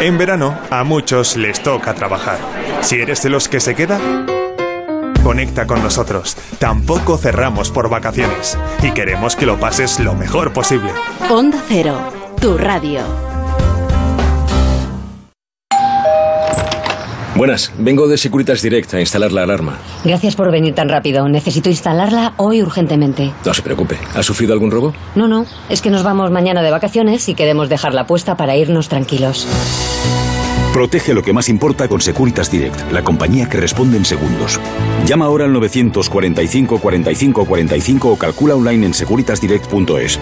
En verano, a muchos les toca trabajar. Si eres de los que se queda, conecta con nosotros. Tampoco cerramos por vacaciones y queremos que lo pases lo mejor posible. Onda Cero, tu radio. Buenas, vengo de Securitas Direct a instalar la alarma. Gracias por venir tan rápido. Necesito instalarla hoy urgentemente. No se preocupe. ¿Ha sufrido algún robo? No, no, es que nos vamos mañana de vacaciones y queremos dejarla puesta para irnos tranquilos. Protege lo que más importa con Securitas Direct, la compañía que responde en segundos. Llama ahora al 945 45 45 o calcula online en securitasdirect.es.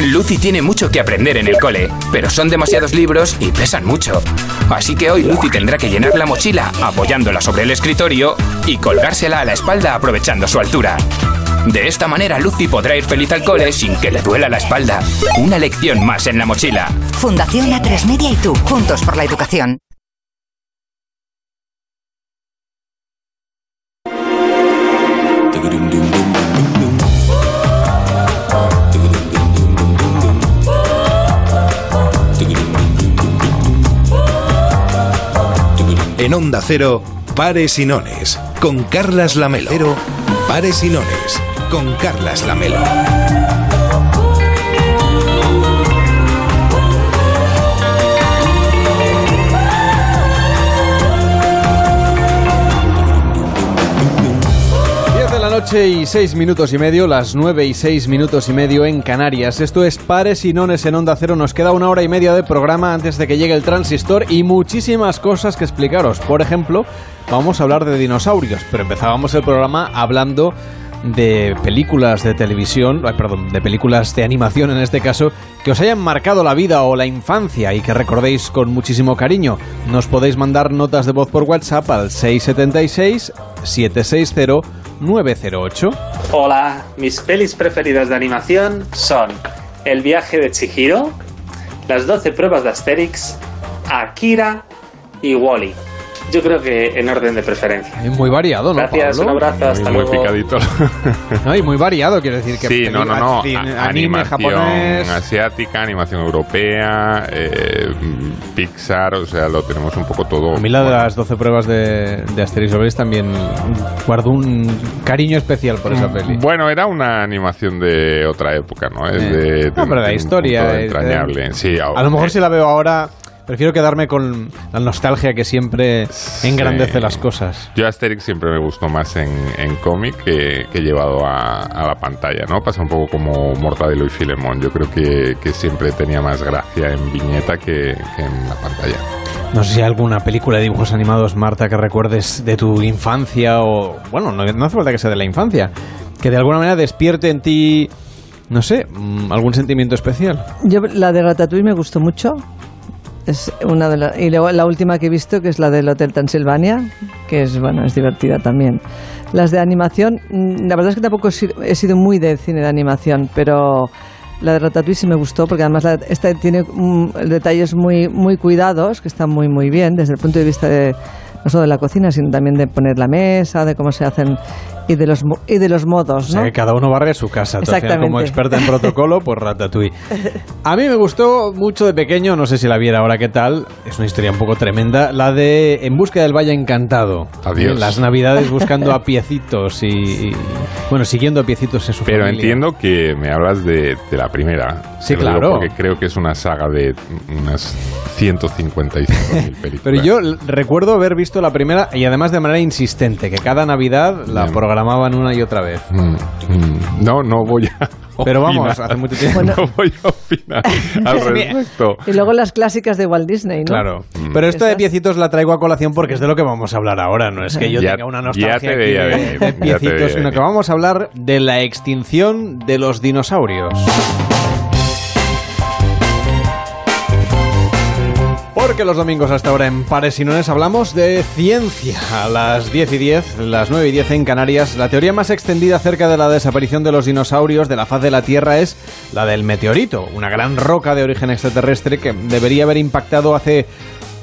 Lucy tiene mucho que aprender en el cole, pero son demasiados libros y pesan mucho. Así que hoy Lucy tendrá que llenar la mochila apoyándola sobre el escritorio y colgársela a la espalda aprovechando su altura. De esta manera Lucy podrá ir feliz al cole sin que le duela la espalda. Una lección más en la mochila. Fundación A3 Media y tú, juntos por la educación. En Onda Cero, Pares y Nones, con Carlas Lamelo. Pares y Nones, con Carlas Lamelo. Noche y seis minutos y medio, las nueve y seis minutos y medio en Canarias. Esto es Pares y Nones en Onda Cero. Nos queda una hora y media de programa antes de que llegue el transistor y muchísimas cosas que explicaros. Por ejemplo, vamos a hablar de dinosaurios, pero empezábamos el programa hablando de películas de televisión, perdón, de películas de animación en este caso, que os hayan marcado la vida o la infancia y que recordéis con muchísimo cariño. Nos podéis mandar notas de voz por WhatsApp al 676 760 908. Hola, mis pelis preferidas de animación son El viaje de Chihiro, Las 12 pruebas de Asterix, Akira y Wally. Yo creo que en orden de preferencia. Es muy variado, ¿no? Gracias, Pablo? un abrazo, hasta muy luego. picadito. (laughs) No, y muy variado, quiero decir que Sí, no, no, no. A- anime animación japonés. asiática, animación europea, eh, Pixar, o sea, lo tenemos un poco todo. A mí la de las 12 pruebas de, de Asterix Obelix también guardo un cariño especial por esa peli. Bueno, era una animación de otra época, ¿no? Es Eh. de, No, pero la historia, punto eh, entrañable. eh, sí, A lo mejor si la veo ahora, prefiero quedarme con la nostalgia que siempre engrandece Sí. las cosas. Yo Asterix siempre me gustó más en, en cómic que, que llevado a, a la pantalla, ¿no? Pasa un poco como Mortadelo y Filemón. Yo creo que, que siempre tenía más gracia en viñeta que, que en la pantalla. No sé si hay alguna película de dibujos animados, Marta, que recuerdes de tu infancia o... Bueno, no, no hace falta que sea de la infancia. Que de alguna manera despierte en ti, no sé, mm, algún sentimiento especial. Yo la de Ratatouille me gustó mucho. Es una de las y luego la última que he visto que es la del Hotel Transilvania, que es bueno, es divertida también. Las de animación, mm, la verdad es que tampoco he si- he sido muy de cine de animación, pero la de Ratatouille sí me gustó porque además la- esta tiene mm, detalles muy muy cuidados que están muy muy bien desde el punto de vista de no solo de la cocina, sino también de poner la mesa, de cómo se hacen y de los y de los modos, O sea, ¿no? que cada uno barre su casa. Final, como Exactamente. experta en protocolo, pues Ratatouille. A mí me gustó mucho de pequeño, no sé si la viera ahora qué tal, es una historia un poco tremenda, la de En busca del Valle Encantado. Adiós. Las navidades (laughs) buscando a piecitos y, y- bueno, siguiendo a piecitos en su Pero familia. entiendo que me hablas de, de la primera. Sí, claro. Porque creo que es una saga de unas 155.000 películas. Pero yo recuerdo haber visto la primera y además de manera insistente, que cada Navidad la Bien. Programaban una y otra vez. Mm, mm. No, no voy a. (laughs) Pero vamos, hace mucho tiempo. No voy a opinar (laughs) al respecto. Y luego las clásicas de Walt Disney, ¿no? Claro. Pero esto de piecitos la traigo a colación porque es de lo que vamos a hablar ahora. No es que yo Ya- tenga una ya nostalgia te aquí veía de- de piecitos, sino que vamos a hablar de la extinción de los dinosaurios. Porque los domingos hasta ahora en Pares y Nones hablamos de ciencia. A las 10 y 10, las 9 y 10 en Canarias, la teoría más extendida acerca de la desaparición de los dinosaurios de la faz de la Tierra es la del meteorito, una gran roca de origen extraterrestre que debería haber impactado hace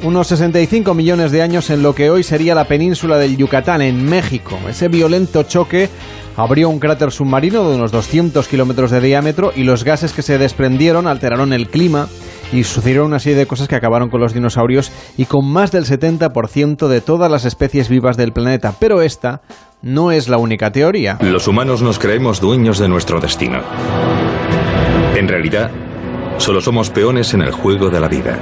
unos 65 millones de años en lo que hoy sería la península del Yucatán, en México. Ese violento choque abrió un cráter submarino de unos 200 kilómetros de diámetro y los gases que se desprendieron alteraron el clima y sucedieron una serie de cosas que acabaron con los dinosaurios y con más del 70% de todas las especies vivas del planeta. Pero esta no es la única teoría. Los humanos nos creemos dueños de nuestro destino. En realidad, solo somos peones en el juego de la vida.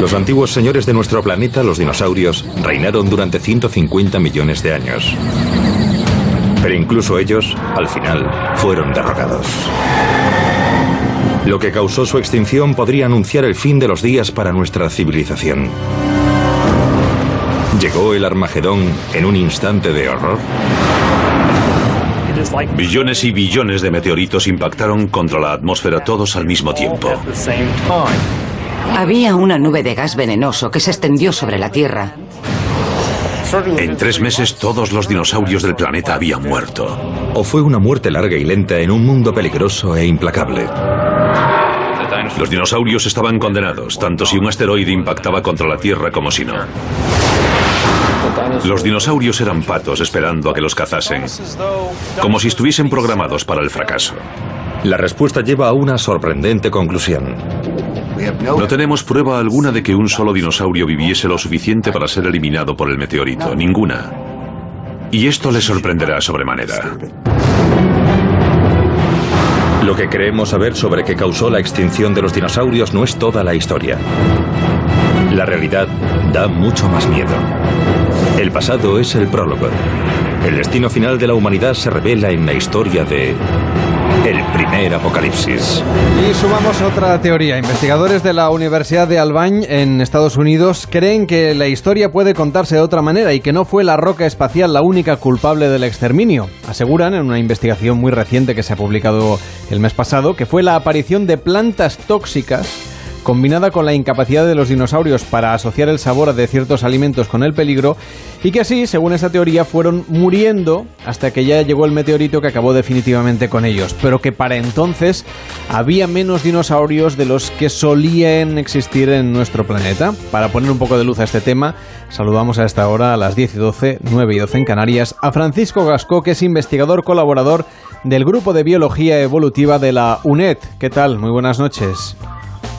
Los antiguos señores de nuestro planeta, los dinosaurios, reinaron durante 150 millones de años. Pero incluso ellos, al final, fueron derrocados. Lo que causó su extinción podría anunciar el fin de los días para nuestra civilización. ¿Llegó el Armagedón en un instante de horror? Billones y billones de meteoritos impactaron contra la atmósfera todos al mismo tiempo. Había una nube de gas venenoso que se extendió sobre la Tierra. En tres meses todos los dinosaurios del planeta habían muerto. ¿O fue una muerte larga y lenta en un mundo peligroso e implacable? Los dinosaurios estaban condenados, tanto si un asteroide impactaba contra la Tierra como si no. Los dinosaurios eran patos esperando a que los cazasen, como si estuviesen programados para el fracaso. La respuesta lleva a una sorprendente conclusión. No tenemos prueba alguna de que un solo dinosaurio viviese lo suficiente para ser eliminado por el meteorito, ninguna. Y esto le sorprenderá sobremanera. Lo que creemos saber sobre qué causó la extinción de los dinosaurios no es toda la historia. La realidad da mucho más miedo. El pasado es el prólogo. El destino final de la humanidad se revela en la historia de el primer apocalipsis. Y sumamos otra teoría. Investigadores de la Universidad de Albany en Estados Unidos creen que la historia puede contarse de otra manera y que no fue la roca espacial la única culpable del exterminio. Aseguran en una investigación muy reciente que se ha publicado el mes pasado que fue la aparición de plantas tóxicas combinada con la incapacidad de los dinosaurios para asociar el sabor de ciertos alimentos con el peligro, y que así, según esa teoría, fueron muriendo hasta que ya llegó el meteorito que acabó definitivamente con ellos, pero que para entonces había menos dinosaurios de los que solían existir en nuestro planeta. Para poner un poco de luz a este tema, saludamos a esta hora, a las 10 y 12, 9 y 12 en Canarias, a Francisco Gasco, que es investigador colaborador del Grupo de Biología Evolutiva de la UNED. ¿Qué tal? Muy buenas noches.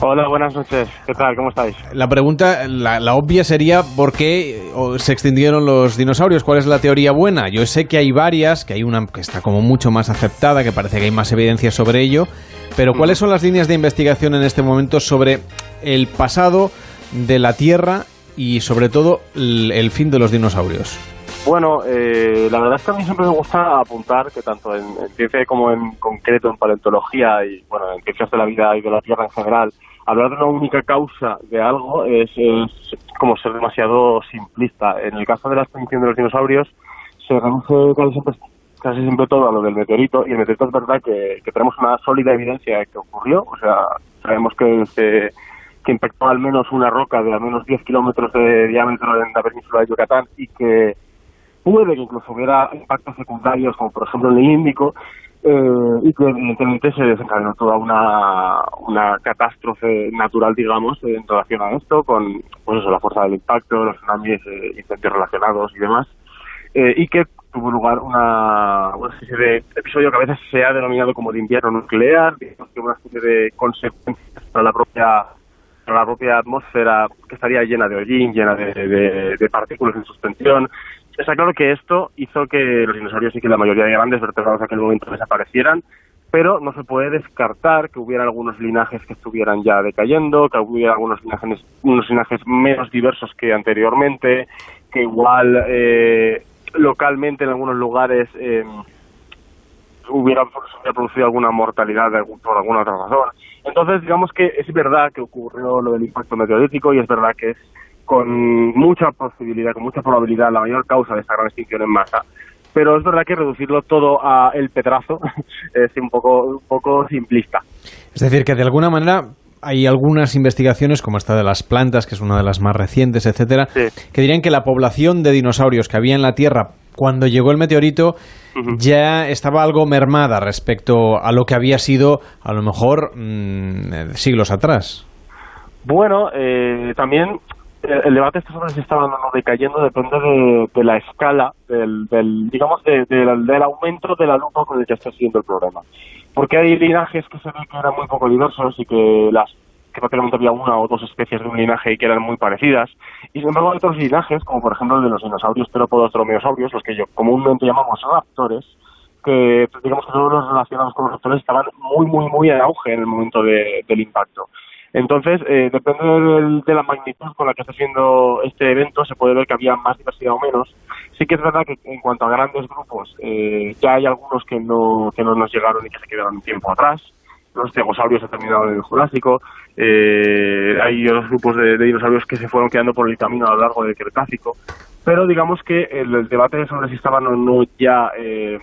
Hola, buenas noches. ¿Qué tal? ¿Cómo estáis? La pregunta, la, la, obvia sería ¿por qué se extinguieron los dinosaurios? ¿Cuál es la teoría buena? Yo sé que hay varias, que hay una que está como mucho más aceptada, que parece que hay más evidencia sobre ello, pero ¿cuáles son las líneas de investigación en este momento sobre el pasado de la Tierra y sobre todo el, el fin de los dinosaurios? Bueno, eh, la verdad es que a mí siempre me gusta apuntar que tanto en, en, ciencia como en concreto en paleontología y bueno en ciencias de la vida y de la Tierra en general, hablar de una única causa de algo es, como ser demasiado simplista. En el caso de la extinción de los dinosaurios se reduce casi siempre, todo a lo del meteorito y el meteorito es verdad que, que tenemos una sólida evidencia de que ocurrió, o sea, sabemos que se que impactó al menos una roca de al menos 10 kilómetros de diámetro en la península de Yucatán y que puede que incluso hubiera impactos secundarios, como por ejemplo en el Índico, eh, y que evidentemente se desencadenó toda una, una catástrofe natural, digamos, en relación a esto, con pues eso, la fuerza del impacto, los tsunamis, eh, incendios relacionados y demás, eh, y que tuvo lugar una, una especie de episodio que a veces se ha denominado como de invierno nuclear, que una especie de consecuencias para la propia para la propia atmósfera que estaría llena de hollín, llena de, de partículas en suspensión, Está claro que esto hizo que los dinosaurios y que la mayoría de grandes vertebrados en aquel momento desaparecieran, pero no se puede descartar que hubiera algunos linajes que estuvieran ya decayendo, que hubiera algunos linajes, unos linajes menos diversos que anteriormente, que igual eh, localmente en algunos lugares eh, hubiera, hubiera, producido alguna mortalidad de algún, por alguna otra razón. Entonces, digamos que es verdad que ocurrió lo del impacto meteorítico y es verdad que es con mucha posibilidad, con mucha probabilidad, la mayor causa de esta gran extinción en masa. Pero es verdad que reducirlo todo a el petrazo (laughs) es un poco, un poco simplista. Es decir, que de alguna manera hay algunas investigaciones, como esta de las plantas, que es una de las más recientes, etcétera, sí. que dirían que la población de dinosaurios que había en la Tierra cuando llegó el meteorito uh -huh. ya estaba algo mermada respecto a lo que había sido, a lo mejor, mmm, siglos atrás. Bueno, eh, también el debate está sobre si estaban no decayendo depende de, la escala del, del digamos de, de, del aumento de la lupa con el que está siguiendo el problema porque hay linajes que se ve que eran muy poco diversos y que las que prácticamente había una o dos especies de un linaje y que eran muy parecidas. Y sin embargo hay otros linajes como por ejemplo el de los dinosaurios terópodos dromeosaurios los que yo comúnmente llamamos raptores que digamos que todos los relacionados con los raptores estaban muy muy muy en auge en el momento de, del impacto Entonces, eh, depende del- de la magnitud con la que está siendo este evento, se puede ver que había más diversidad o menos. Sí que es verdad que en cuanto a grandes grupos, eh, ya hay algunos que no, que no nos llegaron y que se quedaron tiempo atrás. Los stegosaurios han terminado en el Jurásico. eh, hay otros grupos de, dinosaurios que se fueron quedando por el camino a lo largo del Cretácico. Pero digamos que el, el debate sobre si estaban o no ya eh,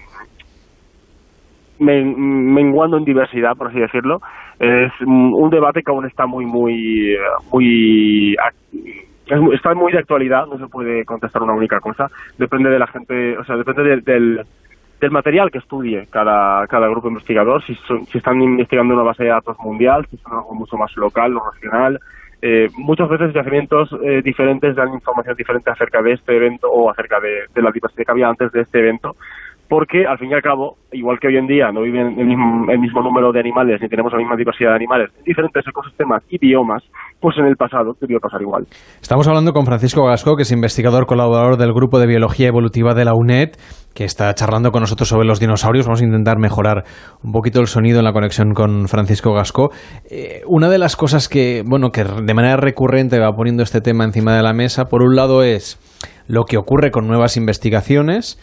men- menguando en diversidad, por así decirlo, es un debate que aún está muy, muy, muy, está muy de actualidad, no se puede contestar una única cosa, depende de la gente, o sea, depende del, del material que estudie cada, cada grupo investigador, si, son- si están investigando una base de datos mundial, si son algo mucho más local o regional, eh, muchas veces yacimientos eh, diferentes dan información diferente acerca de este evento o acerca de, de la diversidad que había antes de este evento, porque al fin y al cabo, igual que hoy en día no viven el mismo, el mismo número de animales ni tenemos la misma diversidad de animales en diferentes ecosistemas y biomas, pues en el pasado debió pasar igual. Estamos hablando con Francisco Gasco, que es investigador colaborador del Grupo de Biología Evolutiva de la UNED, que está charlando con nosotros sobre los dinosaurios. Vamos a intentar mejorar un poquito el sonido en la conexión con Francisco Gasco. Eh, una de las cosas que, bueno, que de manera recurrente va poniendo este tema encima de la mesa, por un lado es lo que ocurre con nuevas investigaciones,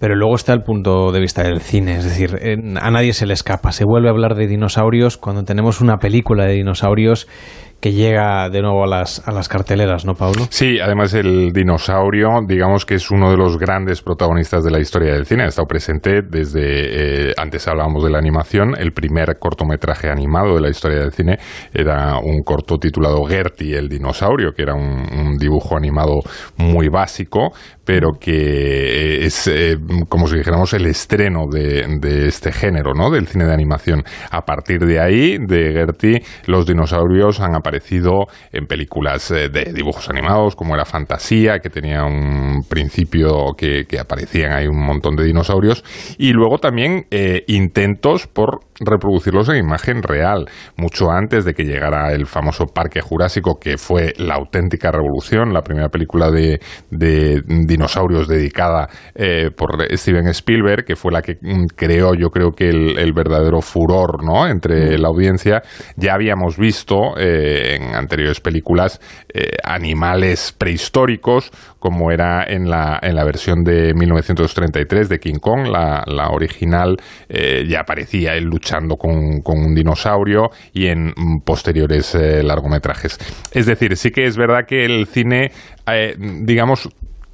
pero luego está el punto de vista del cine, es decir, eh, a nadie se le escapa. Se vuelve a hablar de dinosaurios cuando tenemos una película de dinosaurios que llega de nuevo a las, a las carteleras, ¿no, Pablo? Sí, además el dinosaurio, digamos que es uno de los grandes protagonistas de la historia del cine. Ha estado presente desde, eh, antes hablábamos de la animación, el primer cortometraje animado de la historia del cine era un corto titulado Gertie, el dinosaurio, que era un, un dibujo animado muy básico, pero que eh, es eh, como si dijéramos el estreno de, este género, ¿no? Del cine de animación. A partir de ahí, de Gertie, los dinosaurios han aparecido en películas eh, de dibujos animados, como era Fantasía, que tenía un principio que, aparecían ahí un montón de dinosaurios, y luego también intentos por reproducirlos en imagen real, mucho antes de que llegara el famoso Parque Jurásico, que fue la auténtica revolución, la primera película de, de dinosaurios dedicada eh, por Steven Spielberg, que fue la que mm, creó, yo creo que el, el verdadero furor ¿no? entre la audiencia. Ya habíamos visto eh, en anteriores películas eh, animales prehistóricos, como era en la, en la versión de 1933 de King Kong, la, la original, ya aparecía él luchando con, con un dinosaurio y en mm, posteriores largometrajes. Es decir, sí que es verdad que el cine, digamos,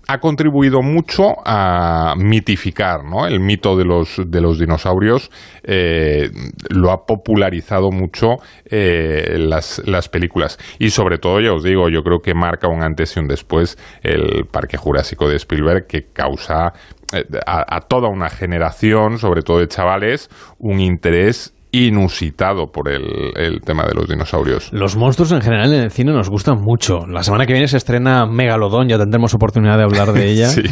ha contribuido mucho a mitificar ¿no? el mito de los, de los dinosaurios, eh, lo ha popularizado mucho eh, las, las películas. Y sobre todo, ya os digo, yo creo que marca un antes y un después el Parque Jurásico de Spielberg, que causa eh, a, a toda una generación, sobre todo de chavales, un interés inusitado por el, el tema de los dinosaurios. Los monstruos en general en el cine nos gustan mucho. La semana que viene se estrena Megalodón, ya tendremos oportunidad de hablar de (laughs) ella. Sí.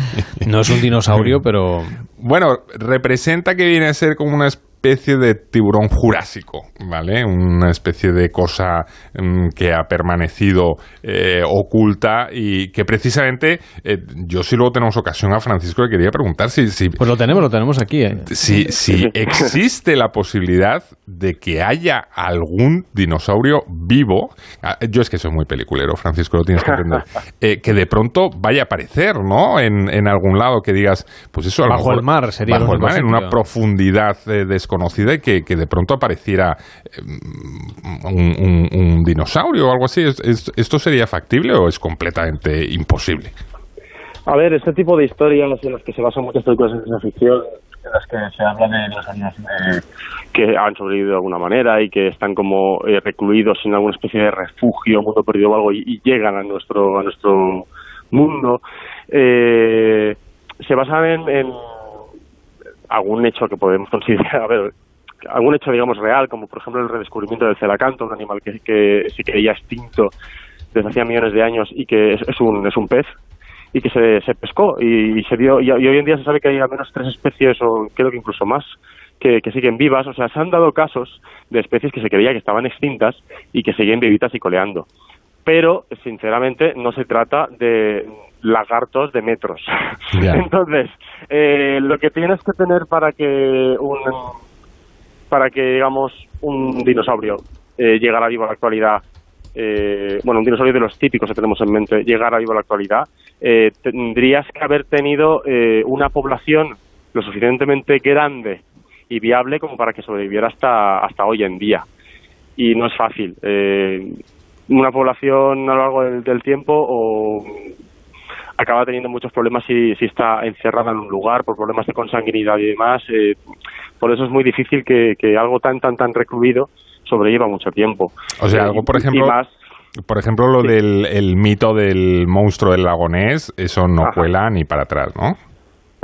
No es un dinosaurio, pero Bueno, representa que viene a ser como una especie de tiburón jurásico, ¿vale? Una especie de cosa mm, que ha permanecido eh, oculta y que precisamente eh, yo si luego tenemos ocasión a Francisco le quería preguntar si, si pues lo tenemos, lo tenemos aquí. ¿eh? si, si (laughs) existe la posibilidad de que haya algún dinosaurio vivo, ah, yo es que soy muy peliculero, Francisco, lo tienes que entender, (laughs) eh, que de pronto vaya a aparecer, ¿no? En, en algún lado que digas, pues eso a lo Bajo mejor- el mar sería bajo el mar, en una profundidad eh, desconocida y que, que de pronto apareciera eh, un, dinosaurio o algo así. ¿Es- es- ¿Esto sería factible o es completamente imposible? A ver, este tipo de historias en las que se basan muchas películas de ciencia ficción, en las que se habla de los animales eh, que han sobrevivido de alguna manera y que están como eh, recluidos en alguna especie de refugio, mundo perdido o algo, y, y llegan a nuestro, a nuestro mundo, eh, se basan en, en algún hecho que podemos considerar, (laughs) a ver, algún hecho, digamos, real, como por ejemplo el redescubrimiento del celacanto, un animal que, que se creía extinto desde hacía millones de años y que es, un, es un pez y que se, se pescó y, se dio y, y hoy en día se sabe que hay al menos tres especies o creo que incluso más que, que siguen vivas, o sea, se han dado casos de especies que se creía que estaban extintas y que siguen vivitas y coleando. Pero, sinceramente, no se trata de lagartos de metros. (laughs) Entonces, eh, lo que tienes que tener para que un para que digamos un dinosaurio eh, llegara vivo a la actualidad eh, bueno, un dinosaurio de los típicos que tenemos en mente, llegara vivo a la actualidad, eh, tendrías que haber tenido eh, una población lo suficientemente grande y viable como para que sobreviviera hasta, hasta hoy en día. Y no es fácil. Una población a lo largo del, del tiempo o acaba teniendo muchos problemas si, si está encerrada en un lugar por problemas de consanguinidad y demás. eh, por eso es muy difícil que, que algo tan, tan, tan recluido sobreviva mucho tiempo. O sea, algo, por ejemplo, más- por ejemplo, lo del el mito del monstruo del lagonés, eso no cuela ni para atrás, ¿no?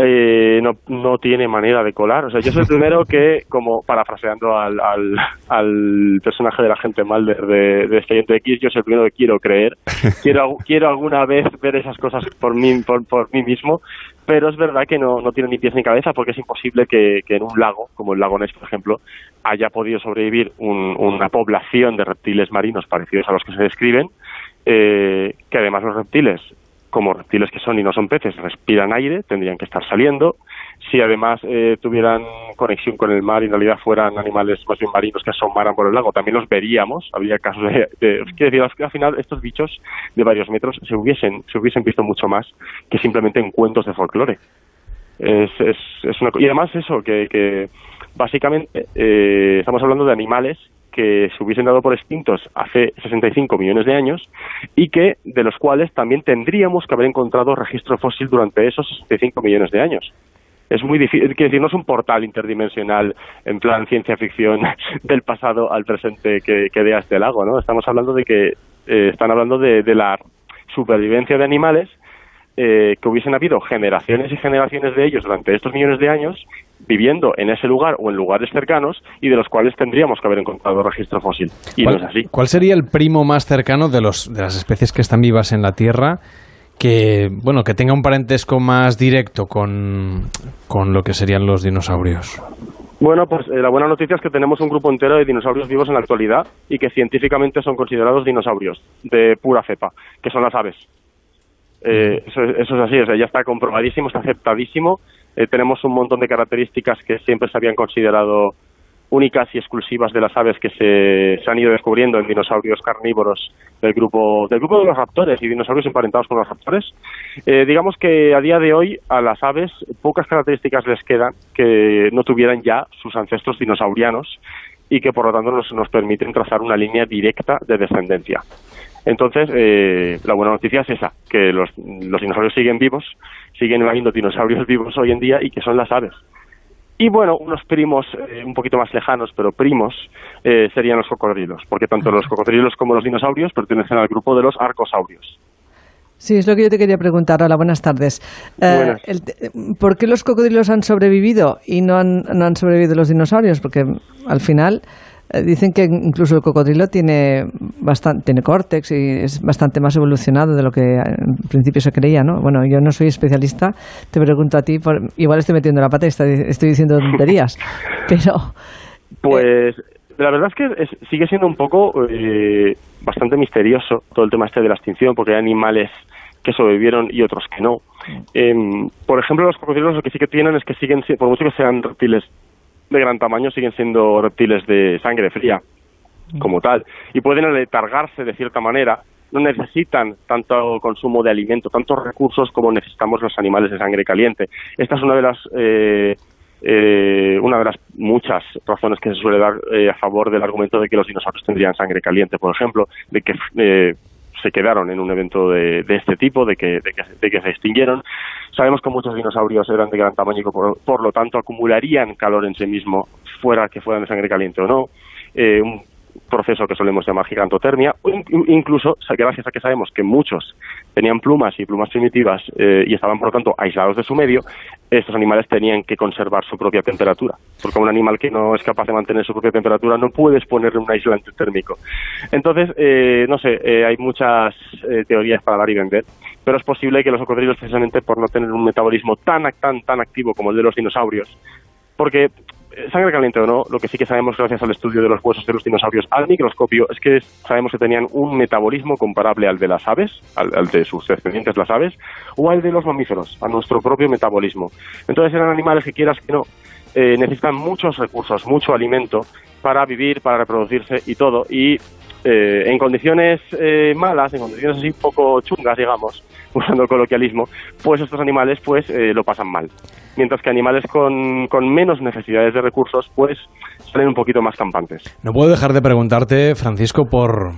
Eh, no, no tiene manera de colar. O sea, yo soy el (laughs) primero que, como parafraseando al, al, al personaje del agente Mulder de, de Expediente X, yo soy el primero que quiero creer. (laughs) Quiero, quiero alguna vez ver esas cosas por mí, por, por mí mismo, pero es verdad que no, no tiene ni pies ni cabeza porque es imposible que, que en un lago, como el lago Ness, por ejemplo, haya podido sobrevivir un- una población de reptiles marinos parecidos a los que se describen, eh, que además los reptiles como reptiles que son y no son peces, respiran aire, tendrían que estar saliendo. Si además eh, tuvieran conexión con el mar y en realidad fueran animales más bien marinos que asomaran por el lago, también los veríamos. Habría casos de... de quiero al- al final estos bichos de varios metros se hubiesen, se hubiesen visto mucho más que simplemente en cuentos de folclore. Es, es, es una y además eso, que, que básicamente eh, estamos hablando de animales que se hubiesen dado por extintos hace 65 millones de años y que de los cuales también tendríamos que haber encontrado registro fósil durante esos 65 millones de años. Es muy difícil, quiero decir, no es un portal interdimensional en plan ciencia ficción (laughs) del pasado al presente que, que vea este lago, ¿no? Estamos hablando de que eh, están hablando de, de la supervivencia de animales eh, que hubiesen habido generaciones y generaciones de ellos durante estos millones de años viviendo en ese lugar o en lugares cercanos y de los cuales tendríamos que haber encontrado registro fósil. Y no es así. ¿Cuál sería el primo más cercano de, los, de las especies que están vivas en la Tierra que, bueno, que tenga un parentesco más directo con, con lo que serían los dinosaurios? Bueno, pues eh, la buena noticia es que tenemos un grupo entero de dinosaurios vivos en la actualidad y que científicamente son considerados dinosaurios de pura cepa, que son las aves. Eh, eso, es- eso es así, o sea, ya está comprobadísimo, está aceptadísimo. Eh, tenemos un montón de características que siempre se habían considerado únicas y exclusivas de las aves que se, se han ido descubriendo en dinosaurios carnívoros del grupo del grupo de los raptores y dinosaurios emparentados con los raptores. Eh, digamos que a día de hoy a las aves pocas características les quedan que no tuvieran ya sus ancestros dinosaurianos y que por lo tanto nos, nos permiten trazar una línea directa de descendencia. Entonces, eh, la buena noticia es esa, que los, los dinosaurios siguen vivos, siguen habiendo dinosaurios (laughs) vivos hoy en día y que son las aves. Y bueno, unos primos eh, un poquito más lejanos, pero primos, eh, serían los cocodrilos, porque tanto los cocodrilos como los dinosaurios pertenecen al grupo de los arcosaurios. Sí, es lo que yo te quería preguntar. Hola, buenas tardes. Eh, el ¿Por qué los cocodrilos han sobrevivido y no han, no han sobrevivido los dinosaurios? Porque al final dicen que incluso el cocodrilo tiene, bastante, tiene córtex y es bastante más evolucionado de lo que en principio se creía, ¿no? Bueno, yo no soy especialista, te pregunto a ti, por- igual estoy metiendo la pata y estoy diciendo tonterías, (laughs) pero Pues la verdad es que es- sigue siendo un poco eh, bastante misterioso todo el tema este de la extinción, porque hay animales que sobrevivieron y otros que no. Em, por ejemplo, los cocodrilos lo que sí que tienen es que siguen, si- por mucho que sean reptiles de gran tamaño, siguen siendo reptiles de sangre fría, como tal, y pueden aletargarse de cierta manera. No necesitan tanto consumo de alimento, tantos recursos como necesitamos los animales de sangre caliente. Esta es una de las eh, eh, una de las muchas razones que se suele dar eh, a favor del argumento de que los dinosaurios tendrían sangre caliente, por ejemplo, de que eh, se quedaron en un evento de, de este tipo, de que, de, que, de que se extinguieron. Sabemos que muchos dinosaurios eran de gran tamaño y por, por lo tanto acumularían calor en sí mismo, fuera que fueran de sangre caliente o no. Eh, un proceso que solemos llamar gigantotermia, o in- incluso, gracias a que sabemos que muchos tenían plumas y plumas primitivas eh, y estaban, por lo tanto, aislados de su medio, estos animales tenían que conservar su propia temperatura, porque un animal que no es capaz de mantener su propia temperatura no puedes ponerle un aislante térmico. Entonces, eh, no sé, eh, hay muchas eh, teorías para dar y vender, pero es posible que los cocodrilos, precisamente por no tener un metabolismo tan, tan, tan activo como el de los dinosaurios, porque sangre caliente o no, lo que sí que sabemos gracias al estudio de los huesos de los dinosaurios al microscopio es que sabemos que tenían un metabolismo comparable al de las aves, al, al de sus descendientes las aves, o al de los mamíferos, a nuestro propio metabolismo. Entonces eran animales que quieras que no, eh, necesitan muchos recursos, mucho alimento para vivir, para reproducirse y todo. Y eh, en condiciones eh, malas, en condiciones así poco chungas, digamos, usando el coloquialismo, pues estos animales pues eh, lo pasan mal. Mientras que animales con, con menos necesidades de recursos pues salen un poquito más campantes. No puedo dejar de preguntarte, Francisco, por,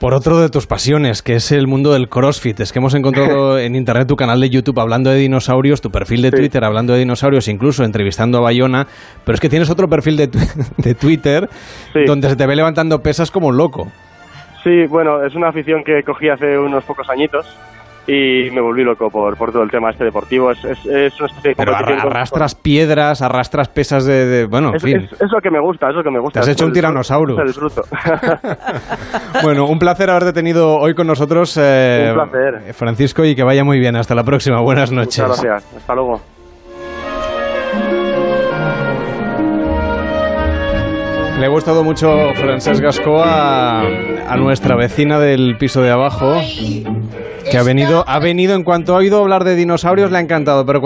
por otro de tus pasiones, que es el mundo del CrossFit. Es que hemos encontrado (laughs) en internet tu canal de YouTube hablando de dinosaurios, tu perfil de Twitter hablando de dinosaurios, incluso entrevistando a Bayona, pero es que tienes otro perfil de, tu- (laughs) de Twitter donde se te ve levantando pesas como un loco. Sí, bueno, es una afición que cogí hace unos pocos añitos y me volví loco por, por todo el tema este deportivo. Es, es, es una especie de Pero competición arra- con- arrastras piedras, arrastras pesas de... de- bueno, en es, fin. es- lo que me gusta, es lo que me gusta. Te has hecho un tiranosaurio. (laughs) (laughs) Bueno, un placer haberte tenido hoy con nosotros, eh, Un placer. Francisco, y que vaya muy bien. Hasta la próxima. Buenas noches. Muchas gracias. Hasta luego. Le ha gustado mucho Francesc Gascó a, nuestra vecina del piso de abajo. Que ha venido, ha venido en cuanto ha oído hablar de dinosaurios le ha encantado, pero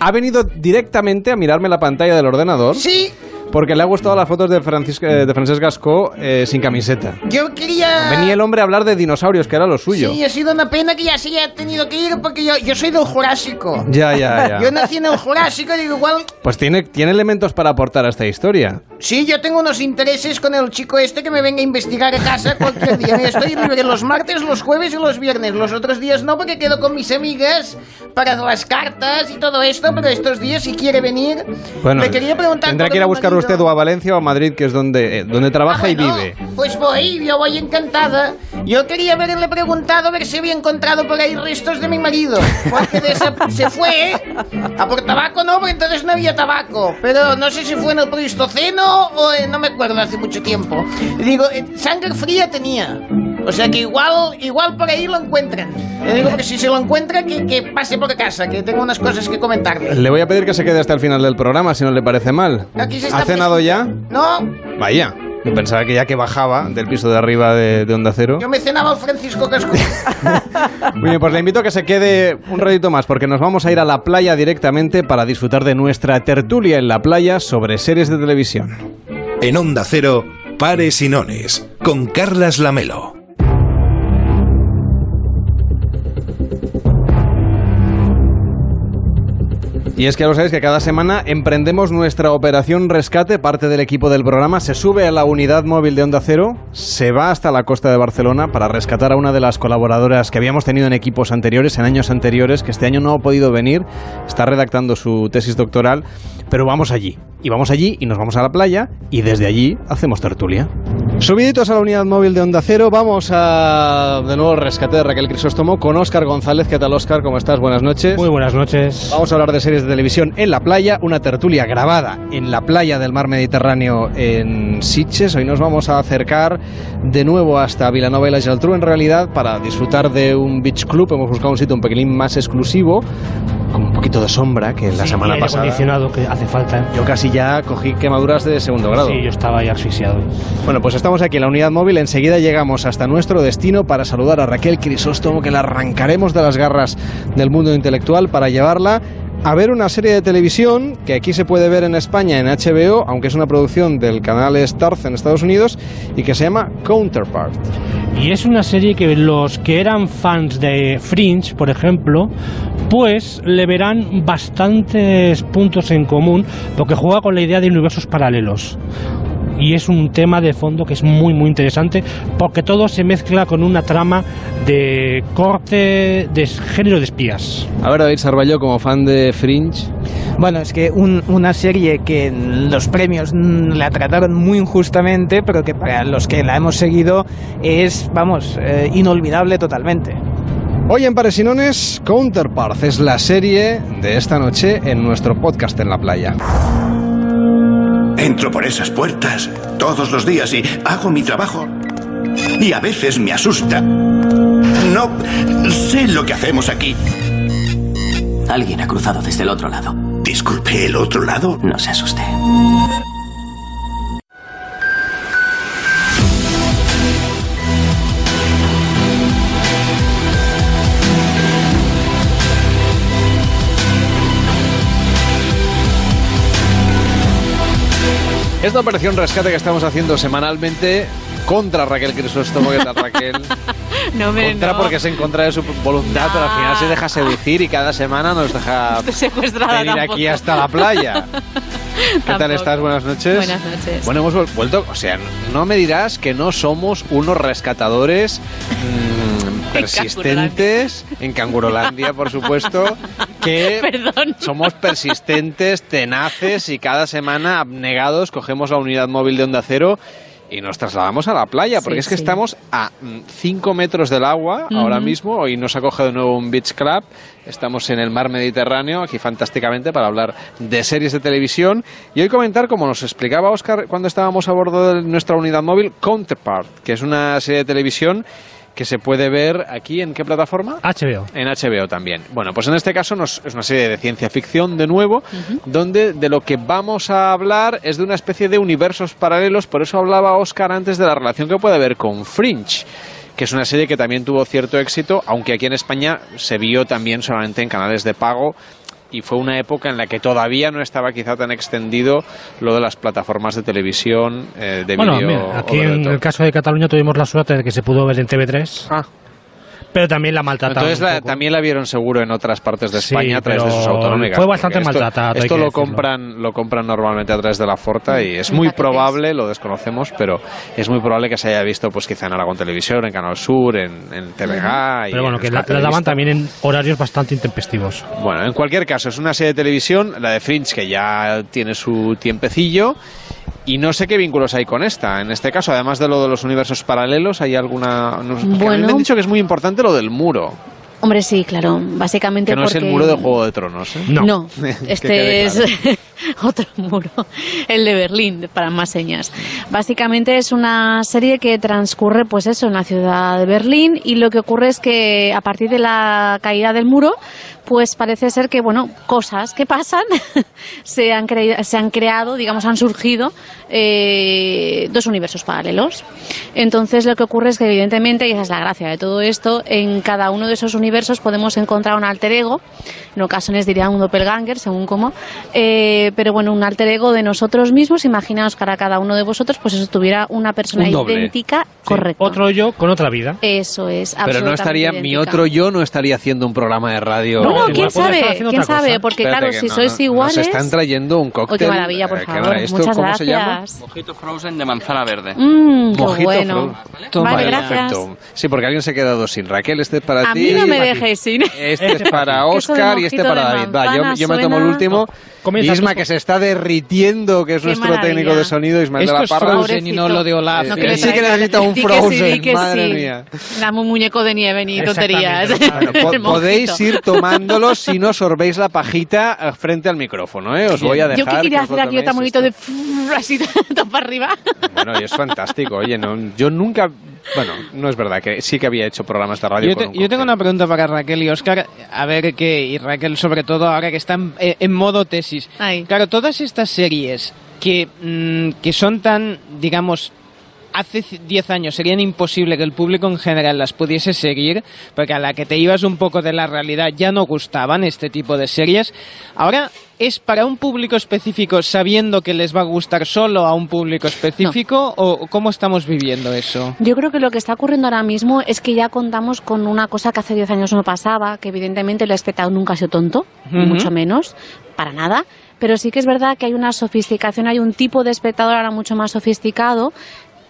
ha venido directamente a mirarme la pantalla del ordenador. Sí, Porque le ha gustado las fotos de Francisco, eh, de Francesc Gascó eh, sin camiseta. yo quería... Venía el hombre a hablar de dinosaurios, que era lo suyo. Sí, ha sido una pena que ya se haya tenido que ir porque yo, yo soy del Jurásico. Ya, ya, ya. Yo nací en el Jurásico y digo, igual... Pues tiene, tiene elementos para aportar a esta historia. Sí, yo tengo unos intereses con el chico este que me venga a investigar a casa cualquier día. Estoy libre los martes, los jueves y los viernes. Los otros días no, porque quedo con mis amigas para las cartas y todo esto. Pero estos días, si quiere venir, Bueno, me quería preguntar... tendrá que ir a buscar. Usted o a Valencia o a Madrid, que es donde, eh, donde trabaja y vive. Pues voy, yo voy encantada. Yo quería haberle preguntado a ver si había encontrado por ahí restos de mi marido. Porque de esa- (laughs) se fue a por tabaco, no, porque entonces no había tabaco. Pero no sé si fue en el Pleistoceno o en- no me acuerdo, hace mucho tiempo. Digo, eh, sangre fría tenía. O sea que igual, igual por ahí lo encuentran. Le digo que si se lo encuentra, que, que pase por casa, que tengo unas cosas que comentarle. Le voy a pedir que se quede hasta el final del programa, si no le parece mal. Aquí se está ¿Ha cenado ya? No, Vaya. Yo pensaba que ya que bajaba del piso de arriba de, de Onda Cero. yo me cenaba al Francisco Casco. (laughs) Muy bien, pues le invito a que se quede un ratito más, porque nos vamos a ir a la playa directamente para disfrutar de nuestra tertulia en la playa sobre series de televisión. En Onda Cero, Pares y Nones, con Carlas Lamelo. Y es que ya lo sabéis que cada semana emprendemos nuestra operación rescate. Parte del equipo del programa se sube a la unidad móvil de Onda Cero, se va hasta la costa de Barcelona para rescatar a una de las colaboradoras que habíamos tenido en equipos anteriores, en años anteriores, que este año no ha podido venir. Está redactando su tesis doctoral, pero vamos allí. Y vamos allí y nos vamos a la playa y desde allí hacemos tertulia. Subiditos a la unidad móvil de Onda Cero, vamos a de nuevo al rescate de Raquel Crisóstomo con Óscar González. ¿Qué tal, Óscar? ¿Cómo estás? Buenas noches. Muy buenas noches. Vamos a hablar de series de televisión en la playa, una tertulia grabada en la playa del mar Mediterráneo en Sitges. Hoy nos vamos a acercar de nuevo hasta Vilanova y la Geltrú, en realidad, para disfrutar de un beach club. Hemos buscado un sitio un pelín más exclusivo, con un poquito de sombra que la Sí, semana pasada. acondicionado que hace falta. Yo casi ya cogí quemaduras de segundo grado. Sí, yo estaba ahí asfixiado. Bueno, pues estamos aquí en la unidad móvil. Enseguida llegamos hasta nuestro destino para saludar a Raquel Crisóstomo, que la arrancaremos de las garras del mundo intelectual para llevarla a ver una serie de televisión que aquí se puede ver en España en HBO, aunque es una producción del canal Starz en Estados Unidos, y que se llama Counterpart. Y es una serie que los que eran fans de Fringe, por ejemplo, pues le verán bastantes puntos en común porque juega con la idea de universos paralelos. Y es un tema de fondo que es muy muy interesante porque todo se mezcla con una trama de corte de género de espías. A ver, David Sarballo, como fan de Fringe. Bueno, es que un- una serie que los premios la trataron muy injustamente, pero que para los que la hemos seguido es, vamos, eh, inolvidable totalmente. Hoy en Paresinones, Counterpart es la serie de esta noche en nuestro podcast en la playa. Entro por esas puertas todos los días y hago mi trabajo. Y a veces me asusta. No sé lo que hacemos aquí. Alguien ha cruzado desde el otro lado. Disculpe, ¿el otro lado? No se asuste. Esta operación rescate que estamos haciendo semanalmente contra Raquel Crisóstomo. ¿Qué tal, Raquel? (laughs) No me contra no. porque es en contra de su voluntad, pero al final se deja seducir y cada semana nos deja (laughs) venir tampoco. aquí hasta la playa. (laughs) ¿Qué tal estás? Buenas noches. Buenas noches. Bueno, hemos vuel- vuelto, o sea, no me dirás que no somos unos rescatadores mm, persistentes en Cangurolandia, por supuesto, que (laughs) Perdón. somos persistentes, tenaces y cada semana abnegados cogemos la unidad móvil de Onda Cero y nos trasladamos a la playa, porque Sí, es que sí. estamos a 5 metros del agua ahora mismo. Hoy nos ha cogido de nuevo un Beach Club. Estamos en el mar Mediterráneo, aquí fantásticamente, para hablar de series de televisión. Y hoy comentar, como nos explicaba Oscar cuando estábamos a bordo de nuestra unidad móvil, Counterpart, que es una serie de televisión que se puede ver aquí en qué plataforma? HBO. En HBO también. Bueno, pues en este caso nos- es una serie de ciencia ficción de nuevo, donde de lo que vamos a hablar es de una especie de universos paralelos, por eso hablaba Oscar antes de la relación que puede haber con Fringe que es una serie que también tuvo cierto éxito, aunque aquí en España se vio también solamente en canales de pago y fue una época en la que todavía no estaba quizá tan extendido lo de las plataformas de televisión, eh, de Bueno, vídeo. mira, aquí en el caso de Cataluña tuvimos la suerte de que se pudo ver en TV3. Ah. Pero también la maltrataron. Entonces un la- poco. también la vieron seguro en otras partes de Sí, España a través de sus autonómicas. fue bastante esto- maltratada, Esto lo decirlo. compran, lo compran normalmente a través de la Forta y es muy probable, lo desconocemos, pero es muy probable que se haya visto pues quizá en Aragón Televisión, en Canal Sur, en, en TVG. Pero bueno, en que la, la daban también en horarios bastante intempestivos. Bueno, en cualquier caso, es una serie de televisión, la de Fringe, que ya tiene su tiempecillo. Y no sé qué vínculos hay con esta. En este caso, además de lo de los universos paralelos, ¿hay alguna...? nos- Bueno. me han dicho que es muy importante lo del muro. Hombre, sí, claro. Básicamente Que no es porque... el muro de Juego de Tronos. ¿eh? No, (laughs) Que este es claro. (laughs) otro muro, el de Berlín, para más señas. Básicamente es una serie que transcurre, pues eso, en la ciudad de Berlín y lo que ocurre es que a partir de la caída del muro, pues parece ser que, bueno, cosas que pasan (laughs) se han, cre- se han creado, digamos, han surgido eh, dos universos paralelos. Entonces lo que ocurre es que evidentemente, y esa es la gracia de todo esto, en cada uno de esos universos podemos encontrar un alter ego, en ocasiones diría un doppelganger, según cómo, eh, pero bueno, un alter ego de nosotros mismos, imaginaos que ahora cada uno de vosotros pues eso tuviera una persona Un idéntica, correcto. Otro yo con otra vida. Eso es, Pero no absolutamente estaría, mi otro yo no estaría haciendo un programa de radio. Bueno, Igual quién sabe, quién sabe, cosa. porque Espérate claro, si no, sois no, iguales... Nos están trayendo un Oh, cóctel. qué maravilla, por eh, favor. ahora, ¿esto Muchas cómo gracias. se llama? Mojito frozen de manzana verde. Mm, qué Mojito bueno. Frozen. Vale, gracias. perfecto. Sí, porque alguien se ha quedado sin. Raquel, este es para A ti. mí no me sin. Este es para eso de Oscar y este para David. Va, yo, yo me tomo el último. Comienza Isma, tú. que se está derritiendo, que es Qué nuestro maravilla. técnico de sonido, Ismael Esto de la Parra. Frozen y no lo de Olaf. Eh, No, le sí que necesita un di que sí, Frozen, que madre sí. mía. Dame un muñeco de nieve ni tonterías. Bueno, (laughs) po- podéis ir tomándolo si no sorbéis la pajita eh, frente al micrófono, ¿eh? Os voy a dejar. Yo que quería hacer aquí toméis otro monito de (laughs) así (laughs) todo para arriba. Bueno, y es fantástico. Oye, no, yo nunca. Bueno, no es verdad, que sí que había hecho programas de radio Yo, con te- un yo tengo una pregunta para Raquel y Oscar, a ver qué, y Raquel sobre todo ahora que están en, en modo tesis. Claro, todas estas series que, mm, que son tan, digamos, hace c- 10 años serían imposible que el público en general las pudiese seguir, porque a la que te ibas un poco de la realidad ya no gustaban este tipo de series. Ahora es para un público específico sabiendo que les va a gustar solo a un público específico o cómo estamos viviendo eso? Yo creo que lo que está ocurriendo ahora mismo es que ya contamos con una cosa que hace 10 años no pasaba, que evidentemente el espectador nunca ha sido tonto, mucho menos, para nada. Pero sí que es verdad que hay una sofisticación, hay un tipo de espectador ahora mucho más sofisticado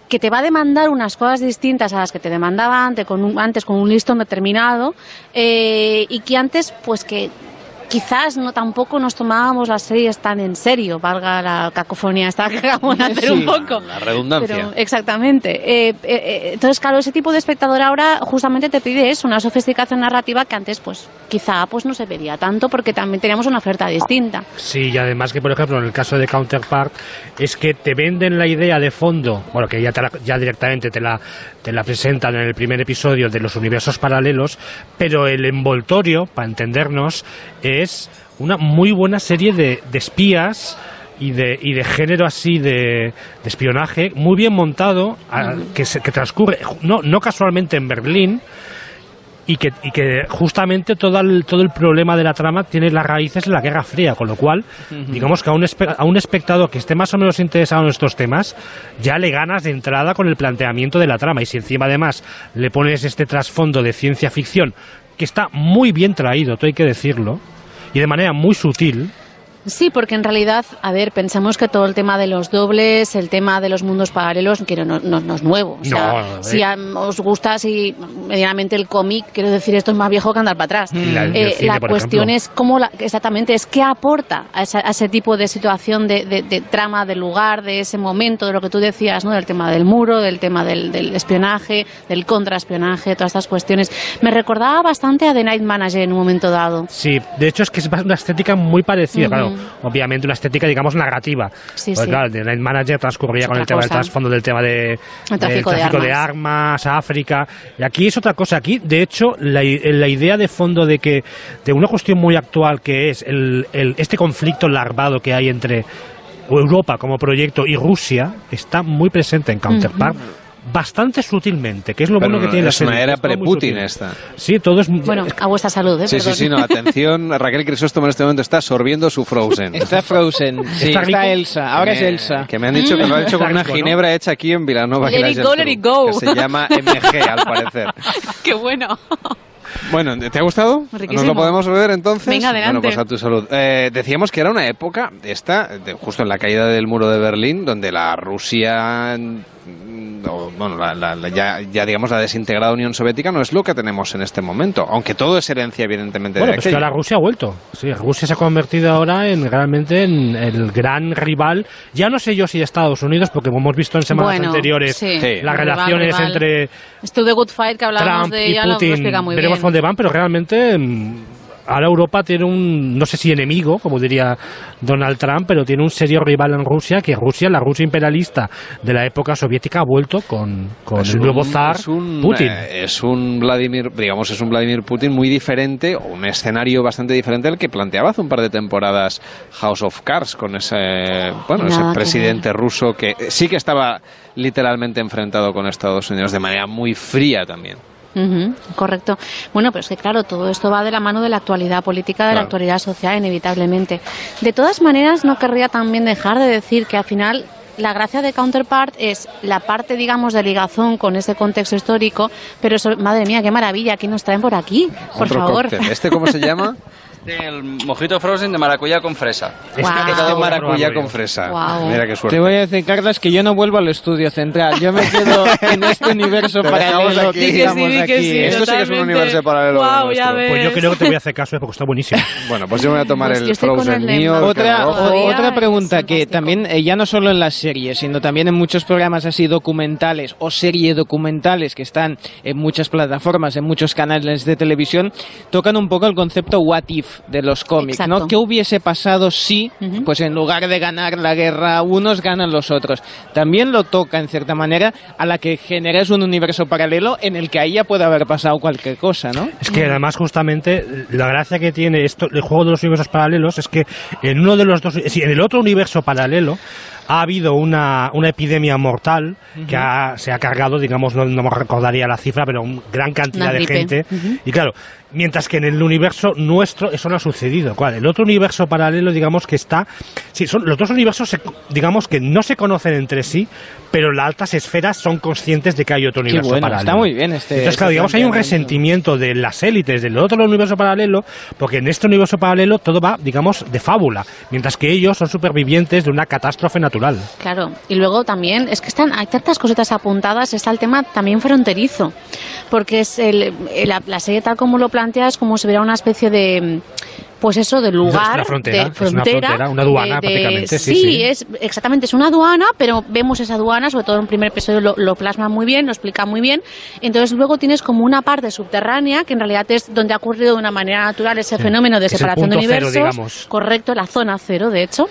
que te va a demandar unas cosas distintas a las que te demandaba antes con un, antes con un listón determinado eh, y que antes pues que quizás no tampoco nos tomábamos las series tan en serio, valga la cacofonía esta que acabamos de hacer Sí, un poco. La redundancia. Pero, exactamente. Eh, eh, eh, entonces, claro, ese tipo de espectador ahora justamente te pide eso, una sofisticación narrativa que antes, pues, quizá pues no se pedía tanto porque también teníamos una oferta distinta. Sí, y además que, por ejemplo, en el caso de Counterpart, es que te venden la idea de fondo, bueno, que ya, te la- ya directamente te la, te la presentan en el primer episodio de los universos paralelos, pero el envoltorio, para entendernos, es una muy buena serie de, de espías y de, y de género así de, de espionaje, muy bien montado, a- que, se- que transcurre, no, no casualmente en Berlín, y que, y que justamente todo el, todo el problema de la trama tiene las raíces en la Guerra Fría, con lo cual, digamos que a un, espe- a un espectador que esté más o menos interesado en estos temas, ya le ganas de entrada con el planteamiento de la trama. Y si encima además le pones este trasfondo de ciencia ficción, que está muy bien traído, todo hay que decirlo, y de manera muy sutil, Sí, porque en realidad, a ver, pensamos que todo el tema de los dobles, el tema de los mundos paralelos, que no, no- no es nuevo. O sea, No, si a- os gusta si medianamente el cómic, quiero decir, esto es más viejo que andar para atrás. Y la- Eh, cine, la por cuestión ejemplo. es cómo, la- exactamente, es qué aporta a, esa- a ese tipo de situación, de, de- de trama, del lugar, de ese momento, de lo que tú decías, ¿no? Del tema del muro, del tema del, del espionaje, del contraespionaje, todas estas cuestiones. Me recordaba bastante a The Night Manager en un momento dado. Sí, de hecho es que es una estética muy parecida, claro, obviamente una estética, digamos, narrativa. Sí, Porque, sí. claro, Night Manager transcurría Es con el tema del trasfondo del tema de, El del tráfico de tráfico de armas. armas, África. Y aquí es otra cosa. Aquí, de hecho, la, la idea de fondo de que, de una cuestión muy actual que es el, el- este conflicto larvado que hay entre Europa como proyecto y Rusia, está muy presente en Counterpart. Bastante sutilmente, que es lo Pero bueno que no- tiene la es una serie, era es todo muy pre-Putin esta. Sí, todo es Bueno, a vuestra salud, ¿eh? Sí, sí, Perdón. sí, no, atención, Raquel Crisóstomo en este momento está sorbiendo su Frozen. (laughs) Está Frozen, sí, ¿Está está? Elsa, ahora Que es me- Elsa. Que me han dicho que lo ha hecho con una rico, ¿no? ginebra hecha aquí en Vilanova. Let it go, let it go. Que se llama (laughs) MG, al parecer. (laughs) Qué bueno. Bueno, ¿te ha gustado? ¿Nos Riquísimo. lo podemos beber entonces? Venga, adelante. Bueno, pues a tu salud. Eh, decíamos que era una época, esta, de- justo en la caída del muro de Berlín, donde la Rusia, o, bueno, la- la- la- ya, ya digamos la desintegrada Unión Soviética no es lo que tenemos en este momento, aunque todo es herencia evidentemente Bueno, de pues que ahora Rusia ha vuelto. Sí, Rusia se ha convertido ahora en realmente en el gran rival. Ya no sé yo si de Estados Unidos, porque como hemos visto en semanas Bueno, anteriores sí. las Rival, relaciones rival. entre Esto de Good Fight que hablábamos Trump de y ella lo, lo Putin, explica muy veremos bien. dónde van, pero realmente mm, ahora Europa tiene un, no sé si enemigo, como diría Donald Trump, pero tiene un serio rival en Rusia, que Rusia, la Rusia imperialista de la época soviética, ha vuelto con, con el un- nuevo zar es un, Putin. eh, es un Vladimir, digamos, es un Vladimir Putin muy diferente, o un escenario bastante diferente al que planteaba hace un par de temporadas House of Cards, con ese, bueno, ese que presidente ruso que sí que estaba literalmente enfrentado con Estados Unidos de manera muy fría también. Correcto. Bueno, pero es que claro, todo esto va de la mano de la actualidad política, de la actualidad social, inevitablemente. De todas maneras, no querría también dejar de decir que al final la gracia de Counterpart es la parte, digamos, de ligazón con ese contexto histórico, pero eso- madre mía, qué maravilla, ¿qué nos traen por aquí? Por Otro favor. cóctel. ¿Este cómo se llama? (laughs) El mojito frozen de maracuyá con fresa. Guau. Este que todo maracuyá con fresa. Mira qué suerte. Te voy a decir, Carlos, que yo no vuelvo al estudio central. Yo me quedo (laughs) en este universo paralelo aquí. sí, aquí, sí. Esto sí que es un universo paralelo. Ves. Pues yo creo que te voy a hacer caso, ¿eh? porque está buenísimo. (laughs) Bueno, pues yo me voy a tomar Pues el Frozen el mío. Otra, o- otra pregunta que también, eh, ya no solo en las series, sino también en muchos programas así documentales o serie documentales que están en muchas plataformas, en muchos canales de televisión, tocan un poco el concepto what if de los cómics, Exacto. ¿no? ¿Qué hubiese pasado si, pues en lugar de ganar la guerra unos, ganan los otros? También lo toca, en cierta manera, a la que generes un universo paralelo en el que ahí ya puede haber pasado cualquier cosa, ¿no? Es que además justamente la gracia que tiene esto, el juego de los universos paralelos es que en uno de los dos, sí, en el otro universo paralelo ha habido una, una epidemia mortal que ha- se ha cargado, digamos, no, no me recordaría la cifra, pero una gran cantidad Una de gripe. gente. Ujú. Y claro, mientras que en el universo nuestro eso no ha sucedido. ¿Cuál? El otro universo paralelo, digamos que está... Sí, son, los dos universos, se- digamos que no se conocen entre sí, pero las altas esferas son conscientes de que hay otro Qué universo bueno, paralelo. está muy bien este- Entonces, este claro, digamos, hay un resentimiento de las élites del otro universo paralelo, porque en este universo paralelo todo va, digamos, de fábula, mientras que ellos son supervivientes de una catástrofe natural. Claro, y luego también es que están hay tantas cositas apuntadas, está el tema también fronterizo, porque es el, la, la serie tal como lo planteas como si hubiera una especie de pues eso de lugar una frontera, de es una frontera, una aduana prácticamente, sí, sí, sí. es exactamente es una aduana pero vemos esa aduana sobre todo en el primer episodio lo, lo plasma muy bien lo explica muy bien entonces luego tienes como una parte subterránea que en realidad es donde ha ocurrido de una manera natural ese Sí, fenómeno de es separación de cero, universos. correcto la zona cero de hecho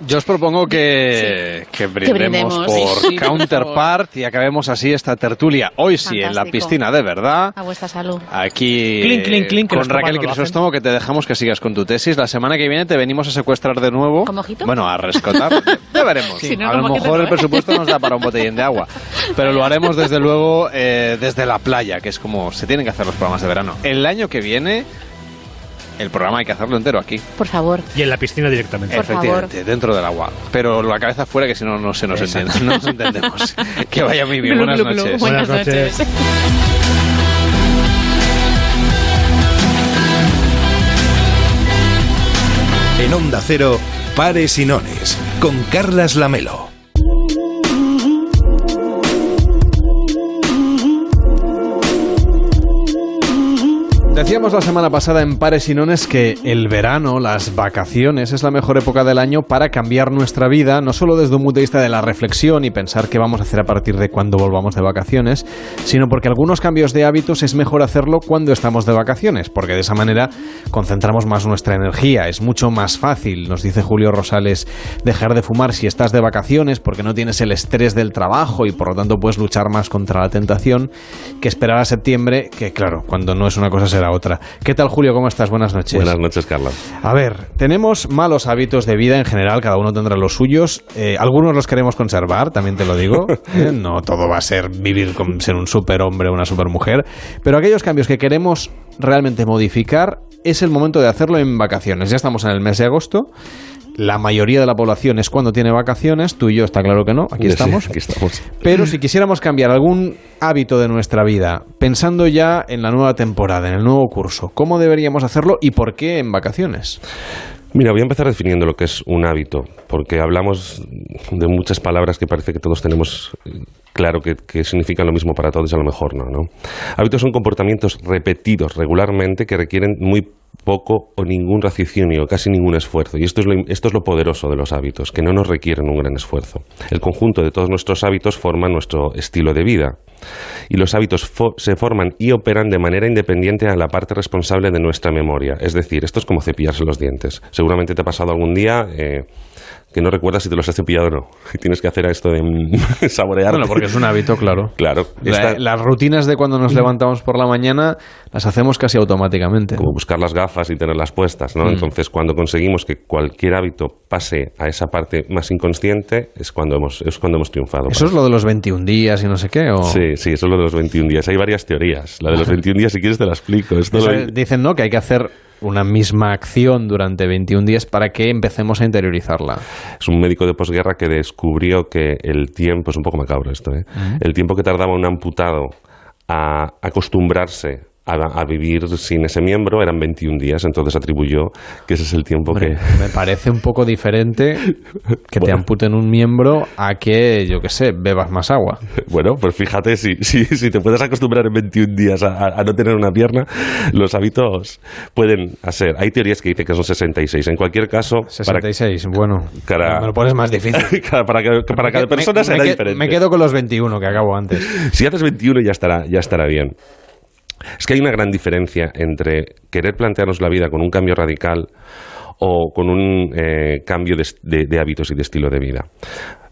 Yo os propongo que, que, brindemos, brindemos. por Sí, por Counterpart y acabemos así esta tertulia. Hoy sí, en la Fantástico. piscina de verdad. A vuestra salud. Aquí Clink, clink, clink, que con Raquel. Crisóstomo que te dejamos que sigas con tu tesis. La semana que viene te venimos a secuestrar de nuevo. ¿Con mojito? Bueno, a rescatar. (laughs) ya veremos. Si no, a lo mejor no, el presupuesto nos da para un botellín de agua. Pero lo haremos desde luego eh, desde la playa, que es como se tienen que hacer los programas de verano. El año que viene el programa hay que hacerlo entero aquí. Por favor. Y en la piscina directamente. Por Efectivamente, dentro del agua. Pero la cabeza fuera, que si no, no se nos entiende. No nos entendemos. (laughs) que vaya muy bien. Buenas glu, glu. noches. Buenas noches. En Onda Cero, Pares y Nones, con Carlas Lamelo. Decíamos la semana pasada en Pares y Nones que el verano, las vacaciones, es la mejor época del año para cambiar nuestra vida, no solo desde un punto de vista de la reflexión y pensar qué vamos a hacer a partir de cuando volvamos de vacaciones, sino porque algunos cambios de hábitos es mejor hacerlo cuando estamos de vacaciones, porque de esa manera concentramos más nuestra energía, es mucho más fácil, nos dice Julio Rosales, dejar de fumar si estás de vacaciones porque no tienes el estrés del trabajo y por lo tanto puedes luchar más contra la tentación que esperar a septiembre, que claro, cuando no es una cosa será otra. ¿Qué tal Julio? ¿Cómo estás? Buenas noches. Buenas noches, Carlos. A ver, tenemos malos hábitos de vida en general, cada uno tendrá los suyos. Eh, algunos los queremos conservar, también te lo digo. (laughs) ¿eh? No todo va a ser vivir como ser un superhombre o una supermujer. Pero aquellos cambios que queremos realmente modificar, es el momento de hacerlo en vacaciones. Ya estamos en el mes de agosto. La mayoría de la población es cuando tiene vacaciones. Tú y yo está claro que no. Aquí Sí, estamos. aquí estamos. Pero si quisiéramos cambiar algún hábito de nuestra vida, pensando ya en la nueva temporada, en el nuevo curso, ¿cómo deberíamos hacerlo y por qué en vacaciones? Mira, voy a empezar definiendo lo que es un hábito, porque hablamos de muchas palabras que parece que todos tenemos eh, claro que, que significan lo mismo para todos y a lo mejor no, ¿no? Hábitos son comportamientos repetidos regularmente que requieren muy poco o ningún raciocinio, casi ningún esfuerzo. Y esto es, lo, esto es lo poderoso de los hábitos, que no nos requieren un gran esfuerzo. El conjunto de todos nuestros hábitos forma nuestro estilo de vida. Y los hábitos fo- se forman y operan de manera independiente a la parte responsable de nuestra memoria. Es decir, esto es como cepillarse los dientes. Seguramente te ha pasado algún día eh, que no recuerdas si te los has cepillado o no. Y (laughs) tienes que hacer esto de mm, (laughs) saborear. Bueno, porque es un hábito, claro. Claro. La- las rutinas de cuando nos levantamos por la mañana las hacemos casi automáticamente. como buscar las gafas y tenerlas puestas, ¿no? Mm. Entonces, cuando conseguimos que cualquier hábito pase a esa parte más inconsciente, es cuando hemos, es cuando hemos triunfado. ¿Eso es lo de los 21 días y no sé qué? O... Sí, sí, eso es lo de los 21 días. Hay varias teorías. La de los 21 días, si quieres, te la explico. Esto Eso lo- Dicen, ¿no? Que hay que hacer una misma acción durante 21 días para que empecemos a interiorizarla. Es un médico de posguerra que descubrió que el tiempo, es un poco macabro esto, ¿eh? El tiempo que tardaba un amputado a acostumbrarse a, a vivir sin ese miembro eran 21 días, entonces atribuyó que ese es el tiempo que... Me parece un poco diferente que te amputen un miembro a que, yo qué sé, bebas más agua. (laughs) Bueno, pues fíjate, si, si, si te puedes acostumbrar en 21 días a, no tener una pierna, los hábitos pueden hacer. Hay teorías que dicen que son 66. En cualquier caso... 66, bueno. Cara- Me lo pones más difícil. (laughs) Para, que- para cada persona me- será me diferente. Me quedo con los 21 que acabo antes. Si haces 21 ya estará, ya estará bien. Es que hay una gran diferencia entre querer plantearnos la vida con un cambio radical o con un eh, cambio de, hábitos y de estilo de vida.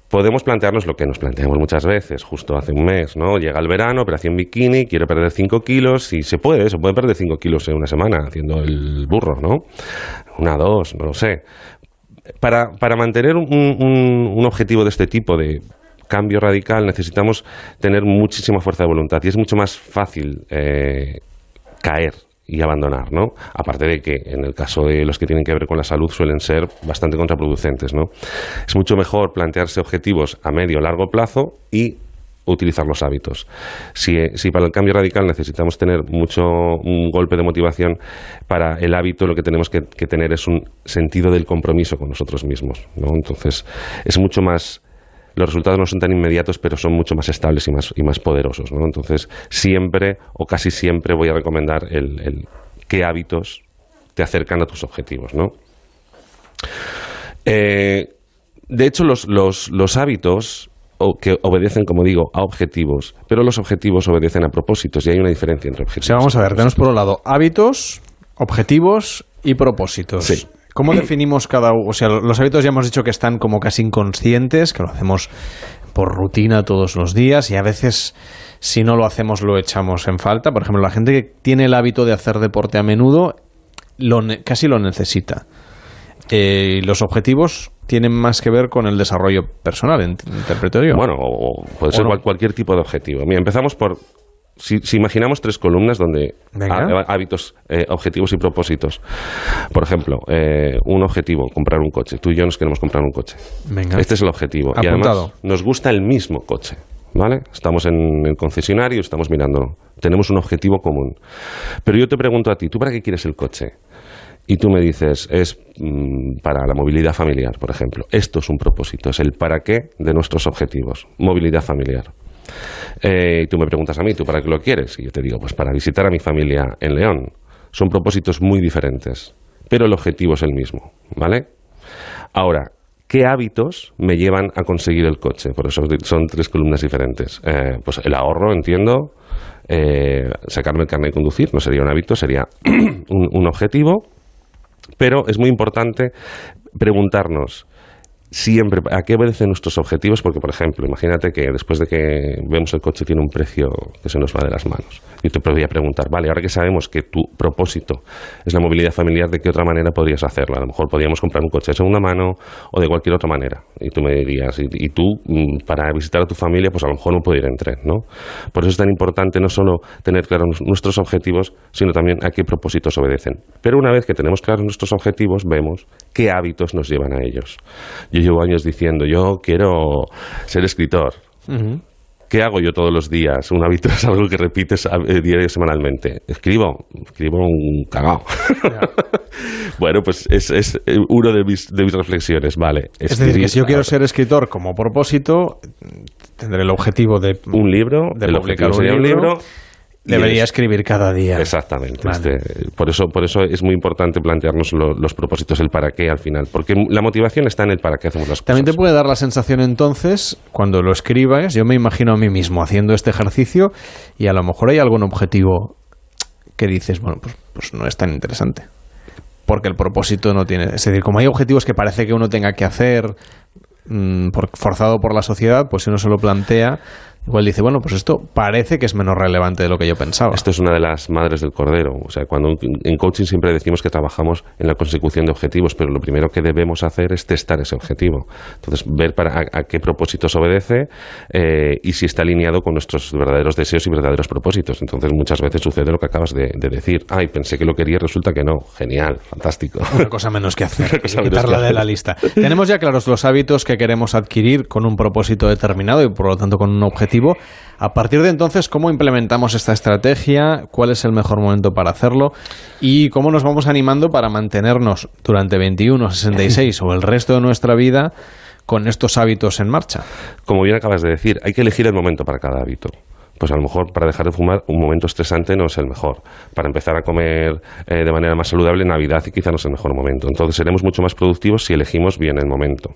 Podemos plantearnos lo que nos planteamos muchas veces, justo hace un mes, ¿no? Llega el verano, operación bikini, quiero perder 5 kilos y se puede, se puede perder 5 kilos en una semana haciendo el burro, ¿no? Una, dos, no lo sé. Para, para mantener un- un objetivo de este tipo de cambio radical necesitamos tener muchísima fuerza de voluntad y es mucho más fácil eh, caer y abandonar, ¿no? Aparte de que en el caso de los que tienen que ver con la salud suelen ser bastante contraproducentes, ¿no? Es mucho mejor plantearse objetivos a medio o largo plazo y utilizar los hábitos. Si, si para el cambio radical necesitamos tener mucho un golpe de motivación, para el hábito lo que tenemos que, que tener es un sentido del compromiso con nosotros mismos, ¿no? Entonces es mucho más los resultados no son tan inmediatos, pero son mucho más estables y más, y más poderosos. ¿no? Entonces, siempre o casi siempre voy a recomendar el, el qué hábitos te acercan a tus objetivos. ¿no? Eh, de hecho, los, los, los hábitos o que obedecen, como digo, a objetivos, pero los objetivos obedecen a propósitos y hay una diferencia entre O objetivos. sea, vamos a ver, tenemos por un lado hábitos, objetivos y propósitos. ¿Cómo definimos cada uno? O sea, los hábitos ya hemos dicho que están como casi inconscientes, que lo hacemos por rutina todos los días y a veces si no lo hacemos lo echamos en falta. Por ejemplo, la gente que tiene el hábito de hacer deporte a menudo lo casi lo necesita. Eh, los objetivos tienen más que ver con el desarrollo personal, interpreto yo. Bueno, o puede ser cualquier tipo de objetivo. Mira, empezamos por si, imaginamos tres columnas donde hábitos, eh, objetivos y propósitos. Por ejemplo, eh, un objetivo, comprar un coche. Tú y yo nos queremos comprar un coche. Este es el objetivo. Y además nos gusta el mismo coche. ¿Vale? Estamos en el concesionario, estamos mirándolo. Tenemos un objetivo común. Pero yo te pregunto a ti, ¿tú para qué quieres el coche? Y tú me dices, es mm, para la movilidad familiar, por ejemplo. Esto es un propósito, es el para qué de nuestros objetivos. Movilidad familiar. Eh, y tú me preguntas a mí, ¿tú para qué lo quieres? Y yo te digo, pues para visitar a mi familia en León. Son propósitos muy diferentes, pero el objetivo es el mismo, ¿vale? Ahora, ¿qué hábitos me llevan a conseguir el coche? Por eso son tres columnas diferentes. Eh, pues el ahorro, entiendo, eh, sacarme el carnet de conducir, no sería un hábito, sería (clears throat) un objetivo, pero es muy importante preguntarnos, siempre a qué obedecen nuestros objetivos, porque, por ejemplo, imagínate que después de que vemos el coche tiene un precio que se nos va de las manos. Yo te podría preguntar, vale, ahora que sabemos que tu propósito es la movilidad familiar, ¿de qué otra manera podrías hacerlo? A lo mejor podríamos comprar un coche de segunda mano o de cualquier otra manera. Y tú me dirías, y, tú, mm, para visitar a tu familia, pues a lo mejor no puedo ir en tren, ¿no? Por eso es tan importante no solo tener claros nuestros objetivos, sino también a qué propósitos obedecen. Pero una vez que tenemos claros nuestros objetivos, vemos qué hábitos nos llevan a ellos llevo años diciendo, yo quiero ser escritor. ¿Qué hago yo todos los días? Un hábito es algo que repites eh, diario semanalmente. Escribo, escribo un cagao. (laughs) bueno, pues es, es eh, uno de mis, de mis reflexiones, vale. Es decir, que si yo quiero ser escritor como propósito, tendré el objetivo de... Un libro, de publicar un libro Debería escribir cada día. Exactamente. Este, por, eso, por eso es muy importante plantearnos los propósitos, el para qué al final. Porque la motivación está en el para qué hacemos las cosas. También te puede dar la sensación entonces, cuando lo escribas, yo me imagino a mí mismo haciendo este ejercicio y a lo mejor hay algún objetivo que dices, bueno, pues, pues no es tan interesante. Porque el propósito no tiene. Es decir, como hay objetivos que parece que uno tenga que hacer mm, forzado por la sociedad, pues si uno se lo plantea Igual dice, bueno, pues esto parece que es menos relevante de lo que yo pensaba. Esto es una de las madres del cordero. O sea, cuando en coaching siempre decimos que trabajamos en la consecución de objetivos, pero lo primero que debemos hacer es testar ese objetivo. Entonces, ver para a, qué propósitos obedece eh, y si está alineado con nuestros verdaderos deseos y verdaderos propósitos. Entonces, muchas veces sucede lo que acabas de, decir. Ay, pensé que lo quería y resulta que no. Genial, fantástico. Una cosa menos que hacer. (laughs) quitarla de la lista. Tenemos ya claros los hábitos que queremos adquirir con un propósito determinado y por lo tanto con un objetivo a partir de entonces, ¿cómo implementamos esta estrategia? ¿Cuál es el mejor momento para hacerlo? ¿Y cómo nos vamos animando para mantenernos durante 21, 66 o el resto de nuestra vida con estos hábitos en marcha? Como bien acabas de decir, hay que elegir el momento para cada hábito pues a lo mejor para dejar de fumar un momento estresante no es el mejor. Para empezar a comer eh, de manera más saludable, Navidad quizá no es el mejor momento. Entonces seremos mucho más productivos si elegimos bien el momento.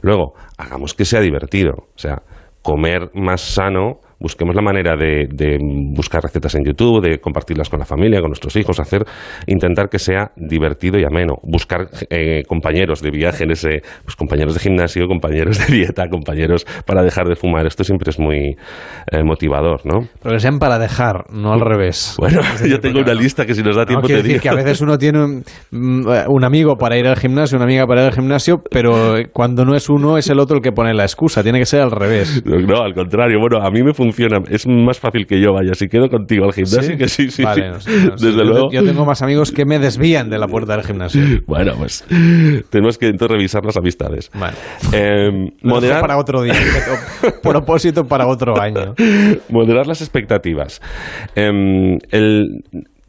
Luego, hagamos que sea divertido. O sea, comer más sano busquemos la manera de, buscar recetas en YouTube, de compartirlas con la familia, con nuestros hijos, hacer, intentar que sea divertido y ameno, buscar eh, compañeros de viaje en ese, pues compañeros de gimnasio, compañeros de dieta, compañeros para dejar de fumar. Esto siempre es muy eh, motivador, ¿no? Pero que sean para dejar, no al revés. Bueno, yo tengo una lista que si nos da tiempo te decir que a veces uno tiene un, mm, un, amigo para ir al gimnasio, una amiga para ir al gimnasio, pero cuando no es uno es el otro el que pone la excusa. Tiene que ser al revés. No, al contrario. Bueno, a mí me funciona es más fácil que yo vaya. Si quedo contigo al gimnasio, que sí, sí. Desde luego. Yo tengo más amigos que me desvían de la puerta del gimnasio. Bueno, pues tenemos que entonces revisar las amistades. Vale. Em, moderar... Para otro día. (laughs) propósito para otro año. Moderar las expectativas. Em, el,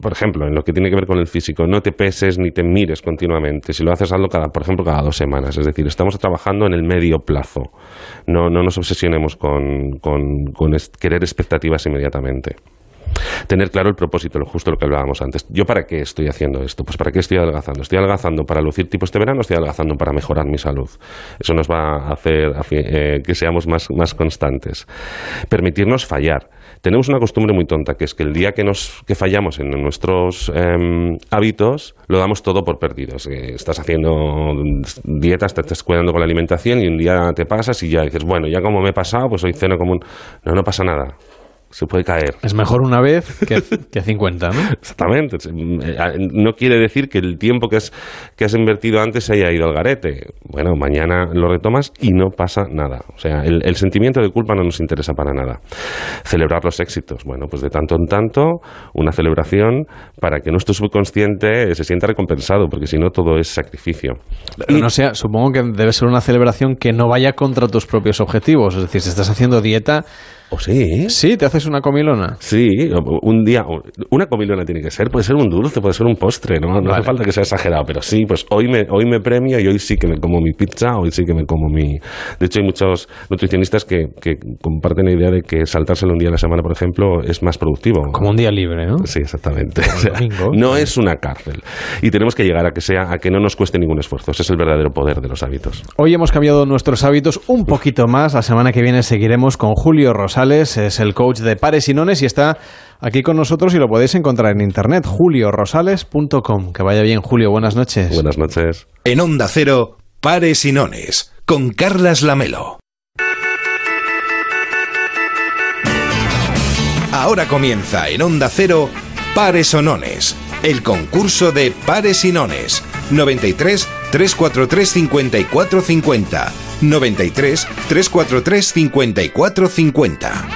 por ejemplo, en lo que tiene que ver con el físico, no te peses ni te mires continuamente. Si lo haces, hazlo cada, por ejemplo, cada dos semanas. Es decir, estamos trabajando en el medio plazo. No, no nos obsesionemos con, con, querer expectativas inmediatamente. tener claro el propósito, lo justo lo que hablábamos antes. ¿Yo para qué estoy haciendo esto? Pues para qué estoy adelgazando. ¿Estoy adelgazando para lucir tipo este verano? ¿Estoy adelgazando para mejorar mi salud? Eso nos va a hacer eh, que seamos más, más constantes. Permitirnos fallar tenemos una costumbre muy tonta, que es que el día que, nos, que fallamos en nuestros em, hábitos, lo damos todo por perdidos. estás haciendo dietas, te estás cuidando con la alimentación y un día te pasas y ya dices, bueno, ya como me he pasado, pues hoy ceno como un... No, no pasa nada se puede caer. Es mejor una vez que, que 50, ¿no? (laughs) Exactamente. No quiere decir que el tiempo que has, que has invertido antes se haya ido al garete. Bueno, mañana lo retomas y no pasa nada. O sea, el, el sentimiento de culpa no nos interesa para nada. Celebrar los éxitos. Bueno, pues de tanto en tanto, una celebración para que nuestro subconsciente se sienta recompensado, porque si no, todo es sacrificio. y, no sea, supongo que debe ser una celebración que no vaya contra tus propios objetivos. Es decir, si estás haciendo dieta ¿O sí? Sí, te haces una comilona. Sí, un día, una comilona tiene que ser, puede ser un dulce, puede ser un postre, no, no hace falta que sea exagerado, pero sí, pues hoy me, hoy me premio y hoy sí que me como mi pizza, hoy sí que me como mi... De hecho, hay muchos nutricionistas que, que comparten la idea de que saltárselo un día a la semana, por ejemplo, es más productivo. Como un día libre, ¿no? Sí, exactamente. (laughs) no es una cárcel. Y tenemos que llegar a que sea, a que no nos cueste ningún esfuerzo. Ese es el verdadero poder de los hábitos. Hoy hemos cambiado nuestros hábitos un poquito más. La semana que viene seguiremos con Julio Rosales es el coach de pares y nones y está aquí con nosotros y lo podéis encontrar en internet, juliorosales.com. Que vaya bien, Julio, buenas noches. Buenas noches. En Onda Cero, pares y nones, con Carlas Lamelo. Ahora comienza en Onda Cero, pares o nones, el concurso de pares y nones. 93 343 5450 93 343 5450.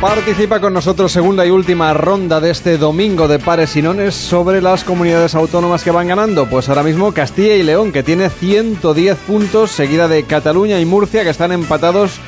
Participa con nosotros segunda y última ronda de este domingo de pares y nones sobre las comunidades autónomas que van ganando. Pues ahora mismo Castilla y León, que tiene 110 puntos, seguida de Cataluña y Murcia, que están empatados.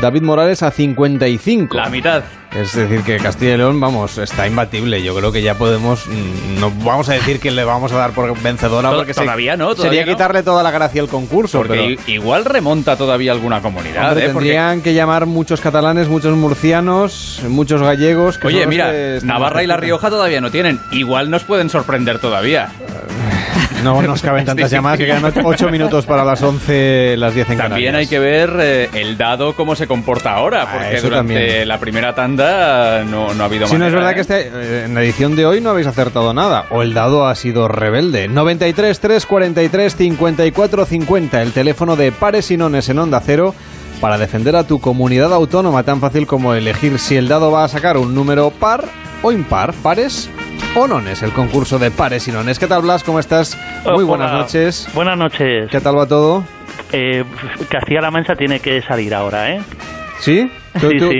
David Morales a 55. La mitad. Es decir, que Castilla y León, vamos, está imbatible. Yo creo que ya podemos. Mm, no vamos a decir que le vamos a dar por vencedora porque todavía no. sería quitarle toda la gracia al concurso. Porque igual remonta todavía alguna comunidad. ¿eh? Tendrían que llamar muchos catalanes, muchos murcianos, muchos gallegos. Que Oye, mira, Navarra y La Rioja todavía no tienen. Igual nos pueden sorprender todavía. No nos caben (laughs) tantas llamadas que quedan 8 minutos para las 11, las 10 en También hay que ver eh, el dado cómo se comporta ahora, ah, porque durante la primera tanda no, no ha habido Si no es verdad ¿eh? que este, eh, en la edición de hoy no habéis acertado nada, o el dado ha sido rebelde. 93 343 54 50, el teléfono de pares y nones en Onda Cero para defender a tu comunidad autónoma, tan fácil como elegir si el dado va a sacar un número par o impar, pares o nones, el concurso de pares y nones. ¿Qué tal, Blas? ¿Cómo estás? Muy buenas noches. Buenas noches. ¿Qué tal va todo? Eh, Castilla-La Mancha tiene que salir ahora, ¿eh? ¿Sí?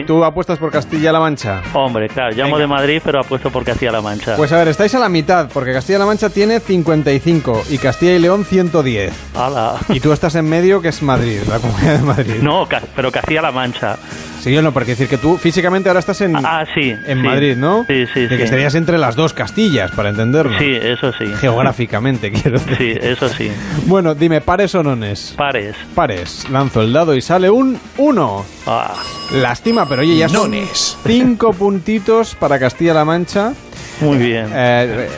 ¿Tú, apuestas por Castilla-La Mancha? Hombre, claro, llamo de Madrid, pero apuesto por Castilla-La Mancha. Pues a ver, estáis a la mitad, porque Castilla-La Mancha tiene 55 y Castilla y León 110. ¡Hala! Y tú estás en medio, que es Madrid, la comunidad de Madrid. No, pero Castilla-La Mancha. Sí, yo no, porque decir que tú físicamente ahora estás en, ah, sí, en Madrid, ¿no? Sí, sí, de que estarías entre las dos Castillas, para entenderlo. Sí, eso sí. Geográficamente, (laughs) quiero decir. Sí, eso sí. Bueno, dime, ¿pares o nones? Pares. Pares. Lanzo el dado y sale un 1. Ah. Lástima, pero oye, ya son Nones. cinco (laughs) puntitos para Castilla-La Mancha. Muy bien. (laughs) Eh,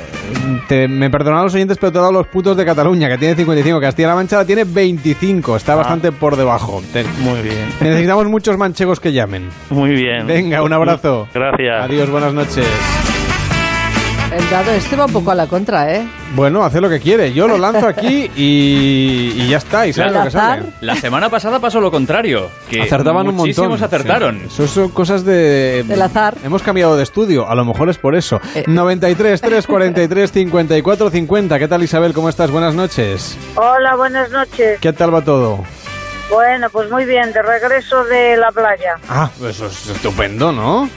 te- me perdonan los oyentes, pero te he dado los putos de Cataluña, que tiene 55. Castilla-La Mancha tiene 25. Está bastante por debajo. Te- Muy bien. necesitamos muchos manchegos que llamen. Muy bien. Venga, un abrazo. Gracias. Adiós, buenas noches. El dado este va un poco a la contra, ¿eh? Bueno, hace lo que quiere. Yo lo lanzo aquí y, y ya está. Y sabes ¿El lo que sale. La semana pasada pasó lo contrario. Que Acertaban un montón. muchísimos acertaron. Sí. Eso son cosas de... Del azar. Hemos cambiado de estudio. A lo mejor es por eso. 93 343 54 50. ¿Qué tal, Isabel? ¿Cómo estás? Buenas noches. Hola, buenas noches. ¿Qué tal va todo? Bueno, pues muy bien, de regreso de la playa. Ah, eso es estupendo, ¿no?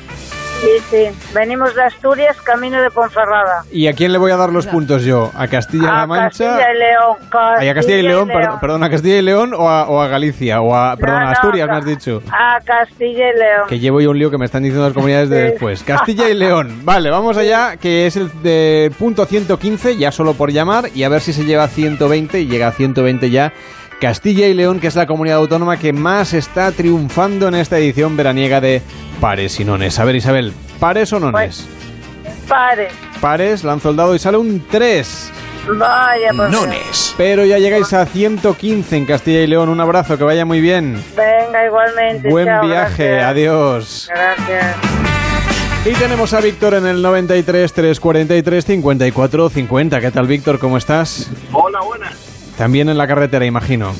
Sí, sí. Venimos de Asturias, camino de Ponferrada. ¿Y a quién le voy a dar los puntos yo? ¿A Castilla-La A Mancha? Castilla y León. Ay, a Castilla y León, per- perdón, a Castilla y León o a, o a Galicia, o a, perdón, a no, Asturias, no. me has dicho. A Castilla y León. Que llevo yo un lío que me están diciendo las comunidades de Sí. después. Castilla y León. Vale, vamos allá, que es el de punto 115, ya solo por llamar, y a ver si se lleva a 120 y llega a 120 ya Castilla y León, que es la comunidad autónoma que más está triunfando en esta edición veraniega de Pares y Nones. A ver, Isabel, ¿pares o nones? Pares. Pares, lanzo el dado y sale un 3. Vaya, por Nones. Pero ya llegáis a 115 en Castilla y León. Un abrazo, que vaya muy bien. Venga, igualmente. Buen chao, viaje, gracias. adiós. Gracias. Y tenemos a Víctor en el 93 343 54 50. ¿Qué tal, Víctor? ¿Cómo estás? Hola, buenas. También en la carretera, imagino.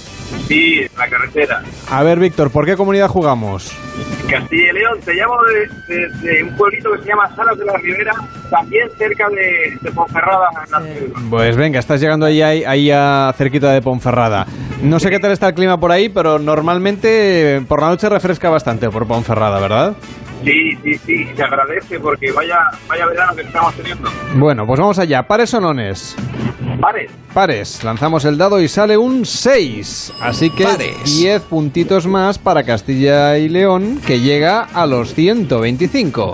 Sí, en la carretera. A ver, Víctor, ¿por qué comunidad jugamos? Castilla y León, te llamo de, de- de un pueblito que se llama Salas de la Ribera, también cerca de, de Ponferrada. en la ciudad. Pues venga, estás llegando ahí, ahí, ahí a cerquita de Ponferrada. No sé qué tal está el clima por ahí, pero normalmente por la noche refresca bastante por Ponferrada, ¿verdad? Sí, sí, sí, se agradece porque vaya, vaya verano que estamos teniendo. Bueno, pues vamos allá. ¿Pares o nones? Pares. Pares. Lanzamos el dado y sale un 6. Así que 10 puntitos más para Castilla y León, que llega a los 125.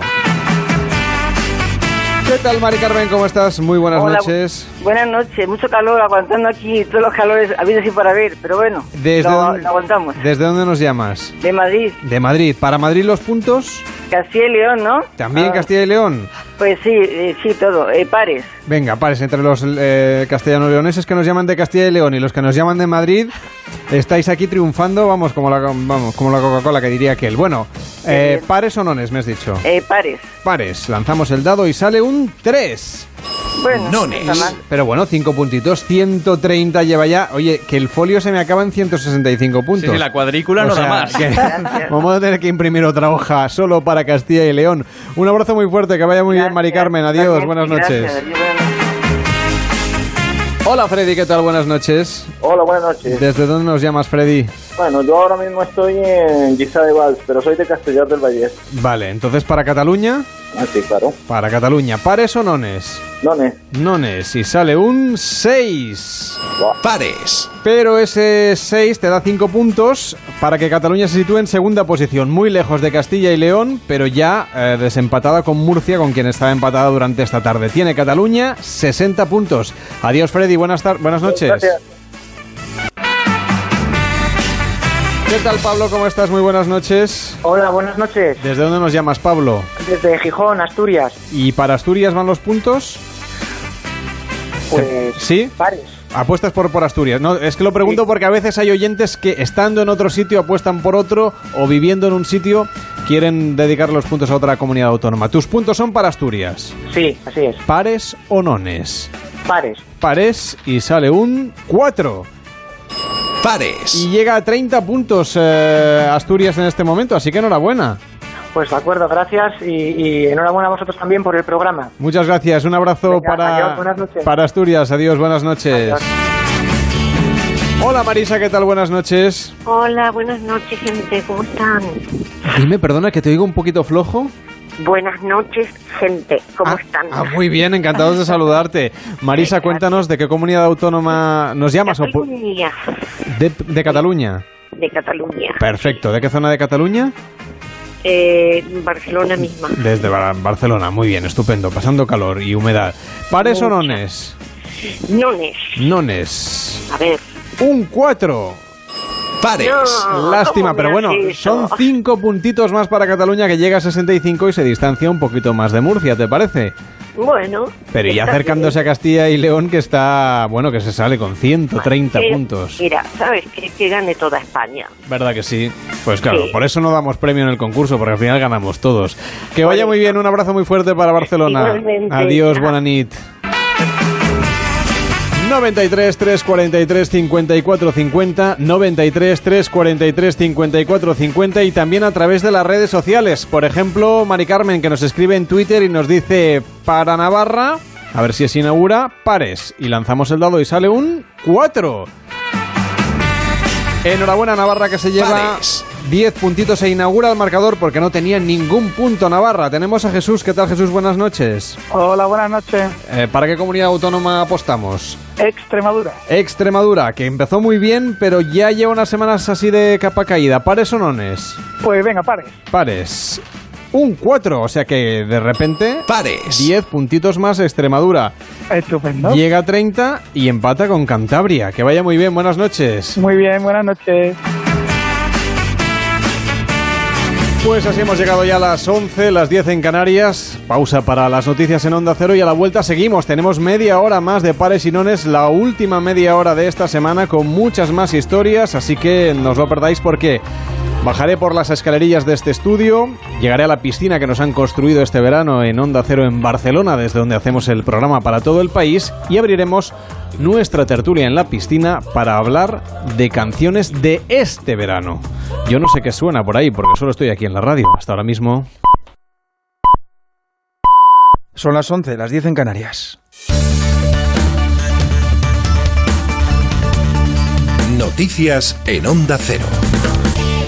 ¿Qué tal, Mari Carmen? ¿Cómo estás? Muy buenas Hola, noches. Buenas noches, mucho calor, aguantando aquí todos los calores habidos y para ver, pero bueno, ¿Desde lo, dónde- lo aguantamos. ¿Desde dónde nos llamas? De Madrid, De Madrid. ¿Para Madrid los puntos? Castilla y León, ¿no? También Ah, Castilla y León. Pues sí, eh, sí, todo, eh, pares. Venga, pares entre los eh, castellano-leoneses que nos llaman de Castilla y León y los que nos llaman de Madrid. Estáis aquí triunfando, vamos, como la, vamos, como la Coca-Cola que diría aquel. Bueno, eh, pares o nones, me has dicho. Eh, pares. Pares. Lanzamos el dado y sale un 3. Bueno, no está mal. Pero bueno, 5 puntitos, 130 lleva ya. Oye, que el folio se me acaba en 165 puntos. Sí, sí, la cuadrícula O no da más. que (laughs) vamos a tener que imprimir otra hoja solo para Castilla y León. Un abrazo muy fuerte, que vaya muy bien, Mari Carmen. Adiós, buenas noches. Hola Freddy, ¿qué tal? Buenas noches. Hola, buenas noches. ¿Desde dónde nos llamas, Freddy? Bueno, yo ahora mismo estoy en Guisa de Vals, pero soy de Castellar del Vallés. Vale, entonces para Cataluña. Ah, sí, claro. Para Cataluña, ¿pares o nones? Nones. Nones, y sale un 6. Pares. Pero ese 6 te da 5 puntos para que Cataluña se sitúe en segunda posición, muy lejos de Castilla y León, pero ya eh, desempatada con Murcia, con quien estaba empatada durante esta tarde. Tiene Cataluña 60 puntos. Adiós, Freddy, buenas, buenas noches. Gracias. ¿Qué tal, Pablo? ¿Cómo estás? Muy buenas noches. Hola, buenas noches. ¿Desde dónde nos llamas, Pablo? Desde Gijón, Asturias. ¿Y para Asturias van los puntos? Pues. ¿Sí? Pares. Apuestas por, por Asturias. No, es que lo pregunto porque a veces hay oyentes que estando en otro sitio apuestan por otro o viviendo en un sitio quieren dedicar los puntos a otra comunidad autónoma. Tus puntos son para Asturias. Sí, así es. ¿Pares o nones? Pares. Pares y sale un 4. Pares. Y llega a 30 puntos eh, Asturias en este momento, así que enhorabuena. Pues de acuerdo, gracias y, y enhorabuena a vosotros también por el programa. Muchas gracias. Un abrazo Venga, para, adiós, para Asturias. Adiós, buenas noches. Hola Marisa, ¿qué tal? Buenas noches. Hola, buenas noches, gente. ¿Cómo están? Dime, perdona, que te oigo un poquito flojo. Buenas noches, gente. ¿Cómo están? Ah, muy bien, encantados de saludarte. Marisa, cuéntanos de qué comunidad autónoma nos llamas. Cataluña, de, de Cataluña. de Cataluña. Perfecto. ¿De qué zona de Cataluña? Eh, Barcelona misma. Desde Bar- Barcelona. Muy bien, estupendo. Pasando calor y humedad. ¿Pares o nones? Nones. Nones. A ver. Un 4. Pares. No, Lástima, ¿cómo pero bueno, son 5 puntitos más para Cataluña que llega a 65 y se distancia un poquito más de Murcia, ¿te parece? Bueno. Pero ya acercándose a Castilla y León que está, bueno, que se sale con 130 bien. Eh, puntos. Mira, ¿sabes? Que, que gane toda España. ¿Verdad que sí? Pues claro, Sí. por eso no damos premio en el concurso, porque al final ganamos todos. Que vaya muy bien, un abrazo muy fuerte para (laughs) Barcelona. Igualmente. Adiós, buena nit. 93 343 54 50 93 343 54 50 y también a través de las redes sociales. Por ejemplo, Mari Carmen que nos escribe en Twitter y nos dice para Navarra, a ver si se inaugura, pares. Y lanzamos el dado y sale un 4. Enhorabuena Navarra que se lleva 10 puntitos e inaugura el marcador porque no tenía ningún punto Navarra. Tenemos a Jesús. ¿Qué tal Jesús? Buenas noches. Hola, buenas noches. Eh, ¿Para qué comunidad autónoma apostamos? Extremadura. Extremadura, que empezó muy bien, pero ya lleva unas semanas así de capa caída. ¿Pares o nones? Pues venga, pares. Pares. un 4. O sea que de repente. Pares. 10 puntitos más Extremadura. Estupendo. Llega a 30 y empata con Cantabria. Que vaya muy bien, buenas noches. Muy bien, buenas noches. Pues así hemos llegado ya a las 11, las 10 en Canarias. Pausa para las noticias en Onda Cero y a la vuelta seguimos. Tenemos media hora más de pares y nones, la última media hora de esta semana con muchas más historias, así que no os lo perdáis porque bajaré por las escalerillas de este estudio, llegaré a la piscina que nos han construido este verano en Onda Cero en Barcelona, desde donde hacemos el programa para todo el país, y abriremos nuestra tertulia en la piscina para hablar de canciones de este verano. Yo no sé qué suena por ahí porque solo estoy aquí en la radio. Hasta ahora mismo. Son las 11, las 10 en Canarias. Noticias en Onda Cero.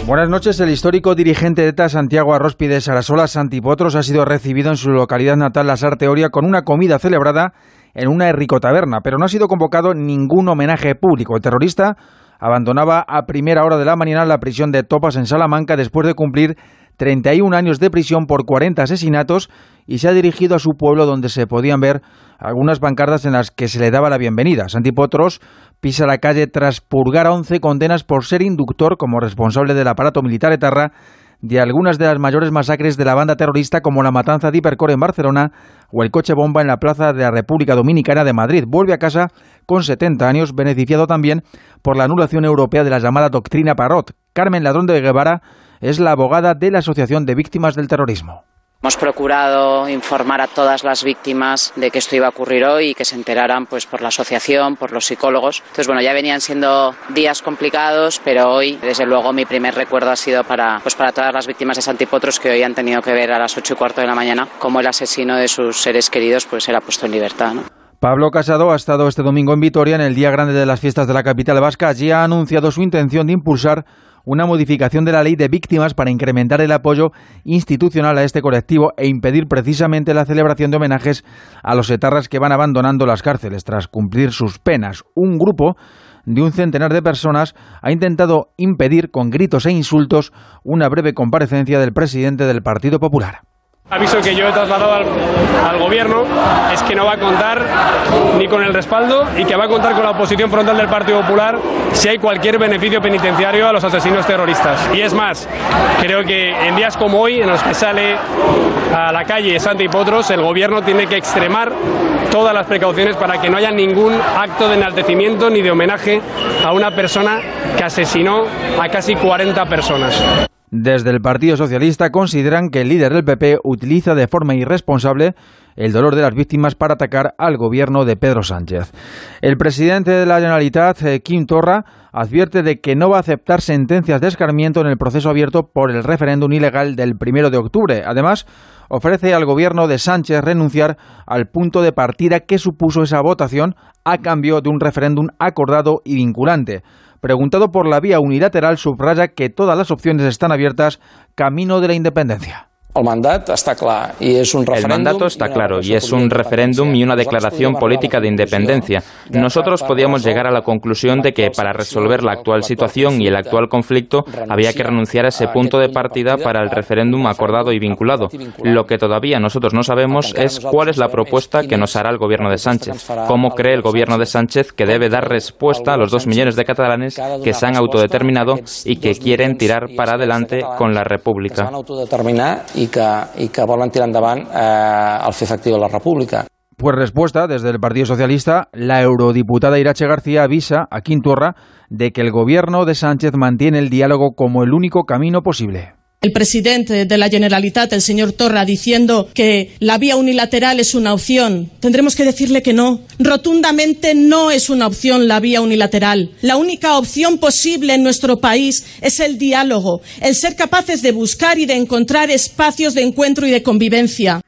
Buenas noches. El histórico dirigente de ETA, Santiago Arrospide Sarasola Santipotros, ha sido recibido en su localidad natal, La Sarteoria, con una comida celebrada en una taberna, pero no ha sido convocado ningún homenaje público. El terrorista abandonaba a primera hora de la mañana la prisión de Topas en Salamanca después de cumplir 31 años de prisión por 40 asesinatos y se ha dirigido a su pueblo donde se podían ver algunas bancardas en las que se le daba la bienvenida. Santipotros pisa la calle tras purgar a 11 condenas por ser inductor como responsable del aparato militar etarra de algunas de las mayores masacres de la banda terrorista como la matanza de Hipercor en Barcelona o el coche bomba en la plaza de la República Dominicana de Madrid. Vuelve a casa con 70 años, beneficiado también por la anulación europea de la llamada doctrina Parrot. Carmen Ladrón de Guevara es la abogada de la Asociación de Víctimas del Terrorismo. Hemos procurado informar a todas las víctimas de que esto iba a ocurrir hoy y que se enteraran pues por la asociación, por los psicólogos. Entonces, bueno, ya venían siendo días complicados, pero hoy, desde luego, mi primer recuerdo ha sido para, pues para todas las víctimas de Santipotros que hoy han tenido que ver a las ocho y cuarto de la mañana cómo el asesino de sus seres queridos pues era puesto en libertad. Pablo Casado ha estado este domingo en Vitoria en el día grande de las fiestas de la capital vasca. Allí ha anunciado su intención de impulsar una modificación de la ley de víctimas para incrementar el apoyo institucional a este colectivo e impedir precisamente la celebración de homenajes a los etarras que van abandonando las cárceles tras cumplir sus penas. Un grupo de un centenar de personas ha intentado impedir con gritos e insultos una breve comparecencia del presidente del Partido Popular. Aviso que yo he trasladado al, gobierno es que no va a contar ni con el respaldo y que va a contar con la oposición frontal del Partido Popular si hay cualquier beneficio penitenciario a los asesinos terroristas. Y es más, creo que en días como hoy, en los que sale a la calle Santa y Potros, el gobierno tiene que extremar todas las precauciones para que no haya ningún acto de enaltecimiento ni de homenaje a una persona que asesinó a casi 40 personas. Desde el Partido Socialista consideran que el líder del PP utiliza de forma irresponsable el dolor de las víctimas para atacar al gobierno de Pedro Sánchez. El presidente de la Generalitat, eh, Kim Torra, advierte de que no va a aceptar sentencias de escarmiento en el proceso abierto por el referéndum ilegal del primero de octubre. Además, ofrece al gobierno de Sánchez renunciar al punto de partida que supuso esa votación a cambio de un referéndum acordado y vinculante. Preguntado por la vía unilateral, subraya que todas las opciones están abiertas camino de la independencia. El mandato está claro y es un referéndum y una declaración política de independencia. Nosotros podíamos llegar a la conclusión de que para resolver la actual situación y el actual conflicto había que renunciar a ese punto de partida para el referéndum acordado y vinculado. Lo que todavía nosotros no sabemos es cuál es la propuesta que nos hará el gobierno de Sánchez. ¿Cómo cree el gobierno de Sánchez que debe dar respuesta a los dos millones de catalanes que se han autodeterminado y que quieren tirar para adelante con la República? I que eh, la República. Pues respuesta desde el Partido Socialista, la eurodiputada Irache García avisa a Quintorra de que el gobierno de Sánchez mantiene el diálogo como el único camino posible el presidente de la Generalitat, el señor Torra, diciendo que la vía unilateral es una opción, tendremos que decirle que no. Rotundamente no es una opción la vía unilateral. La única opción posible en nuestro país es el diálogo, el ser capaces de buscar y de encontrar espacios de encuentro y de convivencia.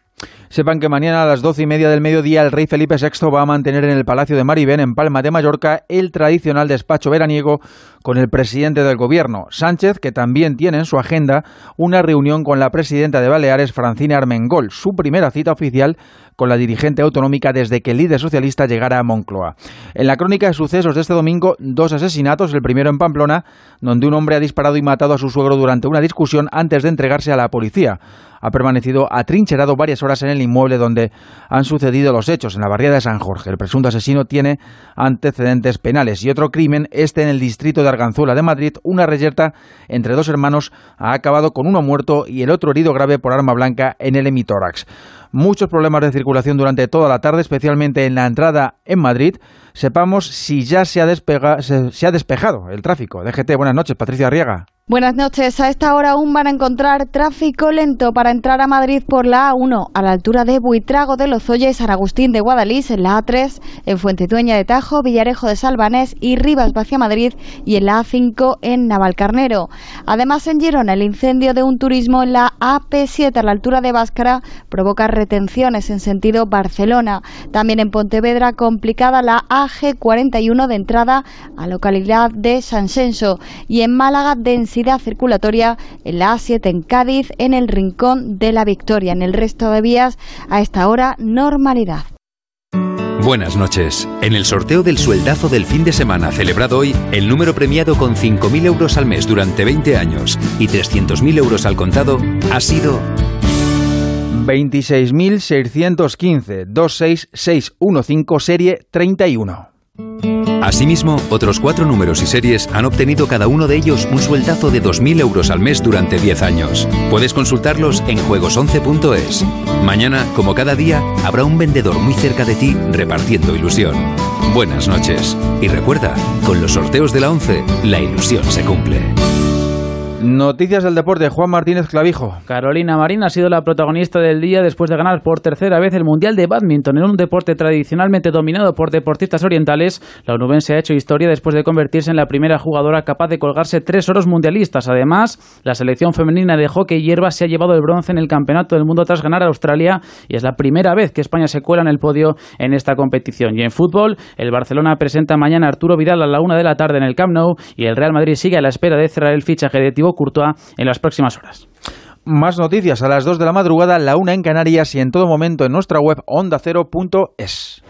Sepan que mañana a las doce y media del mediodía el rey Felipe VI va a mantener en el Palacio de Maribén, en Palma de Mallorca, el tradicional despacho veraniego con el presidente del gobierno, Sánchez, que también tiene en su agenda una reunión con la presidenta de Baleares, Francina Armengol, su primera cita oficial con la dirigente autonómica desde que el líder socialista llegara a Moncloa. En la crónica de sucesos de este domingo, dos asesinatos, el primero en Pamplona, donde un hombre ha disparado y matado a su suegro durante una discusión antes de entregarse a la policía. Ha permanecido atrincherado varias horas en el inmueble donde han sucedido los hechos, en la barriada de San Jorge. El presunto asesino tiene antecedentes penales y otro crimen, este en el distrito de Arganzuela de Madrid, una reyerta entre dos hermanos ha acabado con uno muerto y el otro herido grave por arma blanca en el hemitórax. Muchos problemas de circulación durante toda la tarde, especialmente en la entrada en Madrid. Sepamos si ya se ha, se ha despejado el tráfico. DGT, buenas noches, Patricia Arriaga. Buenas noches. A esta hora aún van a encontrar tráfico lento para entrar a Madrid por la A1 a la altura de Buitrago de Lozoya y San Agustín de Guadalís, en la A3 en Fuentetueña de Tajo, Villarejo de Salvanés y Rivas hacia Madrid y en la A5 en Navalcarnero. Además en Girona el incendio de un turismo en la AP7 a la altura de Báscara provoca retenciones en sentido Barcelona. También en Pontevedra complicada la AG41 de entrada a localidad de San Senso y en Málaga densidad circulatoria en la A7 en Cádiz, en el Rincón de la Victoria. En el resto de vías, a esta hora, normalidad. Buenas noches. En el sorteo del sueldazo del fin de semana celebrado hoy, el número premiado con 5.000 euros al mes durante 20 años y 300.000 euros al contado ha sido 26.615 26615 serie 31. Asimismo, otros cuatro números y series han obtenido cada uno de ellos un sueldazo de 2.000 euros al mes durante 10 años. Puedes consultarlos en juegos11.es. Mañana, como cada día, habrá un vendedor muy cerca de ti repartiendo ilusión. Buenas noches. Y recuerda, con los sorteos de la 11, la ilusión se cumple. Noticias del deporte, Juan Martínez Clavijo. Carolina Marín ha sido la protagonista del día después de ganar por tercera vez el Mundial de Badminton en un deporte tradicionalmente dominado por deportistas orientales. La onubense ha hecho historia después de convertirse en la primera jugadora capaz de colgarse tres oros mundialistas. Además, la selección femenina de hockey hierba se ha llevado el bronce en el Campeonato del Mundo tras ganar a Australia y es la primera vez que España se cuela en el podio en esta competición. Y en fútbol, el Barcelona presenta mañana a Arturo Vidal a la una de la tarde en el Camp Nou y el Real Madrid sigue a la espera de cerrar el fichaje de Courtois en las próximas horas. Más noticias a las 2 de la madrugada, la una en Canarias y en todo momento en nuestra web ondacero.es.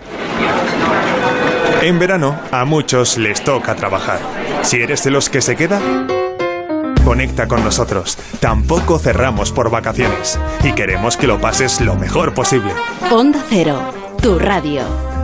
En verano, a muchos les toca trabajar. Si eres de los que se queda, conecta con nosotros. Tampoco cerramos por vacaciones y queremos que lo pases lo mejor posible. Onda Cero, tu radio.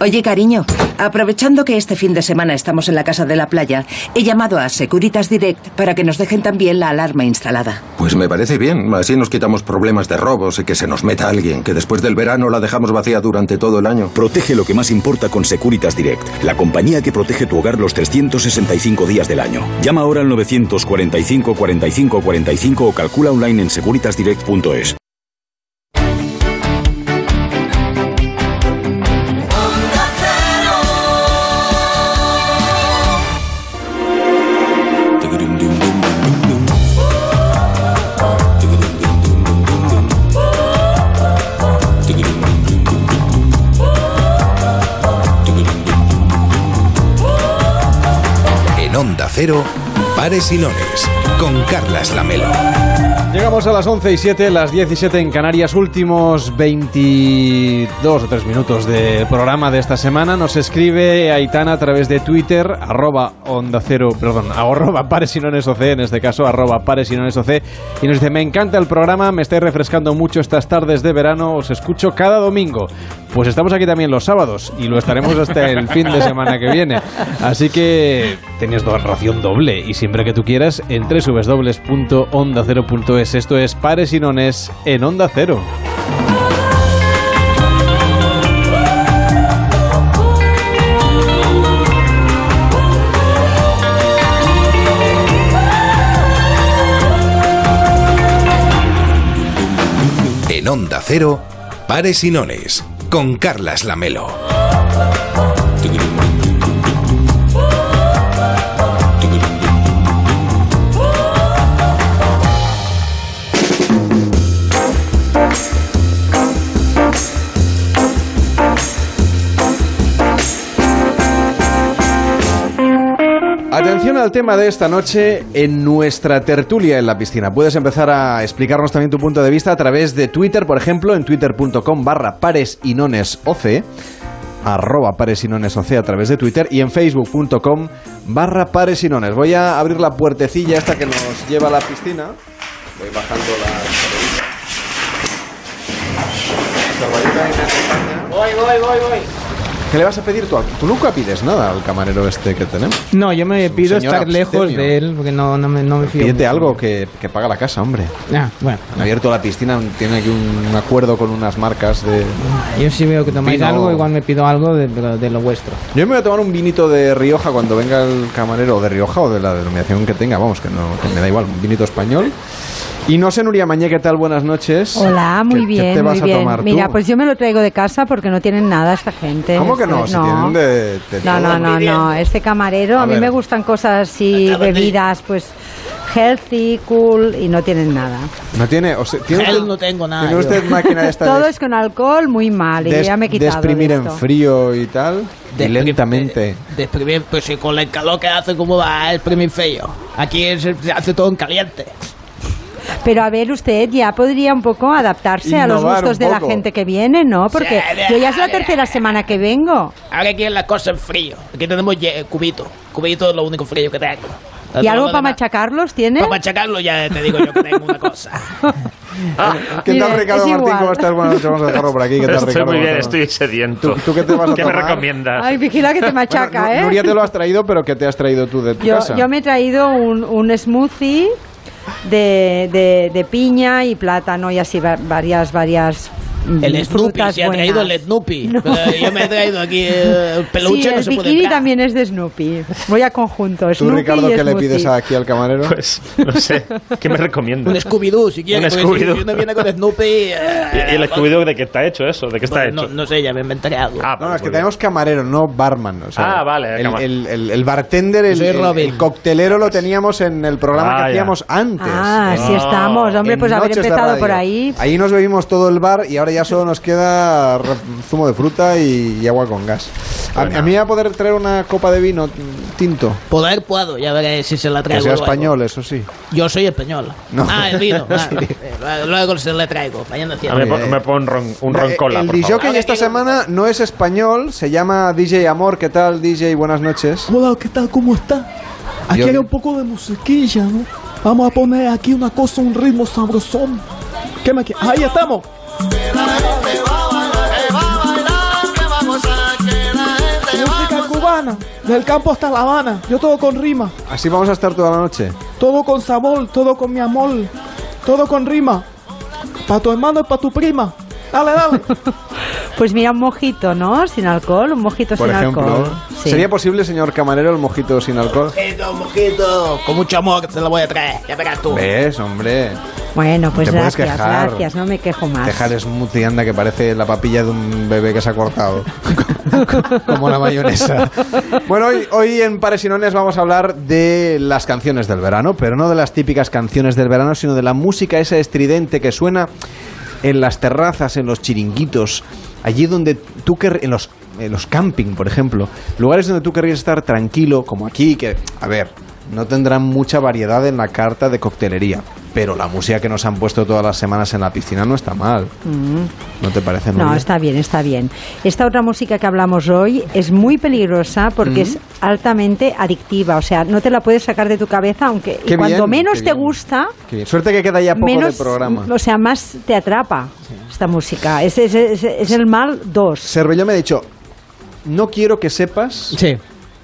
Oye, cariño, aprovechando que este fin de semana estamos en la casa de la playa, he llamado a Securitas Direct para que nos dejen también la alarma instalada. Pues me parece bien, así nos quitamos problemas de robos y que se nos meta alguien, que después del verano la dejamos vacía durante todo el año. Protege lo que más importa con Securitas Direct, la compañía que protege tu hogar los 365 días del año. Llama ahora al 945 45 45 o calcula online en securitasdirect.es. Cero, Pares y Lones, con Carlas Lamelo. Llegamos a las 11 y 7, las 17 en Canarias, últimos 22 o 3 minutos de programa de esta semana. Nos escribe Aitana a través de Twitter, arroba onda cero, perdón, arroba pares y nones OC, en este caso, arroba pares y nones OC, y nos dice, me encanta el programa, me estoy refrescando mucho estas tardes de verano, os escucho cada domingo. Pues estamos aquí también los sábados y lo estaremos hasta el (laughs) fin de semana que viene. Así que tenías ración doble y siempre que tú quieras en www.ondacero.es. Esto es Pares y Nones en Onda Cero. En Onda Cero, Pares y Nones con Carlas Lamelo. Atención al tema de esta noche en nuestra tertulia en la piscina. Puedes empezar a explicarnos también tu punto de vista a través de Twitter, por ejemplo, en twitter.com barra pares y nones arroba pares y nones a través de Twitter y en facebook.com barra pares y nones. Voy a abrir la puertecilla esta que nos lleva a la piscina Voy bajando la... Voy, voy, voy, voy. ¿Qué le vas a pedir tú? Tú nunca pides nada al camarero este que tenemos. No, yo me pido estar lejos de él porque no, no, me, no me fío. Pídete algo que, que, paga la casa, hombre. Ah, bueno. Han abierto la piscina, tiene aquí un acuerdo con unas marcas de. Yo sí veo que tomáis algo, igual me pido algo de, de, lo vuestro. Yo me voy a tomar un vinito de Rioja cuando venga el camarero, o de Rioja, o de la denominación que tenga, vamos, que, no, que me da igual, un vinito español. Y no sé, Nuria Mañé, ¿qué tal? Buenas noches. Hola, muy bien, muy bien. Mira, pues yo me lo traigo de casa porque no tienen nada esta gente. ¿Cómo que no? Este, si tienen de, no, no, no, no, Este camarero, a, mí me gustan cosas así, bebidas, pues healthy, cool y no tienen nada. No tiene, o sea, ¿tiene usted, no tengo nada. ¿Tiene usted máquina de (laughs) esta Todo es con alcohol, muy mal, y ya me he quitado de exprimir en frío y tal, de y lentamente. De, exprimir, pues si con el calor que hace, ¿cómo va a exprimir frío? Aquí se hace todo en caliente. Pero a ver, usted ya podría un poco adaptarse a los gustos de la gente que viene, ¿no? Porque yo ya es la tercera semana que vengo. Ahora aquí la cosa en frío. Aquí tenemos cubito. Cubito es lo único frío que tengo. ¿Y algo para machacarlos tiene? Para machacarlos ya te digo yo que tengo una cosa. ¿Qué tal, Ricardo Martín? ¿Cómo estás? Buenas noches, vamos a dejarlo por aquí. ¿Qué tal, estoy Ricardo? muy bien, estoy sediento. ¿Tú, qué te vas a ¿Qué me recomiendas? Ay, vigila que te machaca, bueno, ¿eh? Nuria te lo has traído, pero ¿qué te has traído tú de tu yo, casa? Yo me he traído un, un smoothie de, de, de, piña y plátano y así varias, varias el Snoopy, se ha traído el Snoopy. (laughs) No. yo me he traído aquí eh, el peluche, sí, el no se puede también es de Snoopy. Voy a conjunto. ¿Tú, Snoopy Ricardo, y qué le pides aquí al camarero? Pues, no sé. ¿Qué me recomiendas? Un Scooby-Doo, si quieres. Un Scooby-Doo. Si uno viene con Snoopy... (laughs) Eh, ¿Y el Scooby-Doo de qué está hecho eso? ¿De qué está bueno, hecho? No, no, sé, ya me he inventado. Ah, no, no, es que tenemos camarero, no barman. O sea, ah, vale. El, el, el, el bartender, el, el, coctelero lo teníamos en el programa ah, que hacíamos ya. antes. Ah, sí estamos. Hombre, pues haber empezado por ahí. Ahí nos bebimos todo el bar y ahora ya solo nos queda zumo de fruta y, y agua con gas. A, a, mí a poder traer una copa de vino tinto. Poder puedo, ya veré si se la traigo. Que sea español, eso sí. Yo soy español. No. Ah, el vino. (laughs) Ah, sí. Luego se le traigo. Mañana a me, pon, me pon ron, un roncola, El, por DJ que esta semana no es español, se llama DJ Amor. ¿Qué tal, DJ? Buenas noches. Hola, ¿qué tal? ¿Cómo está? Aquí Yo- hay un poco de musiquilla, ¿no? Vamos a poner aquí una cosa, un ritmo sabrosón. ¿Qué me Ahí estamos. Música cubana, del campo hasta La Habana. Yo todo con rima, Así vamos a estar toda la noche. todo con sabor, todo con mi amor, todo con rima. Para tu hermano y para tu prima. Dale, dale. (laughs) Pues mira, un mojito, ¿no? Sin alcohol, un mojito Por sin ejemplo, alcohol. Sí. ¿sería posible, señor camarero, el mojito sin alcohol? Mojito, mojito. Con mucho amor te lo voy a traer. Ya verás tú. ¿Ves, hombre? Bueno, pues Te gracias, quejar. gracias, no me quejo más. Deja el smoothie, anda, que parece la papilla de un bebé que se ha cortado. (laughs) Como la mayonesa. Bueno, hoy, hoy en Pares y Nones vamos a hablar de las canciones del verano, pero no de las típicas canciones del verano, sino de la música esa estridente que suena en las terrazas, en los chiringuitos, allí donde tú quer- en los en los camping, por ejemplo, lugares donde tú querrías estar tranquilo, como aquí, que, a ver, no tendrán mucha variedad en la carta de coctelería, pero la música que nos han puesto todas las semanas en la piscina no está mal. Mm. ¿No te parece, No, Nuria? está bien, está bien. Esta otra música que hablamos hoy es muy peligrosa porque Mm. es altamente adictiva, o sea, no te la puedes sacar de tu cabeza, aunque y Qué cuando bien, menos qué te bien. gusta, Qué bien. Suerte que queda ya poco menos, de programa. o sea, más te atrapa esta música. Es, es, es- es el mal 2. Cervelló me ha dicho, no quiero que sepas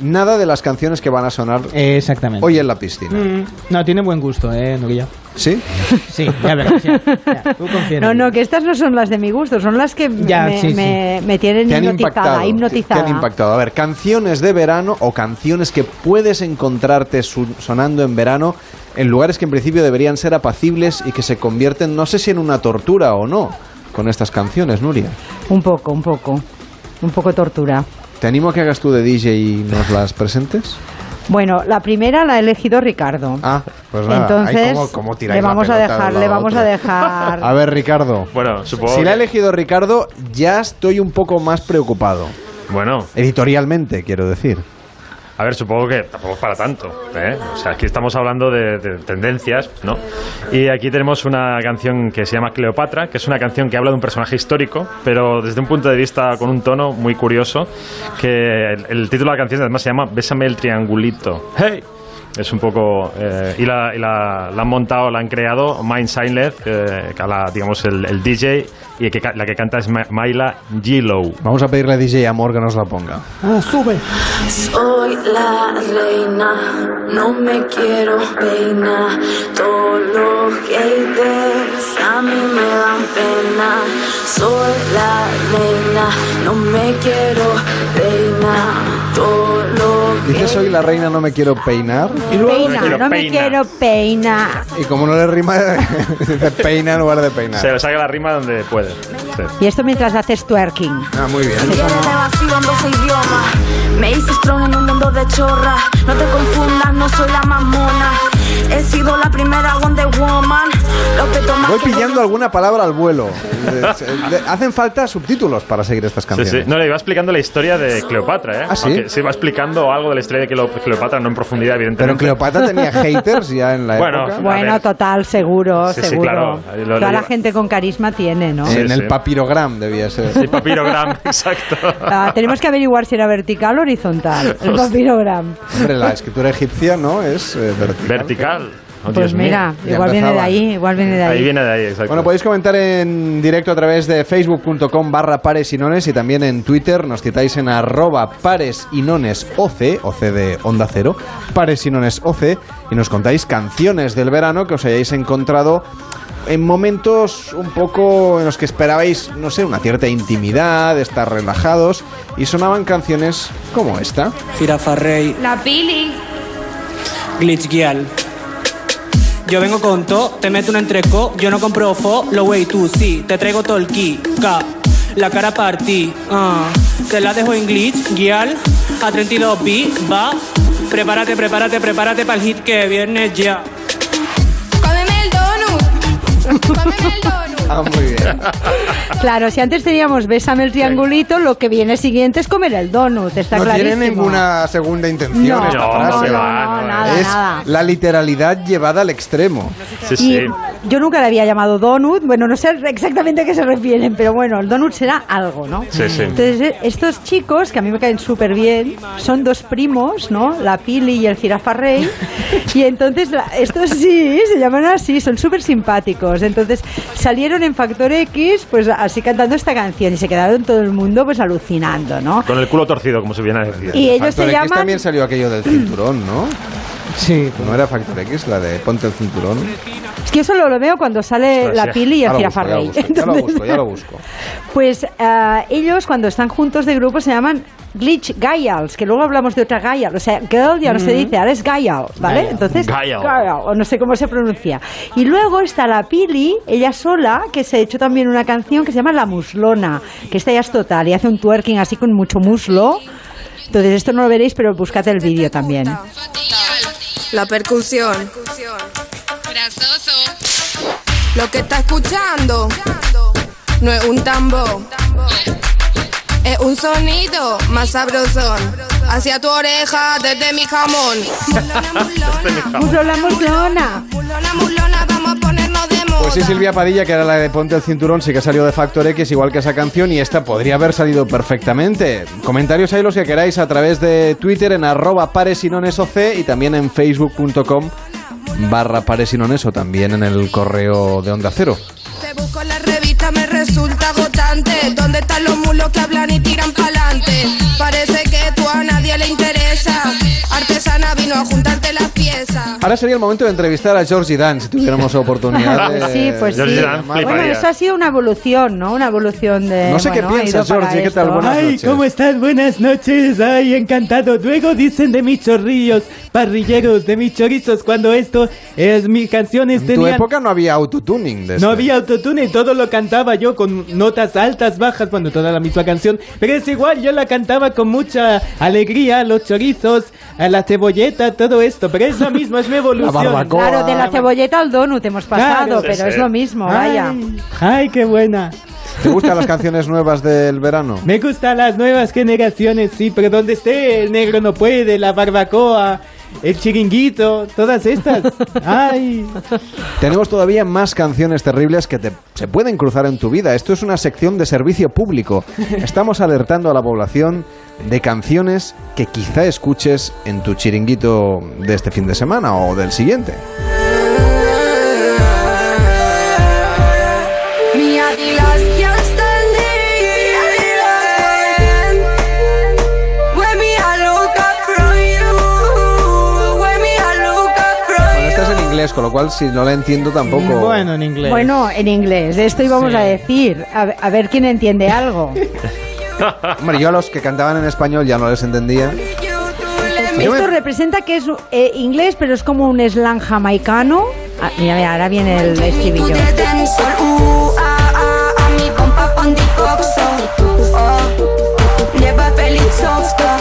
nada de las canciones que van a sonar Exactamente. hoy en la piscina. Mm, No, tiene buen gusto, eh, Nuria. ¿Sí? (laughs) Sí, ya verás. ya, ya. Tú confía en No, no, que estas no son las de mi gusto, son las que Ya, me, sí, sí. me- me tienen Te han hipnotizada, hipnotizada. Te han impactado. A ver, canciones de verano o canciones que puedes encontrarte su- sonando en verano en lugares que en principio deberían ser apacibles y que se convierten, no sé si en una tortura o no, con estas canciones, Nuria. Un poco, un poco. Un poco tortura. Te animo a que hagas tú de DJ y nos las presentes. Bueno, la primera la ha elegido Ricardo. Ah, pues nada. Entonces, Ay, ¿cómo- cómo tiráis le vamos a de dejar, le a vamos a dejar. (laughs) A ver, Ricardo. Bueno, supongo Si la ha elegido Ricardo, ya estoy un poco más preocupado. Bueno, Editorialmente, quiero decir. A ver, supongo que tampoco es para tanto. ¿eh? O sea, aquí estamos hablando de, de tendencias, ¿no? Y aquí tenemos una canción que se llama Cleopatra, que es una canción que habla de un personaje histórico, pero desde un punto de vista con un tono muy curioso, que el, el título de la canción además se llama Bésame el triangulito. ¡Hey! Es un poco... Eh, y la, y la, han montado, la han creado Mind Silent, eh, que la, digamos el, el DJ y que, la que canta es Maila Gillow. Vamos a pedirle a DJ Amor que nos la ponga. Ah, sube. Soy la reina, no me quiero peinar. Todos los haters a mí me dan pena. Soy la reina, no me quiero peinar. Todos los Dice soy la reina, no me quiero peinar. Y luego peina, no me quiero peinar. Y como no le rima, (laughs) dice peina en lugar de peinar. Se le saca la rima donde puede. Y esto mientras haces twerking. Ah, muy bien. Me hice strong en un mundo de chorra. No te confundas, no soy la mamona. He sido la primera Wonder Woman. Voy pillando alguna palabra al vuelo. Hacen falta subtítulos para seguir estas canciones. Sí, sí. No, le iba explicando la historia de Cleopatra, ¿eh? ¿Ah, sí? se iba explicando algo de la historia de Cleopatra, no en profundidad, evidentemente. Pero Cleopatra tenía (laughs) haters ya en la bueno, época. Bueno, total, seguro, sí, seguro. Sí, claro. Toda la gente con carisma tiene, ¿no? en el papirogram debía ser. Sí, papirogram, (laughs) exacto. Ah, tenemos que averiguar si era vertical o horizontal. El papirogram. Hombre, la escritura egipcia no es eh, vertical. Vertical. Oh, pues mira, igual viene de ahí, igual viene de ahí. Ahí viene de ahí, exacto. Bueno, podéis comentar en directo a través de facebook.com barra pares y también en Twitter nos citáis en arroba pares y nones oc, de onda cero, pares y nos contáis canciones del verano que os hayáis encontrado en momentos un poco en los que esperabais, no sé, una cierta intimidad, estar relajados y sonaban canciones como esta. Firafarrey. La Pili. Glitch Gial. Yo vengo con to, te meto un entreco, yo no compro fo, lo wey tú sí, te traigo todo el ki, ka, la cara partí, ah, te la dejo en glitch, guial, a 32 b, va, prepárate, prepárate, prepárate para el hit que viene ya. Cómeme el donut, cómeme el donut. Ah, muy bien. (laughs) Claro, si antes teníamos bésame el triangulito, lo que viene siguiente es comer el donut, está no clarísimo. tiene ninguna segunda intención No, esta no, frase. no, no, nada, es nada. la literalidad llevada al extremo. Y yo nunca le había llamado donut, bueno, no sé exactamente a qué se refieren, pero bueno, el donut será algo, ¿no? Sí, sí. Entonces, eh, estos chicos, que a mí me caen súper bien, son dos primos, ¿no? La Pili y el Jirafa Rey. (laughs) y entonces, estos sí, se llaman así, son súper simpáticos. Entonces, salieron en Factor X, pues así cantando esta canción y se quedaron todo el mundo, pues alucinando, ¿no? Con el culo torcido, como se viene a decir. Y ellos Factor se X llaman... también salió aquello del cinturón, ¿no? Sí. ¿No era Factor X, la de ponte el cinturón? Es que yo solo lo veo cuando sale Ostras, la sí. Pili y el busco, ya Ya lo busco, ya lo busco. (laughs) Pues eh, ellos cuando están juntos de grupo se llaman Glitch Gaials, que luego hablamos de otra Gaial. O sea, girl ya no se dice, ahora es Gaial, ¿vale? Gaial. Entonces, Gaial. o no sé cómo se pronuncia. Y luego está la Pili, ella sola, que se ha hecho también una canción que se llama La Muslona, que esta ya es total y hace un twerking así con mucho muslo. Entonces, esto no lo veréis, pero buscad el vídeo también. La percusión. Lo que está escuchando no es un tambor, es un sonido más sabrosón. Hacia tu oreja desde mi jamón. (laughs) Muslona, muslona. Mulona, mulona, vamos a ponernos de moda. Sí, Silvia Padilla, que era la de Ponte el Cinturón, sí que salió de Factor X, igual que esa canción, y esta podría haber salido perfectamente. Comentarios ahí los que queráis a través de Twitter en arroba paresinonesoc y también en facebook.com barra paresinones o también en el correo de Onda Cero. Te busco la revista, me resulta agotante. ¿Dónde están los mulos que hablan y tiran pa'lante? Parece que a nadie le interesa. Artesana vino a juntarte las piezas. Ahora sería el momento de entrevistar a Georgie Dan, si tuviéramos oportunidad (laughs) de... Sí, pues sí. Bueno, eso ha sido una evolución, ¿no? Una evolución de. No sé qué bueno, piensas, Georgie, ¿qué tal? Buenas Ay, noches. ¿cómo estás? Buenas noches. Ay, encantado. Luego dicen de mis chorrillos, parrilleros, de mis chorizos, cuando esto es mis canciones En tu tenían... época no había autotuning No este. había autotune todo lo cantaba yo con notas altas, bajas, bueno, toda la misma canción. Pero es igual, yo la cantaba con mucha alegría, los chorizos, a la cebolleta, todo esto. Pero es lo mismo, es mi evolución. Claro, de la cebolleta al donut hemos pasado, Claro. pero es lo mismo, vaya. Ay, ay, qué buena. ¿Te gustan las canciones nuevas del verano? Me gustan las nuevas generaciones, sí, pero donde esté el negro no puede, la barbacoa, el chiringuito, todas estas. (laughs) Ay. Tenemos todavía más canciones terribles que te- se pueden cruzar en tu vida. Esto es una sección de servicio público. Estamos alertando a la población de canciones que quizá escuches en tu chiringuito de este fin de semana o del siguiente. con lo cual si no la entiendo tampoco. Bueno, en inglés. Bueno, en inglés. Esto íbamos a decir. A, ver quién entiende algo. (laughs) Hombre, yo a los que cantaban en español ya no les entendía. Esto representa que es eh, inglés, pero es como un slang jamaicano. Ah, mira, mira, ahora viene el estribillo.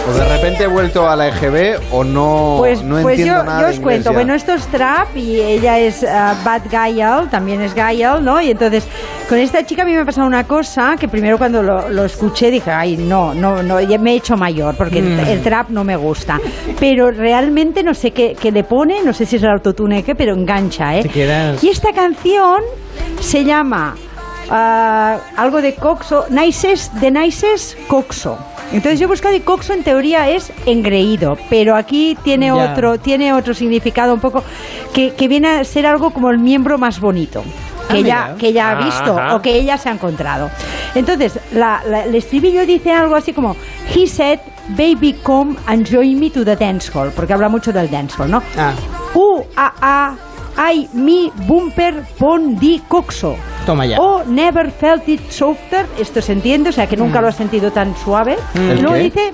O de repente he vuelto a la EGB o no, pues, no pues entiendo yo, nada. Yo os cuento, ya. bueno, esto es trap y ella es uh, Bad Gael, también es Gael, ¿no? Y entonces, con esta chica a mí me ha pasado una cosa que primero cuando lo, lo escuché dije, ay, no, no, no, me he hecho mayor porque el, Mm. el trap no me gusta. Pero realmente no sé qué, qué le pone, no sé si es el autotune o qué, pero engancha, ¿eh? Y esta canción se llama ah, algo de Coxo, Nices, de Nices Coxo. Entonces yo he buscado y Coxo en teoría es engreído, pero aquí tiene Ya. otro, tiene otro significado un poco que, que viene a ser algo como el miembro más bonito. Ah, Que ella, mira. que ella ha Ah, visto ajá. o que ella se ha encontrado. Entonces, la- la- el estribillo dice algo así como He said, baby, come and join me to the dance hall, porque habla mucho del dance hall, ¿no? Ah, U, a, a, ay, mi, bumper, pon, di, coxo. toma ya. O never felt it softer, esto se entiende, o sea que nunca lo has sentido tan suave. Mm. Y luego dice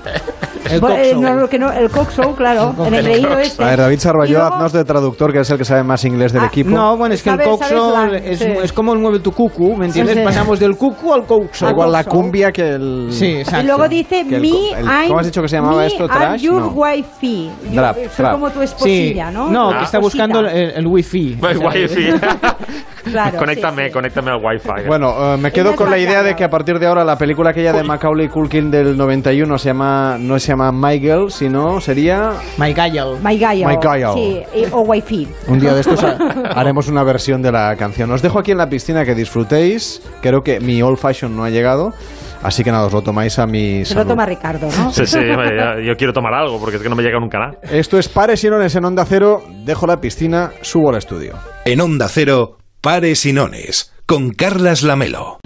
El Bueno, eh, coxo. no, lo (laughs) que no, el coxo, (laughs) claro, El en el leído este. A ver, David luego- haznos de traductor, que es el que sabe más inglés del Ah, equipo. No, bueno, es que el coxo es, sí. es como el mueve tu cucu, ¿me entiendes? Sí, sí. Pasamos del cucu al coxo. Igual la cumbia que el... Sí, exacto. Y luego dice, Que el me, co- el- I'm, ¿cómo has dicho que se llamaba me, esto? ¿Trash? your No. wifey. Yo soy como tu Sí, esposilla, ¿no? no, La que está buscando el, el wifi. El wifi. (laughs) (laughs) Claro, conéctame, sí, sí. conéctame al wifi. Bueno, eh, me quedo con la idea de que a partir de ahora la película aquella de Macaulay Culkin del 91 se llama, no se llama My Girl, sino sería... My Gael. Sí, o wifi. Un día de estos ha- haremos una versión de la canción. Os dejo aquí en la piscina que disfrutéis. Creo que mi old fashion no ha llegado. Así que nada, os lo tomáis a mi Se lo salud. toma Ricardo, ¿no? Sí, sí, (laughs) yo quiero tomar algo porque es que no me llega nunca nada. Esto es Pares y Nones en Onda Cero. Dejo la piscina, subo al estudio. En Onda Cero, Pares y Nones, con Carlas Lamelo.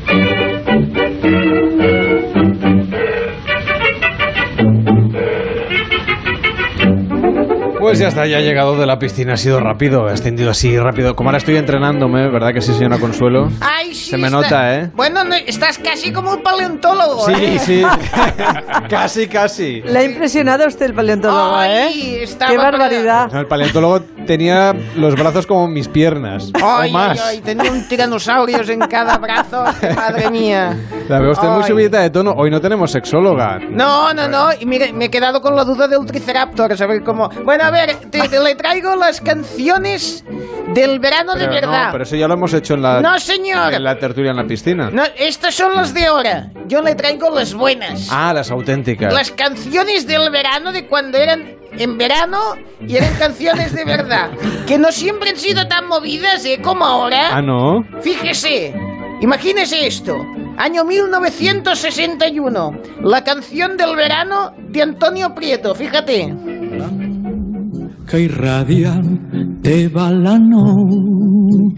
Pues ya está, ya he llegado de la piscina. Ha sido rápido, he extendido así rápido. Como ahora estoy entrenándome, ¿verdad que sí, señora Consuelo? Ay, sí, Se me está- nota, ¿eh? Bueno, no, estás casi como un paleontólogo. Sí, ¿eh? sí. (laughs) casi, casi. Le ha impresionado a usted el paleontólogo, Ay, ¿eh? estaba Qué para- barbaridad. El paleontólogo tenía los brazos como mis piernas. Ay, o más. ay, ay, tenía un tiranosaurios en cada brazo. Madre mía. La veo usted muy subida de tono. Hoy no tenemos sexóloga. No, no, no. Y mire, me he quedado con la duda del Triceraptor. A ver cómo. Bueno, a ver, te, te le traigo las canciones del verano de Pero verdad. No, pero eso ya lo hemos hecho en la, No, señor. en la tertulia en la piscina. No, estas son las de ahora. Yo le traigo las buenas. Ah, las auténticas. Las canciones del verano de cuando eran en verano y eran canciones de verdad. (laughs) Que no siempre han sido tan movidas, ¿eh? Como ahora. Ah, no. Fíjese, imagínese esto. Año 1961. La canción del verano de Antonio Prieto, fíjate. Que irradian te va la novia.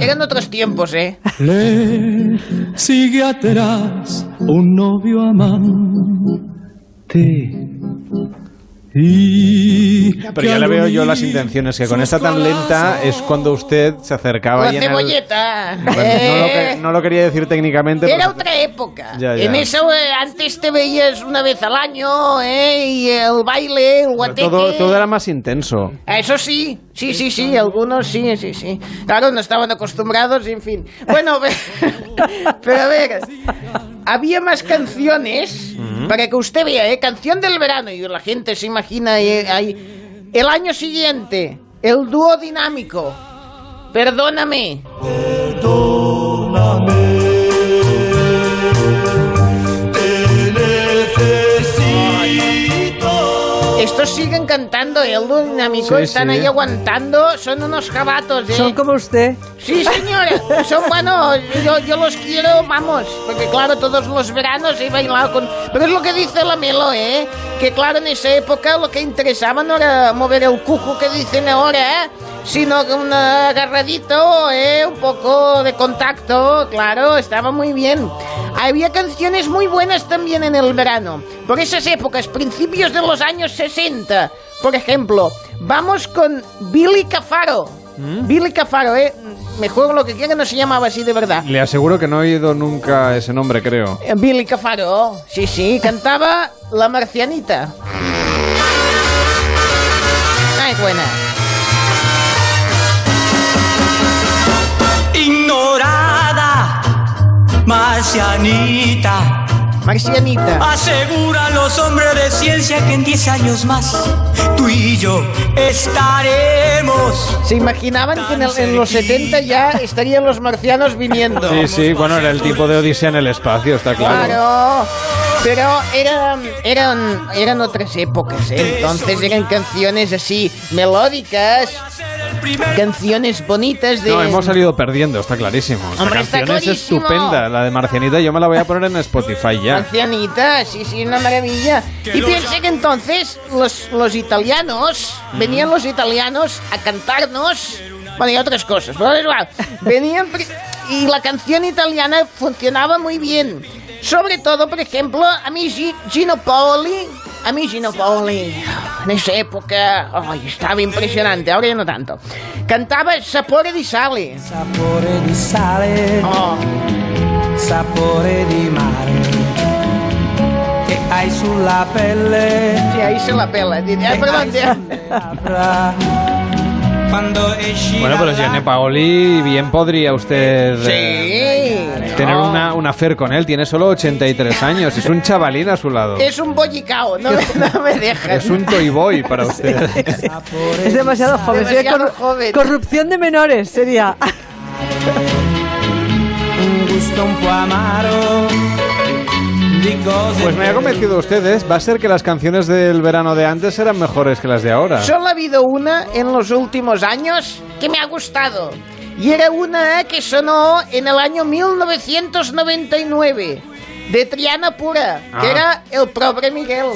Eran otros tiempos, ¿eh? Le sigue atrás un novio amante. Y Pero ya le veo yo las intenciones, que con esta tan lenta es cuando usted se acercaba La y en el- cebolleta. Bueno, no, lo que- (laughs) no lo quería decir técnicamente. Era pero- otra época. Ya, ya. En eso eh, antes te veías una vez al año, ¿eh? Y el baile, el guateque. todo, todo era más intenso. Eso sí, sí, sí, sí, algunos sí, sí, sí. Claro, no estaban acostumbrados, en fin. Bueno, (laughs) pero a ver, había más canciones, para que usted vea, ¿eh? Canción del verano, y la gente se imagina eh, ahí. El año siguiente, el dúo dinámico. Perdóname. Esto siguen cantando, ¿eh? El dinámico, Sí, están sí. ahí aguantando, son unos jabatos, ¿eh? Son como usted. Sí, señora, son buenos, yo, yo los quiero, vamos, porque claro, todos los veranos he bailado con... Pero es lo que dice la Melo, ¿eh? Que claro, en esa época lo que interesaba no era mover el cuco que dicen ahora, ¿eh? Sino que un agarradito, ¿eh? Un poco de contacto, claro, estaba muy bien. Había canciones muy buenas también en el verano, por esas épocas, principios de los años 60. Por ejemplo, vamos con Billy Cafaro. Billy Cafaro, ¿eh? Me juego lo que quiera, no se llamaba así de verdad. Le aseguro que no he oído nunca ese nombre, creo. Eh, Billy Cafaro, sí, sí, cantaba La Marcianita. Ay, buena. Marcianita. Marcianita. Aseguran los hombres de ciencia que en 10 años más tú y yo estaremos. ¿Se imaginaban que en, el- en los 70 ya estarían los marcianos viniendo? Sí, sí, bueno, era el tipo de Odisea en el espacio, está claro. Claro, pero eran, eran, eran otras épocas, ¿eh? entonces eran canciones así melódicas, canciones bonitas de... No, hemos salido perdiendo, está clarísimo. Esta Hombre, está canción es clarísimo. estupenda, la de Marcianita, yo me la voy a poner en Spotify ya. Marcianita, sí, sí, una maravilla. Y piense que entonces los, los italianos, venían los italianos a cantarnos, bueno, y otras cosas, pero da igual. Venían y la canción italiana funcionaba muy bien. Sobre todo, por ejemplo, a mí Gi- Gino Paoli, a mí Gino Paoli, en esa época, ay, estaba impresionante, ahora ya no tanto. Cantaba Sapore di Sale. Sapore di sale, sapore di mare. Che hai sulla pelle. Sí, ahí se la pela. Ah, perdón, Bueno, pero Gianni Paoli, bien podría usted eh, Sí. tener una, una affair con él. Tiene solo 83 años, es un chavalín a su lado. Es un bollicao, no, me- no me dejan. Es un toy boy para (laughs) usted. Es demasiado joven. sería Demasiado corru- joven. Corrupción de menores sería. un gusto un po' amaro Pues me ha convencido ustedes. Va a ser que las canciones del verano de antes eran mejores que las de ahora. Solo ha habido una en los últimos años que me ha gustado. Y era una que sonó en el año 1999. De Triana Pura, que Ah. era El Pobre Miguel.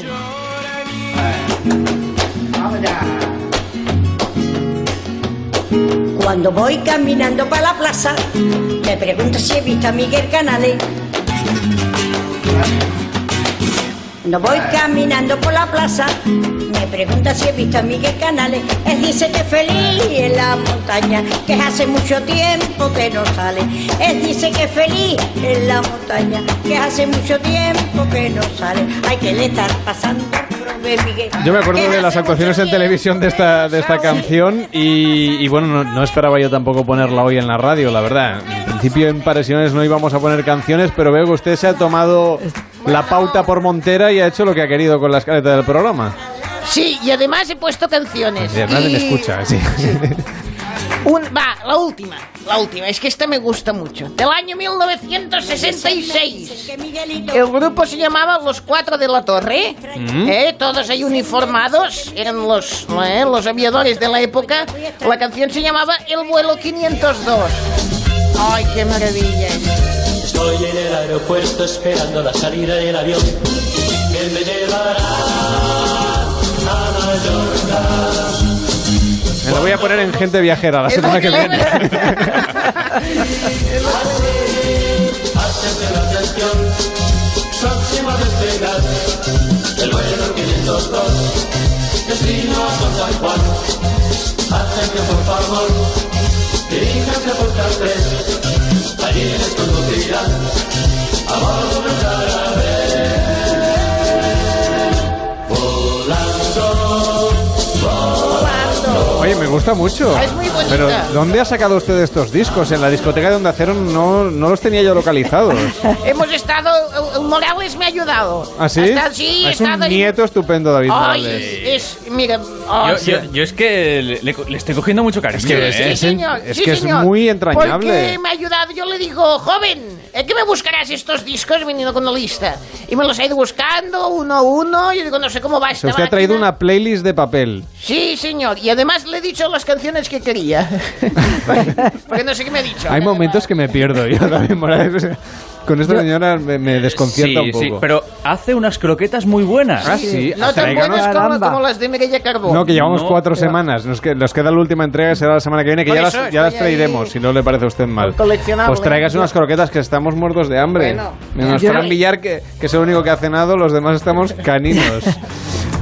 Cuando voy caminando para la plaza, me pregunto si he visto a Miguel Canales. Cuando voy caminando por la plaza, me pregunta si he visto a Miguel Canales. Él dice que feliz en la montaña, que hace mucho tiempo que no sale. Él dice que feliz en la montaña, que hace mucho tiempo que no sale. Hay que le estar pasando. Yo me acuerdo de las actuaciones en televisión de esta, de esta canción y, y bueno, no, no esperaba yo tampoco ponerla hoy en la radio, la verdad. En principio en Paresiones no íbamos a poner canciones, pero veo que usted se ha tomado la pauta por Montera y ha hecho lo que ha querido con la escaleta del programa. Sí, y además he puesto canciones. Y nadie me Y- escucha, sí. Un- va, la última, la última, es que esta me gusta mucho. Del año 1966. El grupo se llamaba Los Cuatro de la Torre, Mm. ¿eh? todos ahí uniformados, eran los, ¿eh? los aviadores de la época. La canción se llamaba El vuelo 502. ¡Ay, qué maravilla! Estoy en el aeropuerto esperando la salida del avión que me llevará a Mallorca. Me lo voy a poner en gente viajera la semana que viene. Hacerte la atención, próximo a despegar, el vuelo 502, destino a San San Juan. Acérquese por favor, diríjase por tres, allí les conducirán a me gusta mucho. Ah, es muy bonita. Pero ¿dónde ha sacado usted estos discos? En la discoteca de Onda Cero no, no los tenía yo localizados. (laughs) Hemos estado, el Morales me ha ayudado. ¿Ah, sí? Hasta- sí, es un ahí. nieto estupendo, David Ay, Morales. es, mira, ay, Yo, yo- yo es que le, le- estoy cogiendo mucho cariño. Es que es- ¿eh? es- señor, es sí, que es señor. muy entrañable. Porque me ha ayudado, yo le digo, joven, ¿eh, ¿qué me buscarás estos discos viniendo con la lista? Y me los he ido buscando uno a uno. Y digo, no sé cómo va O esta sea, usted ha traído máquina. una playlist de papel. Sí, señor. Y además le he dicho las canciones que quería. (laughs) Porque no sé qué me ha dicho. Hay momentos que me pierdo yo también, Morales. Con esta señora me, me desconcierta Sí, un poco. sí, pero hace unas croquetas muy buenas. Ah, sí. No tan buenas como, como las de Mireia Carbó. No, que llevamos No, cuatro pero- semanas. Nos, que- nos queda la última entrega, será la semana que viene, que ya eso las, ya las estoy ahí. traeremos, si no le parece a usted mal. Pues traigas unas croquetas que estamos muertos de hambre. Bueno. Menos Fran Villar, que, que es el único que ha cenado, los demás estamos caninos. (laughs)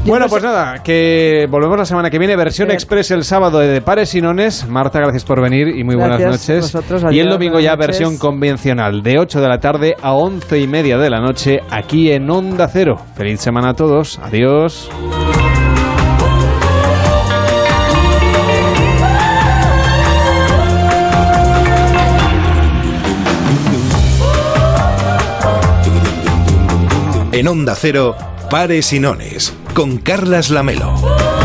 Bueno, pues nada, que volvemos la semana que viene, versión express el sábado de Pares y Nones. Marta, gracias por venir y muy buenas Gracias, noches. vosotros, y el domingo ya versión convencional, de 8 de la tarde a 11 y media de la noche, aquí en Onda Cero. Feliz semana a todos, adiós. En Onda Cero, Pares y Nones, con Carlas Lamelo.